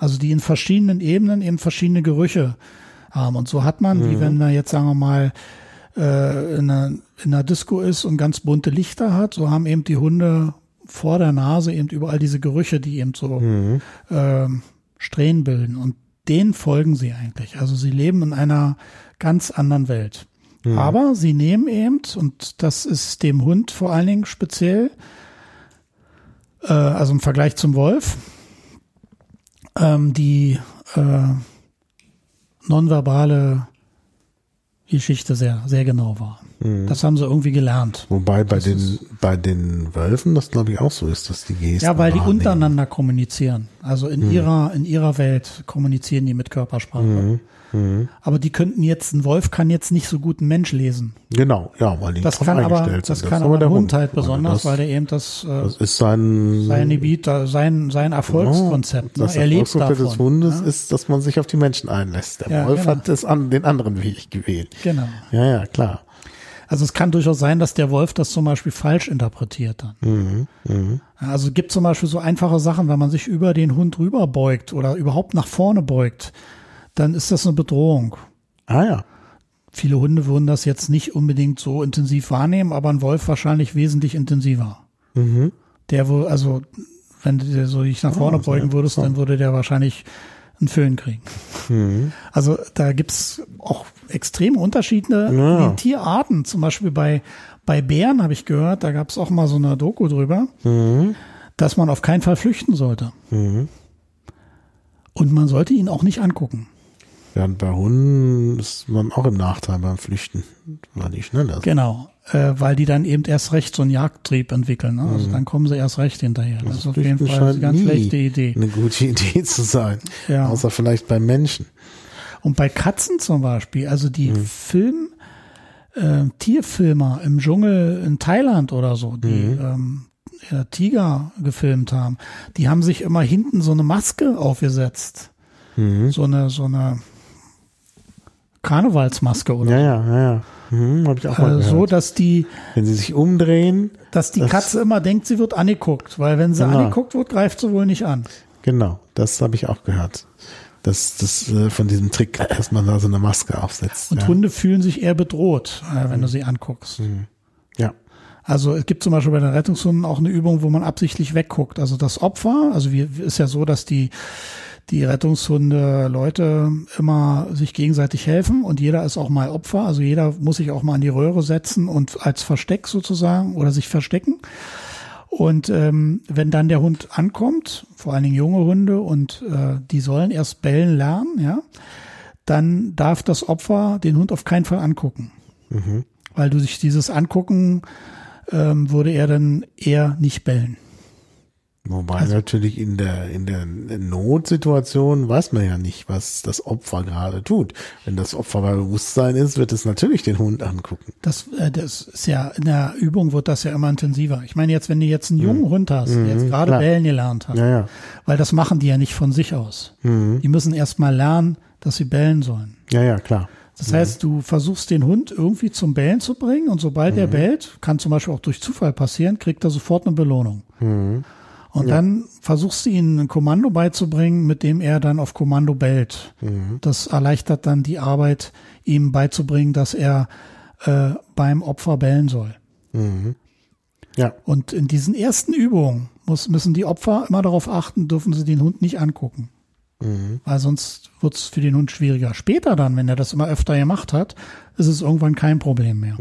Also die in verschiedenen Ebenen eben verschiedene Gerüche haben. Und so hat man, wie wenn man jetzt sagen wir mal äh, in, einer, in einer Disco ist und ganz bunte Lichter hat, so haben eben die Hunde vor der Nase eben überall diese Gerüche, die eben so ähm, Strähnen bilden. Und denen folgen sie eigentlich. Also sie leben in einer ganz anderen Welt. Aber sie nehmen eben, und das ist dem Hund vor allen Dingen speziell, äh, also im Vergleich zum Wolf, ähm, die äh, nonverbale Geschichte sehr, sehr genau wahr. Das haben sie irgendwie gelernt. Wobei bei den, bei den Wölfen das glaube ich auch so ist, dass die Gesten Ja, weil die wahrnehmen. untereinander kommunizieren. Also in ihrer, in ihrer Welt kommunizieren die mit Körpersprache. Aber die könnten jetzt, ein Wolf kann jetzt nicht so gut einen Mensch lesen. Genau, ja, weil die Das kann aber, eingestellt das sind. kann aber der der Hund halt besonders, das, weil der eben das, äh, das ist sein, sein Gebiet, da- sein, sein Erfolgskonzept, ne? das er Erfolgskonzept davon. des Hundes ne? ist, dass man sich auf die Menschen einlässt. Der Ja, Wolf genau. hat das an, den anderen Weg gewählt. Genau. Ja, ja, klar. Also es kann durchaus sein, dass der Wolf das zum Beispiel falsch interpretiert dann. Mhm, Ja, Also es gibt zum Beispiel so einfache Sachen, wenn man sich über den Hund rüber beugt oder überhaupt nach vorne beugt, dann ist das eine Bedrohung. Ah ja. Viele Hunde würden das jetzt nicht unbedingt so intensiv wahrnehmen, aber ein Wolf wahrscheinlich wesentlich intensiver. Mhm. Der wohl, also wenn du so dich nach vorne Oh, beugen würdest, dann würde der wahrscheinlich einen Föhn kriegen. Mhm. Also da gibt's auch extreme Unterschiede Ja. in Tierarten. Zum Beispiel bei, bei Bären habe ich gehört, da gab's auch mal so eine Doku drüber, Mhm. dass man auf keinen Fall flüchten sollte. Mhm. Und man sollte ihn auch nicht angucken. Während bei Hunden ist man auch im Nachteil beim Flüchten, weil die schneller sind. Genau. Äh, weil die dann eben erst recht so einen Jagdtrieb entwickeln. Ne? Also dann kommen sie erst recht hinterher. Das ist auf jeden Fall eine ganz schlechte Idee. Eine gute Idee zu sein. Ja. Außer vielleicht beim Menschen. Und bei Katzen zum Beispiel, also die Film, äh, Tierfilmer im Dschungel in Thailand oder so, die ähm, ja, Tiger gefilmt haben, die haben sich immer hinten so eine Maske aufgesetzt. So eine, so eine Karnevalsmaske oder Ja, ja, ja, ja. Mhm, Habe ich auch mal äh, so, dass die, Wenn sie sich umdrehen, dass die Das- Katze immer denkt, sie wird angeguckt, weil wenn sie Genau. angeguckt wird, greift sie wohl nicht an. genau, das habe ich auch gehört. Das, das äh, von diesem Trick, dass man da so eine Maske aufsetzt. Und ja. Hunde fühlen sich eher bedroht, äh, wenn du sie anguckst. ja. Also es gibt zum Beispiel bei den Rettungshunden auch eine Übung, wo man absichtlich wegguckt. Also das Opfer, also wir, ist ja so, dass die, die Rettungshunde Leute immer sich gegenseitig helfen und jeder ist auch mal Opfer. Also jeder muss sich auch mal an die Röhre setzen und als Versteck sozusagen oder sich verstecken. Und ähm, wenn dann der Hund ankommt, vor allen Dingen junge Hunde, und äh, die sollen erst bellen lernen, ja, dann darf das Opfer den Hund auf keinen Fall angucken. Weil du sich dieses Angucken ähm, würde er dann eher nicht bellen. Wobei Also natürlich in der, in der Notsituation weiß man ja nicht, was das Opfer gerade tut. Wenn das Opfer bei Bewusstsein ist, wird es natürlich den Hund angucken. Das, äh, das ist ja, in der Übung wird das ja immer intensiver. Ich meine jetzt, wenn du jetzt einen jungen Hund hast, der jetzt gerade Mhm. klar. bellen gelernt hat, Ja, ja. weil das machen die ja nicht von sich aus. Mhm. Die müssen erst mal lernen, dass sie bellen sollen. Ja, ja, klar. Das heißt, du versuchst den Hund irgendwie zum Bellen zu bringen und sobald Mhm. er bellt, kann zum Beispiel auch durch Zufall passieren, kriegt er sofort eine Belohnung. Mhm. Und dann versuchst du ihm ein Kommando beizubringen, mit dem er dann auf Kommando bellt. Mhm. Das erleichtert dann die Arbeit, ihm beizubringen, dass er äh, beim Opfer bellen soll. Ja, Und in diesen ersten Übungen muss, müssen die Opfer immer darauf achten, dürfen sie den Hund nicht angucken. Weil sonst wird es für den Hund schwieriger. Später dann, wenn er das immer öfter gemacht hat, ist es irgendwann kein Problem mehr.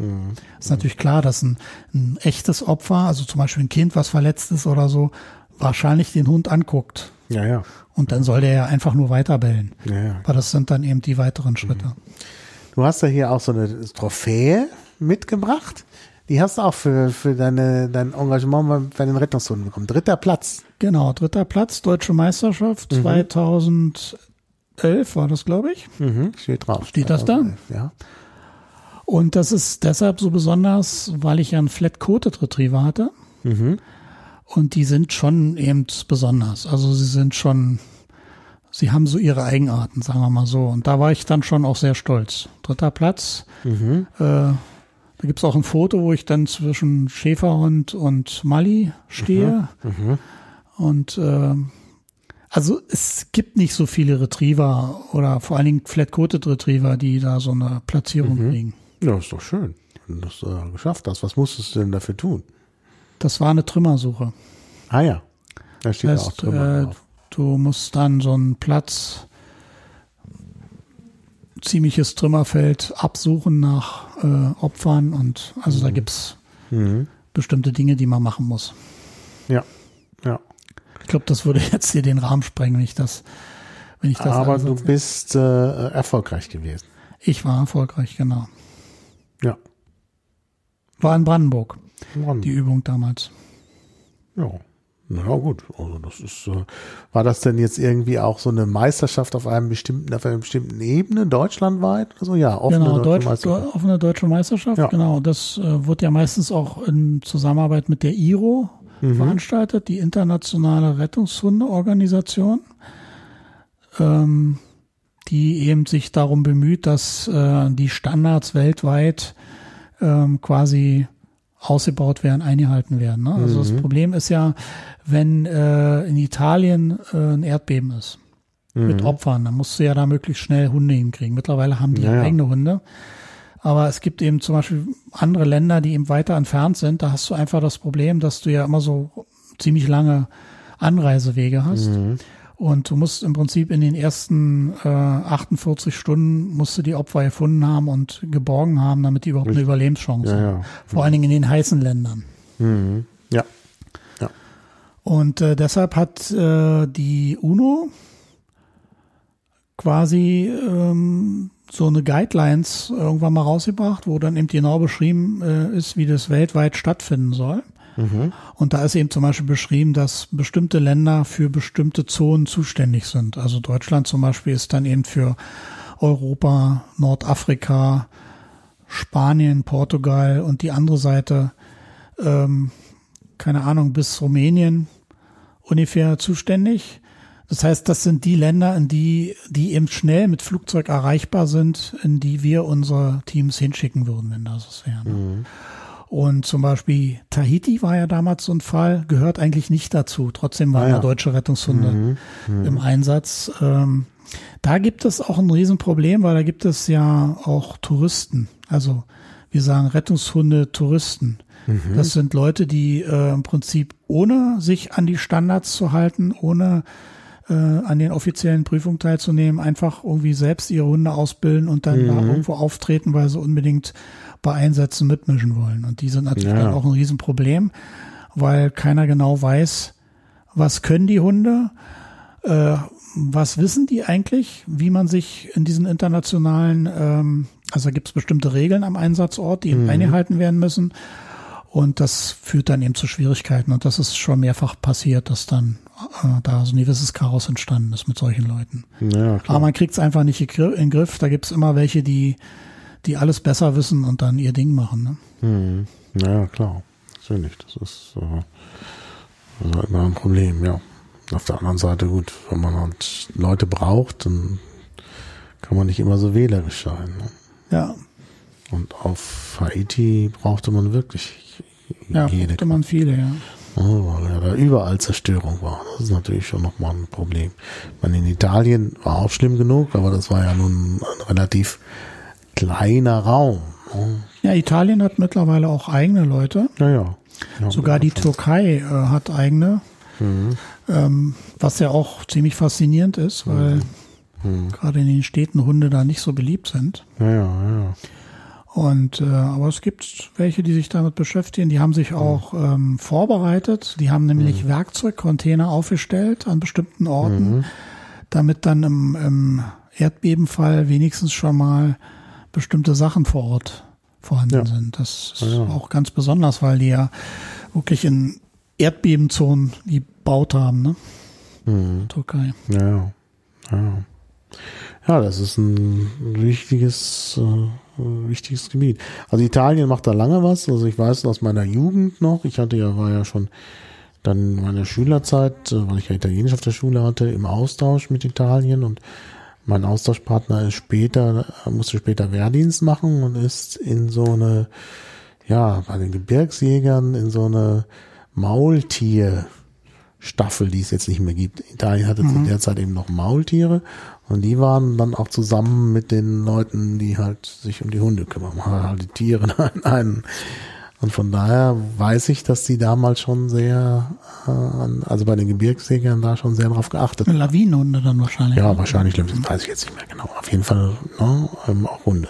Ist natürlich klar, dass ein, ein echtes Opfer, also zum Beispiel ein Kind, was verletzt ist oder so, wahrscheinlich den Hund anguckt. ja, ja. Und dann soll der ja einfach nur weiterbellen. ja, ja. Aber das sind dann eben die weiteren Schritte. Du hast ja hier auch so eine Trophäe mitgebracht. Die hast du auch für, für deine, dein Engagement bei- den Rettungshunden bekommen. Dritter Platz. Genau, dritter Platz, Deutsche Meisterschaft 2011 war das, glaube ich. Mhm, steht drauf. Steht das da? 2011, Ja. Und das ist deshalb so besonders, weil ich ja einen Flat-Coated Retriever hatte. Und die sind schon eben besonders. Also sie sind schon, sie haben so ihre Eigenarten, sagen wir mal so. Und da war ich dann schon auch sehr stolz. Dritter Platz. Äh, da gibt's auch ein Foto, wo ich dann zwischen Schäferhund und Mali stehe. Und äh, also es gibt nicht so viele Retriever oder vor allen Dingen Flat-Coated Retriever, die da so eine Platzierung kriegen. Ja, ist doch schön, wenn du das äh, geschafft hast. Was musstest du denn dafür tun? Das war eine Trümmersuche. Ah ja, da steht Das ja auch heißt, drüber äh, drauf. du musst dann so einen Platz, ziemliches Trümmerfeld absuchen nach äh, Opfern und also da gibt's Mhm. bestimmte Dinge, die man machen muss. Ja, ja. Ich glaube, das würde jetzt hier den Rahmen sprengen, wenn ich das, wenn ich das Aber du bist äh, erfolgreich gewesen. Ich war erfolgreich, genau. Ja. War in Brandenburg, Mann. die Übung damals. Ja. Na ja, gut. Also das ist, äh, war das denn jetzt irgendwie auch so eine Meisterschaft auf einem bestimmten, auf einer bestimmten Ebene, deutschlandweit? Also ja, offene genau, deutsche Deutsch, Meisterschaft. offene deutsche Meisterschaft, Ja. genau. Das äh, wird ja meistens auch in Zusammenarbeit mit der IRO Mhm. veranstaltet, die internationale Rettungshundeorganisation, ähm, die eben sich darum bemüht, dass äh, die Standards weltweit ähm, quasi ausgebaut werden, eingehalten werden. Ne? Also das Problem ist ja, wenn äh, in Italien äh, ein Erdbeben ist mit Opfern, dann musst du ja da möglichst schnell Hunde hinkriegen. Mittlerweile haben die Ja, ja. eigene Hunde. Aber es gibt eben zum Beispiel andere Länder, die eben weiter entfernt sind. Da hast du einfach das Problem, dass du ja immer so ziemlich lange Anreisewege hast. Und du musst im Prinzip in den ersten äh, 48 Stunden musst du die Opfer gefunden haben und geborgen haben, damit die überhaupt eine Überlebenschance Ja, haben. ja. Vor allen Dingen in den heißen Ländern. Mhm. Ja. Ja. Und äh, deshalb hat äh, die UNO quasi ähm, so eine Guidelines irgendwann mal rausgebracht, wo dann eben genau beschrieben äh, ist, wie das weltweit stattfinden soll. Und da ist eben zum Beispiel beschrieben, dass bestimmte Länder für bestimmte Zonen zuständig sind. Also Deutschland zum Beispiel ist dann eben für Europa, Nordafrika, Spanien, Portugal und die andere Seite, ähm, keine Ahnung, bis Rumänien ungefähr zuständig. Das heißt, das sind die Länder, in die, die eben schnell mit Flugzeug erreichbar sind, in die wir unsere Teams hinschicken würden, wenn das es wäre. ne? Und zum Beispiel Tahiti war ja damals so ein Fall, gehört eigentlich nicht dazu. Trotzdem waren Ah, ja. da deutsche Rettungshunde im Einsatz. Ähm, da gibt es auch ein Riesenproblem, weil da gibt es ja auch Touristen. Also wir sagen Rettungshunde Touristen. Das sind Leute, die äh, im Prinzip ohne sich an die Standards zu halten, ohne äh, an den offiziellen Prüfungen teilzunehmen, einfach irgendwie selbst ihre Hunde ausbilden und dann da irgendwo auftreten, weil sie unbedingt bei Einsätzen mitmischen wollen. Und die sind natürlich Ja. dann auch ein Riesenproblem, weil keiner genau weiß, was können die Hunde, äh, was wissen die eigentlich, wie man sich in diesen internationalen, ähm, also da gibt es bestimmte Regeln am Einsatzort, die eben eingehalten werden müssen. Und das führt dann eben zu Schwierigkeiten. Und das ist schon mehrfach passiert, dass dann äh, da so ein gewisses Chaos entstanden ist mit solchen Leuten. Ja. Aber man kriegt es einfach nicht in den Griff. Da gibt es immer welche, die, die alles besser wissen und dann ihr Ding machen. Ne? Mhm. Ja, klar. Natürlich. Das ist, äh, halt immer ein Problem, ja. Auf der anderen Seite, gut, wenn man halt Leute braucht, dann kann man nicht immer so wählerisch sein. Ne? Ja, Und auf Haiti brauchte man wirklich ja, jede brauchte man viele, ja. Oh, weil ja da überall Zerstörung war. Das ist natürlich schon nochmal ein Problem. Ich meine, in Italien war auch schlimm genug, aber das war ja nun relativ kleiner Raum. Ja, Italien hat mittlerweile auch eigene Leute. Ja, ja. ja Sogar die Türkei äh, hat eigene, Mhm. ähm, was ja auch ziemlich faszinierend ist, weil Mhm. gerade in den Städten Hunde da nicht so beliebt sind. Ja, ja, ja. Und äh, aber es gibt welche, die sich damit beschäftigen. Die haben sich auch ähm, vorbereitet. Die haben nämlich Werkzeugcontainer aufgestellt an bestimmten Orten, damit dann im, im Erdbebenfall wenigstens schon mal bestimmte Sachen vor Ort vorhanden Ja. sind. Das ist Ja. auch ganz besonders, weil die ja wirklich in Erdbebenzonen gebaut haben, ne? Mhm. Türkei. Ja, ja. Ja, das ist ein wichtiges, äh, wichtiges Gebiet. Also Italien macht da lange was. Also ich weiß aus meiner Jugend noch, ich hatte ja, war ja schon dann in meiner Schülerzeit, äh, weil ich ja Italienisch auf der Schule hatte, im Austausch mit Italien und mein Austauschpartner ist später, äh, musste später Wehrdienst machen und ist in so eine, ja, bei den Gebirgsjägern in so eine Maultier-Staffel, die es jetzt nicht mehr gibt. Italien hatte zu der Zeit eben noch Maultiere und die waren dann auch zusammen mit den Leuten, die halt sich um die Hunde kümmern, halt die Tiere in einen. Und von daher weiß ich, dass die damals schon sehr, äh, also bei den Gebirgsjägern da schon sehr drauf geachtet haben. Lawinenhunde dann wahrscheinlich. Ja, wahrscheinlich, das weiß ich jetzt nicht mehr genau. Auf jeden Fall ne, ähm, auch Hunde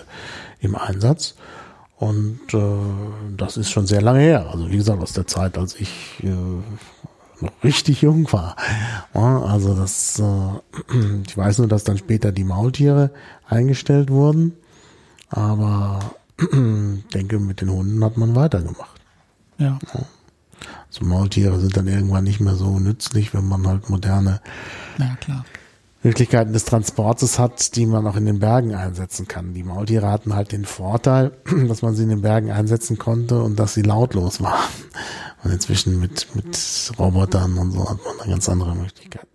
im Einsatz. Und äh, das ist schon sehr lange her. Also wie gesagt, aus der Zeit, als ich äh, noch richtig jung war. Ja, also das, äh, ich weiß nur, dass dann später die Maultiere eingestellt wurden. Aber denke, mit den Hunden hat man weitergemacht. Ja. Also Maultiere sind dann irgendwann nicht mehr so nützlich, wenn man halt moderne Ja, klar. Möglichkeiten des Transportes hat, die man auch in den Bergen einsetzen kann. Die Maultiere hatten halt den Vorteil, dass man sie in den Bergen einsetzen konnte und dass sie lautlos waren. Und inzwischen mit, mit Robotern und so hat man eine ganz andere Möglichkeit,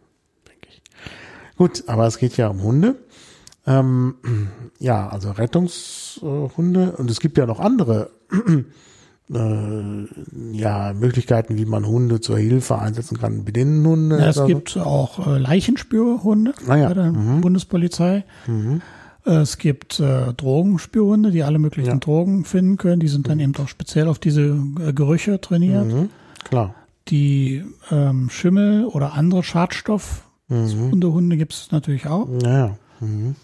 denke ich. Gut, aber es geht ja um Hunde. Ähm, ja, also Rettungshunde und es gibt ja noch andere äh, ja, Möglichkeiten, wie man Hunde zur Hilfe einsetzen kann. Binnenhunde. Ja, es oder so. gibt auch äh, Leichenspürhunde Ah ja. bei der Mhm. Bundespolizei. Äh, Es gibt äh, Drogenspürhunde, die alle möglichen Ja. Drogen finden können. Die sind dann eben auch speziell auf diese äh, Gerüche trainiert. Mhm. Klar. Die ähm, Schimmel oder andere Schadstoff Mhm. Hundehunde gibt es natürlich auch. Naja. Mhm.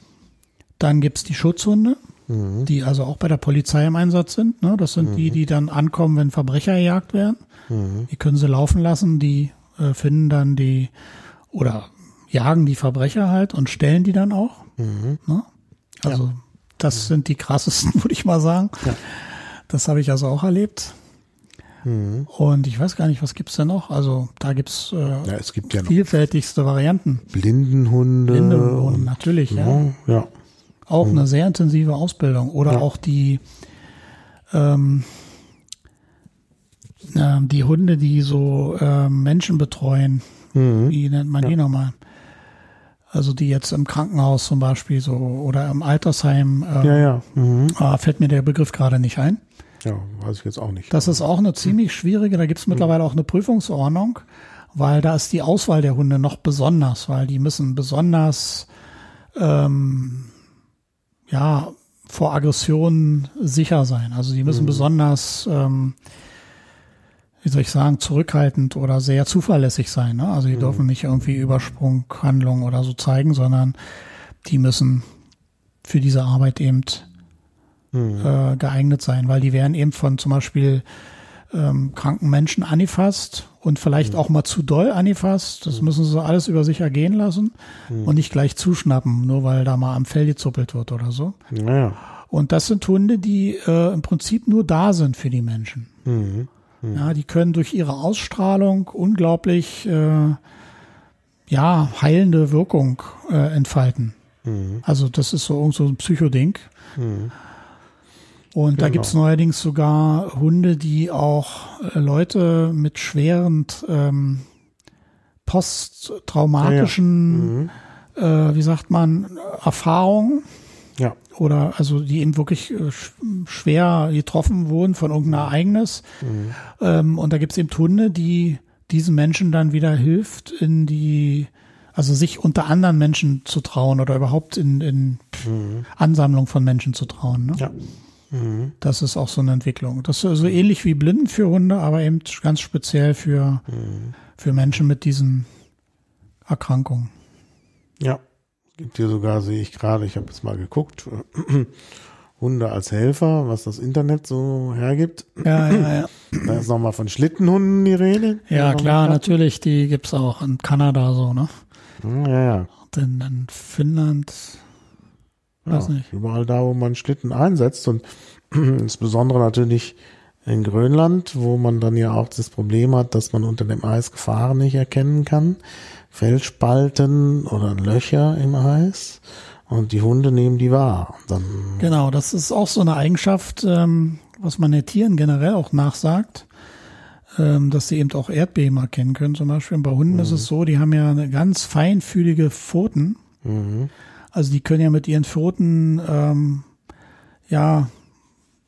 Dann gibt es die Schutzhunde, Mhm. die also auch bei der Polizei im Einsatz sind. Ne? Das sind die, die dann ankommen, wenn Verbrecher gejagt werden. Mhm. Die können sie laufen lassen, die äh, finden dann die oder jagen die Verbrecher halt und stellen die dann auch. Mhm. Ne? Also das sind die krassesten, würde ich mal sagen. Ja. Das habe ich also auch erlebt. Mhm. Und ich weiß gar nicht, was gibt's denn noch? Also da gibt's äh, Ja, es gibt ja vielfältigste Varianten. Blindenhunde. Blinde und, natürlich, ja. ja. ja. Auch eine sehr intensive Ausbildung. Oder Ja. auch die, ähm, ähm, die Hunde, die so ähm, Menschen betreuen. Mhm. Wie nennt man die nochmal? Also die jetzt im Krankenhaus zum Beispiel so oder im Altersheim, äh, Ja, ja. Mhm. ah, fällt mir der Begriff gerade nicht ein. Ja, weiß ich jetzt auch nicht. Das ist auch eine ziemlich schwierige, da gibt es mittlerweile auch eine Prüfungsordnung, weil da ist die Auswahl der Hunde noch besonders, weil die müssen besonders ähm, ja vor Aggressionen sicher sein. Also die müssen besonders, ähm, wie soll ich sagen, zurückhaltend oder sehr zuverlässig sein. Ne? Also die dürfen nicht irgendwie Übersprunghandlungen oder so zeigen, sondern die müssen für diese Arbeit eben äh, geeignet sein, weil die werden eben von zum Beispiel ähm, kranken Menschen angefasst und vielleicht auch mal zu doll angefasst. Das müssen sie alles über sich ergehen lassen und nicht gleich zuschnappen, nur weil da mal am Fell gezuppelt wird oder so. Naja. Und das sind Hunde, die äh, im Prinzip nur da sind für die Menschen. Mhm. Ja, die können durch ihre Ausstrahlung unglaublich äh, ja heilende Wirkung äh, entfalten. Mhm. Also das ist so irgend so ein Psychoding. Mhm. Und da Genau. gibt's neuerdings sogar Hunde, die auch äh, Leute mit schweren ähm, posttraumatischen, Mhm. äh, wie sagt man, Erfahrungen Ja. oder also die eben wirklich äh, sch schwer getroffen wurden von irgendeinem Ereignis. Mhm. Ähm, und da gibt's eben Hunde, die diesen Menschen dann wieder hilft, in die, also sich unter anderen Menschen zu trauen oder überhaupt in, in Ansammlung von Menschen zu trauen. Ne? Mhm. Ja. Mhm. Das ist auch so eine Entwicklung. Das ist so ähnlich wie Blinden für Hunde, aber eben ganz speziell für, Mhm. für Menschen mit diesen Erkrankungen. Ja. Gibt hier sogar, sehe ich gerade, ich habe jetzt mal geguckt, Hunde als Helfer, was das Internet so hergibt. Ja, ja, ja. Da ist nochmal von Schlittenhunden die Rede. Ja, klar, natürlich, die gibt's auch in Kanada so, ne? Ja, ja. Und in, in Finnland, weiß ja. nicht. Überall da, wo man Schlitten einsetzt. Und insbesondere natürlich in Grönland, wo man dann ja auch das Problem hat, dass man unter dem Eis Gefahren nicht erkennen kann. Felsspalten oder Löcher im Eis. Und die Hunde nehmen die wahr. Dann, Genau, das ist auch so eine Eigenschaft, ähm, was man den Tieren generell auch nachsagt, ähm, dass sie eben auch Erdbeben erkennen können. Zum Beispiel bei Hunden ist es so, die haben ja eine ganz feinfühlige Pfoten. mhm. Also die können ja mit ihren Pfoten ähm, ja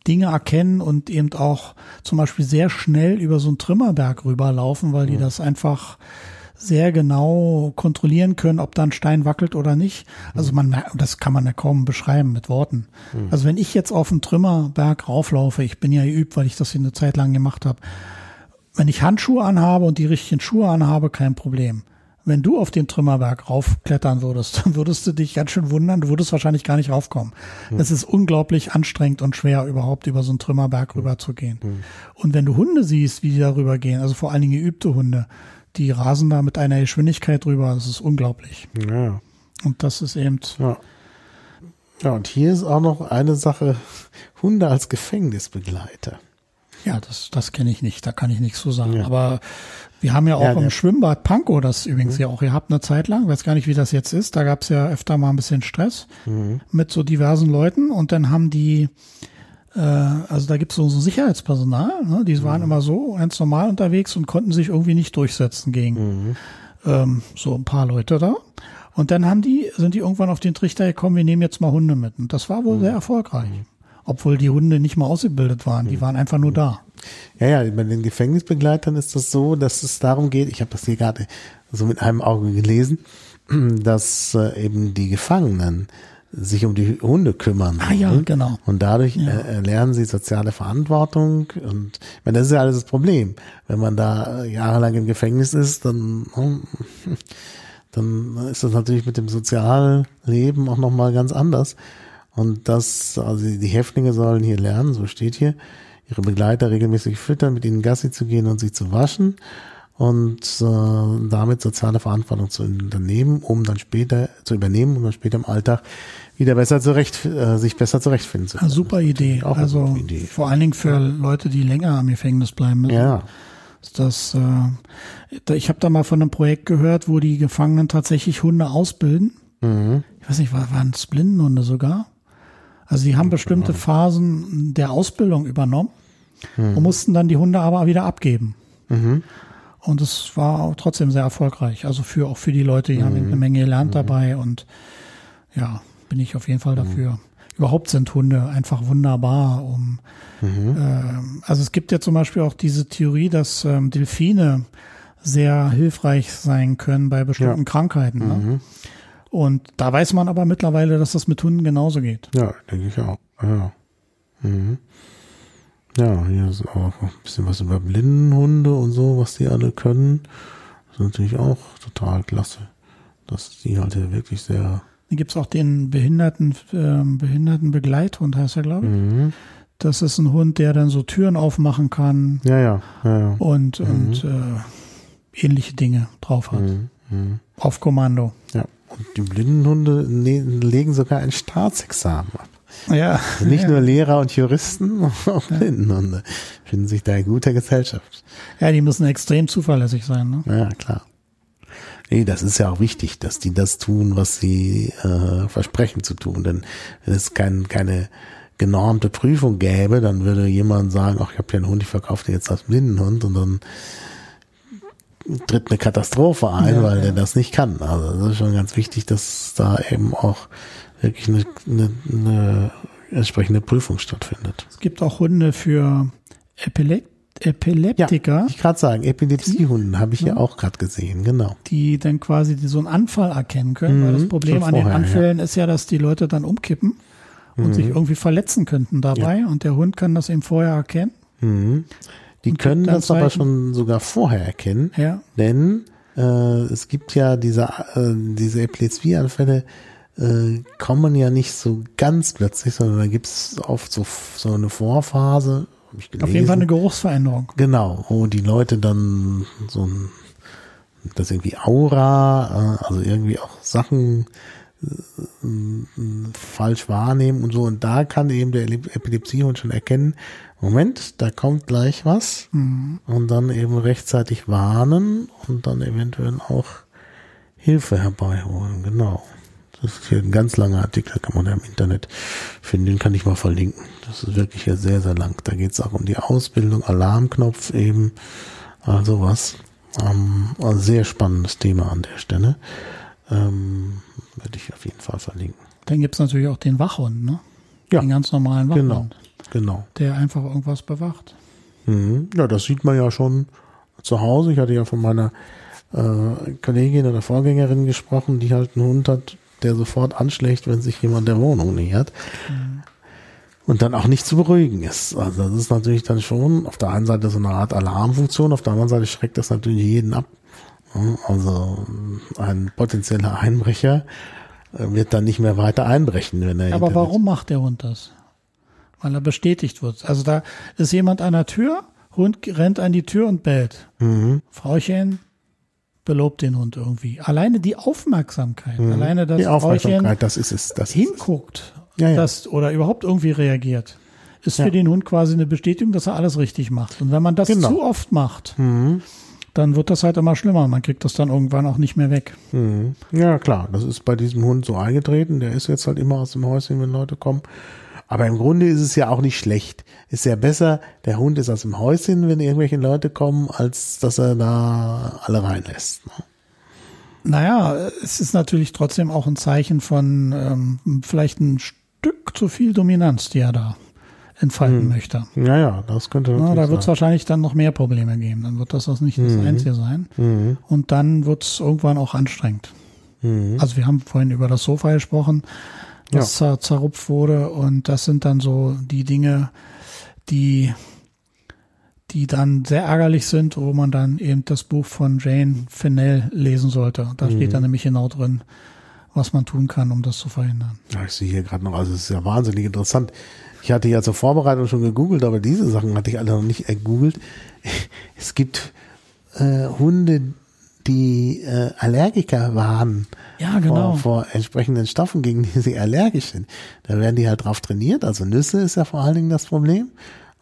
Dinge erkennen und eben auch zum Beispiel sehr schnell über so einen Trümmerberg rüberlaufen, weil die das einfach sehr genau kontrollieren können, ob da ein Stein wackelt oder nicht. Also man merkt, das kann man ja kaum beschreiben mit Worten. Also wenn ich jetzt auf einen Trümmerberg rauflaufe, ich bin ja geübt, weil ich das hier eine Zeit lang gemacht habe, wenn ich Handschuhe anhabe und die richtigen Schuhe anhabe, kein Problem. Wenn du auf den Trümmerberg raufklettern würdest, dann würdest du dich ganz schön wundern, du würdest wahrscheinlich gar nicht raufkommen. Es ist unglaublich anstrengend und schwer, überhaupt über so einen Trümmerberg rüber zu gehen. Und wenn du Hunde siehst, wie die da rübergehen, also vor allen Dingen geübte Hunde, die rasen da mit einer Geschwindigkeit drüber, das ist unglaublich. ja, Und das ist eben, ja. Ja, und hier ist auch noch eine Sache, Hunde als Gefängnisbegleiter. Ja, das, das kenne ich nicht, da kann ich nichts zu sagen. Ja. Aber wir haben ja auch Ja, im Mhm. Schwimmbad Pankow das übrigens ja auch gehabt eine Zeit lang, weiß gar nicht, wie das jetzt ist. Da gab es ja öfter mal ein bisschen Stress Mhm. mit so diversen Leuten und dann haben die, äh, also da gibt es so so Sicherheitspersonal, ne? die Mhm. waren immer so ganz normal unterwegs und konnten sich irgendwie nicht durchsetzen gegen Mhm. ähm, so ein paar Leute da. Und dann haben die, sind die irgendwann auf den Trichter gekommen, wir nehmen jetzt mal Hunde mit. Und das war wohl Mhm. sehr erfolgreich. Obwohl die Hunde nicht mal ausgebildet waren, die waren einfach nur da. Ja, ja, bei den Gefängnisbegleitern ist das so, dass es darum geht, ich habe das hier gerade so mit einem Auge gelesen, dass äh, eben die Gefangenen sich um die Hunde kümmern. Ah ja, genau. Und dadurch äh, lernen sie soziale Verantwortung. Und ich meine, das ist ja alles das Problem. Wenn man da äh, jahrelang im Gefängnis ist, dann, hm, dann ist das natürlich mit dem Sozialleben auch nochmal ganz anders. Und das, also die Häftlinge sollen hier lernen, so steht hier, ihre Begleiter regelmäßig füttern, mit ihnen Gassi zu gehen und sich zu waschen und äh, damit soziale Verantwortung zu unternehmen, um dann später zu übernehmen, um dann später im Alltag wieder besser zurecht, äh, sich besser zurechtfinden zu Ja, können. super Idee. Auch eine also gute Idee. vor allen Dingen für Leute, die länger am Gefängnis bleiben müssen. Ja, Ist Das, äh, ich habe da mal von einem Projekt gehört, wo die Gefangenen tatsächlich Hunde ausbilden. mhm. Ich weiß nicht, war- waren es Blindenhunde sogar? Also die haben bestimmte Phasen der Ausbildung übernommen und mussten dann die Hunde aber wieder abgeben. Mhm. Und es war auch trotzdem sehr erfolgreich. Also für auch für die Leute, die haben eine Menge gelernt dabei und ja, bin ich auf jeden Fall dafür. Überhaupt sind Hunde einfach wunderbar, um ähm, also es gibt ja zum Beispiel auch diese Theorie, dass ähm, Delfine sehr hilfreich sein können bei bestimmten Ja. Krankheiten. Ne? Und da weiß man aber mittlerweile, dass das mit Hunden genauso geht. ja, denke ich auch. Ja. Mhm. Ja, hier ist auch ein bisschen was über Blindenhunde und so, was die alle können. Das ist natürlich auch total klasse. Dass die halt hier wirklich sehr Dann gibt's auch den Behinderten, ähm, Behindertenbegleithund, heißt er, glaube ich. Mhm. Das ist ein Hund, der dann so Türen aufmachen kann Ja, ja, ja, ja. und, und äh, ähnliche Dinge drauf hat. Mhm. Mhm. Auf Kommando. Ja. Und die Blindenhunde ne legen sogar ein Staatsexamen ab. Ja. Also nicht ja. nur Lehrer und Juristen, auch Blindenhunde finden sich da in guter Gesellschaft. ja, die müssen extrem zuverlässig sein. Ne? Ja, klar. Nee, das ist ja auch wichtig, dass die das tun, was sie äh, versprechen zu tun. Denn wenn es kein, keine genormte Prüfung gäbe, dann würde jemand sagen, ach, ich habe ja einen Hund, ich verkaufe dir jetzt als Blindenhund und dann tritt eine Katastrophe ein, Ja, weil ja. der das nicht kann. Also das ist schon ganz wichtig, dass da eben auch wirklich eine, eine, eine entsprechende Prüfung stattfindet. Es gibt auch Hunde für Epilep Epileptiker, ich gerade sagen, Epilepsiehunden habe ich ja auch gerade gesehen, genau. die dann quasi so einen Anfall erkennen können. weil das Mhm, Problem an den vorher, Mhm. Anfällen ist ja, dass die Leute dann umkippen und sich irgendwie verletzen könnten dabei. Und der Hund kann das eben vorher erkennen. Mhm. Die können das aber schon sogar vorher erkennen, Ja. denn äh, es gibt ja diese, äh, diese Epilepsieanfälle äh, kommen ja nicht so ganz plötzlich, sondern da gibt es oft so, so eine Vorphase. ich Auf jeden Fall eine gelesen. Geruchsveränderung. Genau, wo die Leute dann so ein, das irgendwie Aura, äh, also irgendwie auch Sachen äh, falsch wahrnehmen und so. Und da kann eben der Epilepsiehund schon erkennen, Moment, da kommt gleich was. Und dann eben rechtzeitig warnen und dann eventuell auch Hilfe herbeiholen. Genau. Das ist hier ein ganz langer Artikel, kann man ja im Internet finden. Den kann ich mal verlinken. Das ist wirklich hier sehr, sehr lang. Da geht es auch um die Ausbildung, Alarmknopf eben, also was. Ähm, also sehr spannendes Thema an der Stelle. Ähm, Würde ich auf jeden Fall verlinken. Dann gibt's natürlich auch den Wachhund, ne? Ja, Den ganz normalen Wachhund, genau, genau. der einfach irgendwas bewacht. Mhm. Ja, das sieht man ja schon zu Hause. Ich hatte ja von meiner äh, Kollegin oder Vorgängerin gesprochen, die halt einen Hund hat, der sofort anschlägt, wenn sich jemand der Wohnung nähert. Und dann auch nicht zu beruhigen ist. Also das ist natürlich dann schon auf der einen Seite so eine Art Alarmfunktion, auf der anderen Seite schreckt das natürlich jeden ab. Also ein potenzieller Einbrecher äh, wird dann nicht mehr weiter einbrechen, wenn er Aber warum macht der Hund das? Weil er bestätigt wird. Also da ist jemand an der Tür, Hund rennt an die Tür und bellt. Mhm. Frauchen belobt den Hund irgendwie. Alleine die Aufmerksamkeit, alleine das Die Frauchen das ist es. Das hinguckt Ja, ja. Das, oder überhaupt irgendwie reagiert, ist Ja. für den Hund quasi eine Bestätigung, dass er alles richtig macht. Und wenn man das Genau. zu oft macht, Mhm. dann wird das halt immer schlimmer. Man kriegt das dann irgendwann auch nicht mehr weg. Mhm. Ja, klar, das ist bei diesem Hund so eingetreten. Der ist jetzt halt immer aus dem Häuschen, wenn Leute kommen. Aber im Grunde ist es ja auch nicht schlecht. Ist ja besser, der Hund ist aus dem Häuschen, wenn irgendwelche Leute kommen, als dass er da alle reinlässt. ne? Naja, es ist natürlich trotzdem auch ein Zeichen von ähm, vielleicht ein Stück zu viel Dominanz, die er da entfalten möchte. Ja, ja, das könnte Na, da wird es wahrscheinlich dann noch mehr Probleme geben. Dann wird das das nicht das Einzige sein. Mhm. Und dann wird es irgendwann auch anstrengend. Mhm. Also wir haben vorhin über das Sofa gesprochen, das zer zerrupft wurde. Und das sind dann so die Dinge, die, die dann sehr ärgerlich sind, wo man dann eben das Buch von Jane Fennell lesen sollte. Da steht dann nämlich genau drin, was man tun kann, um das zu verhindern. Ja, ich sehe hier gerade noch, also es ist ja wahnsinnig interessant. Ich hatte ja zur Vorbereitung schon gegoogelt, aber diese Sachen hatte ich alle noch nicht gegoogelt. Es gibt äh, Hunde, die äh, Allergiker waren Ja, genau. vor, vor entsprechenden Stoffen, gegen die sie allergisch sind. Da werden die halt drauf trainiert. Also Nüsse ist ja vor allen Dingen das Problem.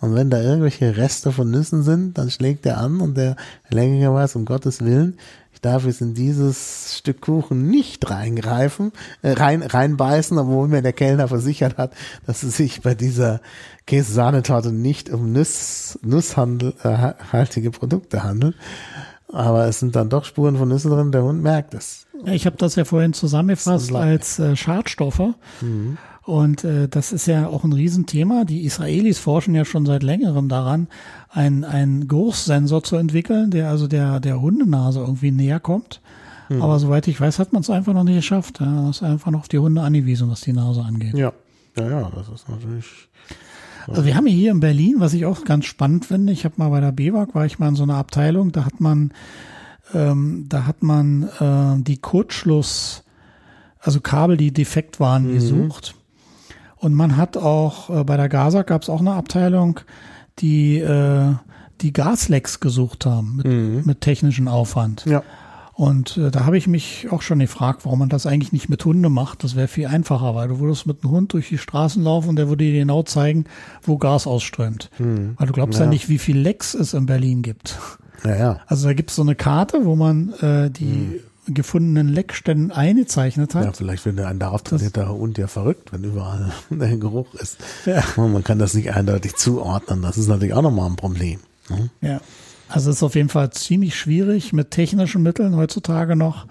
Und wenn da irgendwelche Reste von Nüssen sind, dann schlägt er an und der Allergiker weiß, um Gottes Willen, ich darf jetzt in dieses Stück Kuchen nicht reingreifen, äh, rein, reinbeißen, obwohl mir der Kellner versichert hat, dass es sich bei dieser Käse-Sahnetorte nicht um Nuss, Nusshandel, äh, Produkte handelt. Aber es sind dann doch Spuren von Nüssen drin, der Hund merkt es. Ich habe das ja vorhin zusammengefasst als äh, Schadstoffe. Und äh, das ist ja auch ein Riesenthema. Die Israelis forschen ja schon seit längerem daran, einen, Geruchssensor zu entwickeln, der also der, der Hundenase irgendwie näher kommt. Aber soweit ich weiß, hat man es einfach noch nicht geschafft. Ja, man ist einfach noch auf die Hunde angewiesen, was die Nase angeht. Ja. Ja, ja, das ist natürlich. Also wir haben hier in Berlin, was ich auch ganz spannend finde, ich habe mal bei der BEWAG, war ich mal in so einer Abteilung, da hat man, ähm, da hat man äh, die Kurzschluss, also Kabel, die defekt waren, gesucht. Und man hat auch, äh, bei der GASA gab es auch eine Abteilung, die äh, die Gaslecks gesucht haben mit, mit technischem Aufwand. Ja. Und äh, da habe ich mich auch schon gefragt, warum man das eigentlich nicht mit Hunde macht. Das wäre viel einfacher, weil du würdest mit einem Hund durch die Straßen laufen und der würde dir genau zeigen, wo Gas ausströmt. Weil du glaubst ja. Ja. nicht, wie viel Lecks es in Berlin gibt. Ja, ja. Also da gibt es so eine Karte, wo man äh, die gefundenen Leckstellen eingezeichnet hat. Ja, vielleicht wird ein darauf trainierter Hund ja verrückt, wenn überall der Geruch ist. Ja. Und man kann das nicht eindeutig zuordnen. Das ist natürlich auch nochmal ein Problem. ne? Ja. Also es ist auf jeden Fall ziemlich schwierig, mit technischen Mitteln heutzutage noch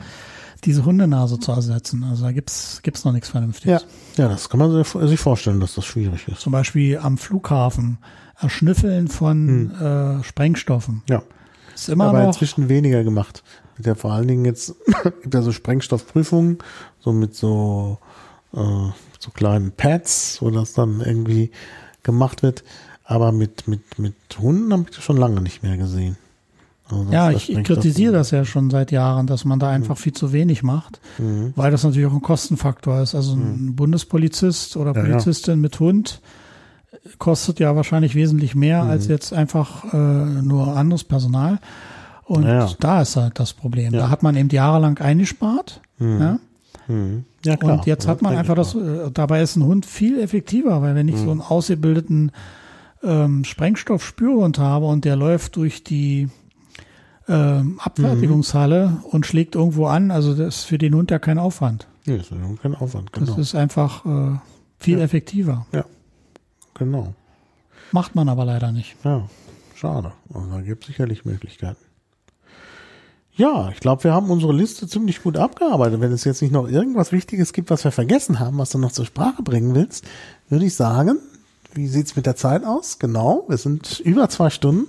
diese Hundenase zu ersetzen. Also da gibt's gibt's noch nichts Vernünftiges. Ja. ja, das kann man sich- vorstellen, dass das schwierig ist. Zum Beispiel am Flughafen Erschnüffeln von äh, Sprengstoffen. Ja. Ist immer aber noch. inzwischen weniger gemacht. Wird ja vor allen Dingen jetzt, gibt ja so Sprengstoffprüfungen, so mit so, äh, so kleinen Pads, wo das dann irgendwie gemacht wird. Aber mit, mit, mit Hunden habe ich das schon lange nicht mehr gesehen. Also das- Ja, das ich, ich kritisiere das ja schon seit Jahren, dass man da einfach viel zu wenig macht, Mhm. weil das natürlich auch ein Kostenfaktor ist. Also ein Bundespolizist oder Ja, ja. Polizistin mit Hund kostet ja wahrscheinlich wesentlich mehr Mhm. als jetzt einfach äh, nur anderes Personal. Und Ja, ja. da ist halt das Problem. Ja. Da hat man eben jahrelang eingespart. Ja? Mhm. Ja, klar. Und jetzt hat man Ja, einfach das, äh, dabei ist ein Hund viel effektiver, weil wenn ich Mhm. so einen ausgebildeten ähm, Sprengstoffspürhund habe und der läuft durch die ähm, Abfertigungshalle Mhm. und schlägt irgendwo an, also das ist für den Hund ja kein Aufwand. Nee, ist ja kein Aufwand, Das genau. ist einfach äh, viel Ja. effektiver. ja, genau. Macht man aber leider nicht. Ja, schade. Also da gibt es sicherlich Möglichkeiten. Ja, ich glaube, wir haben unsere Liste ziemlich gut abgearbeitet. Wenn es jetzt nicht noch irgendwas Wichtiges gibt, was wir vergessen haben, was du noch zur Sprache bringen willst, würde ich sagen, wie sieht's mit der Zeit aus? Genau, wir sind über zwei Stunden.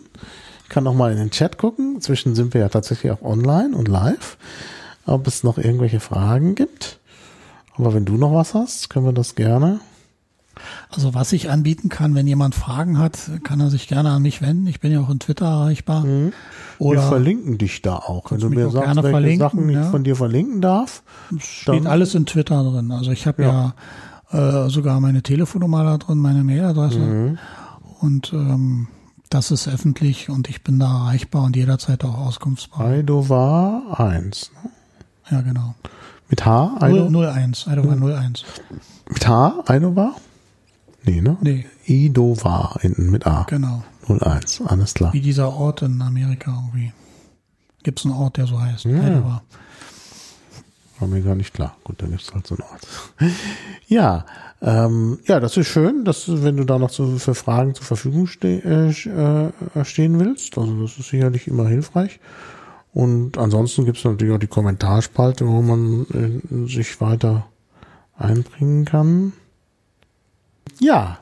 Ich kann noch mal in den Chat gucken. Inzwischen sind wir ja tatsächlich auch online und live. Ob es noch irgendwelche Fragen gibt. Aber wenn du noch was hast, können wir das gerne. Also was ich anbieten kann, wenn jemand Fragen hat, kann er sich gerne an mich wenden. Ich bin ja auch in Twitter erreichbar. wir Oder verlinken dich da auch. Wenn du mir sagst, gerne welche Sachen ich ja. von dir verlinken darf. steht alles in Twitter drin. Also ich habe ja, äh, sogar meine Telefonnummer da drin, meine Mailadresse. Mhm. Und ähm, das ist öffentlich und ich bin da erreichbar und jederzeit auch auskunftsbereit. Heido war eins. ne? Ja, genau. Mit H? Eido? 01, Eidowa 01. Mit H? Eidowa? Nee, ne? Nee, Idova hinten mit A. genau. 01, alles klar. Wie dieser Ort in Amerika irgendwie. Gibt es einen Ort, der so heißt? Ja. War mir gar nicht klar. Gut, dann gibt's halt so einen Ort. ja, ähm, ja, das ist schön, dass du, wenn du da noch zu, für Fragen zur Verfügung ste äh, äh, stehen willst. Also das ist sicherlich immer hilfreich. Und ansonsten gibt's natürlich auch die Kommentarspalte, wo man äh, sich weiter einbringen kann. Ja,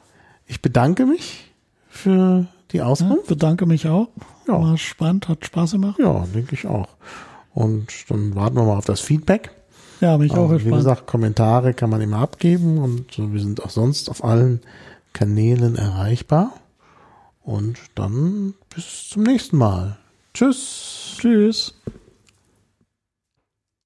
ich bedanke mich für die Ja, Auskunft. bedanke mich auch. Ja. War spannend, hat Spaß gemacht. Ja, denke ich auch. Und dann warten wir mal auf das Feedback. Ja, bin ich auch Also, wie gespannt. gesagt, Kommentare kann man immer abgeben und wir sind auch sonst auf allen Kanälen erreichbar. Und dann bis zum nächsten Mal. Tschüss. Tschüss.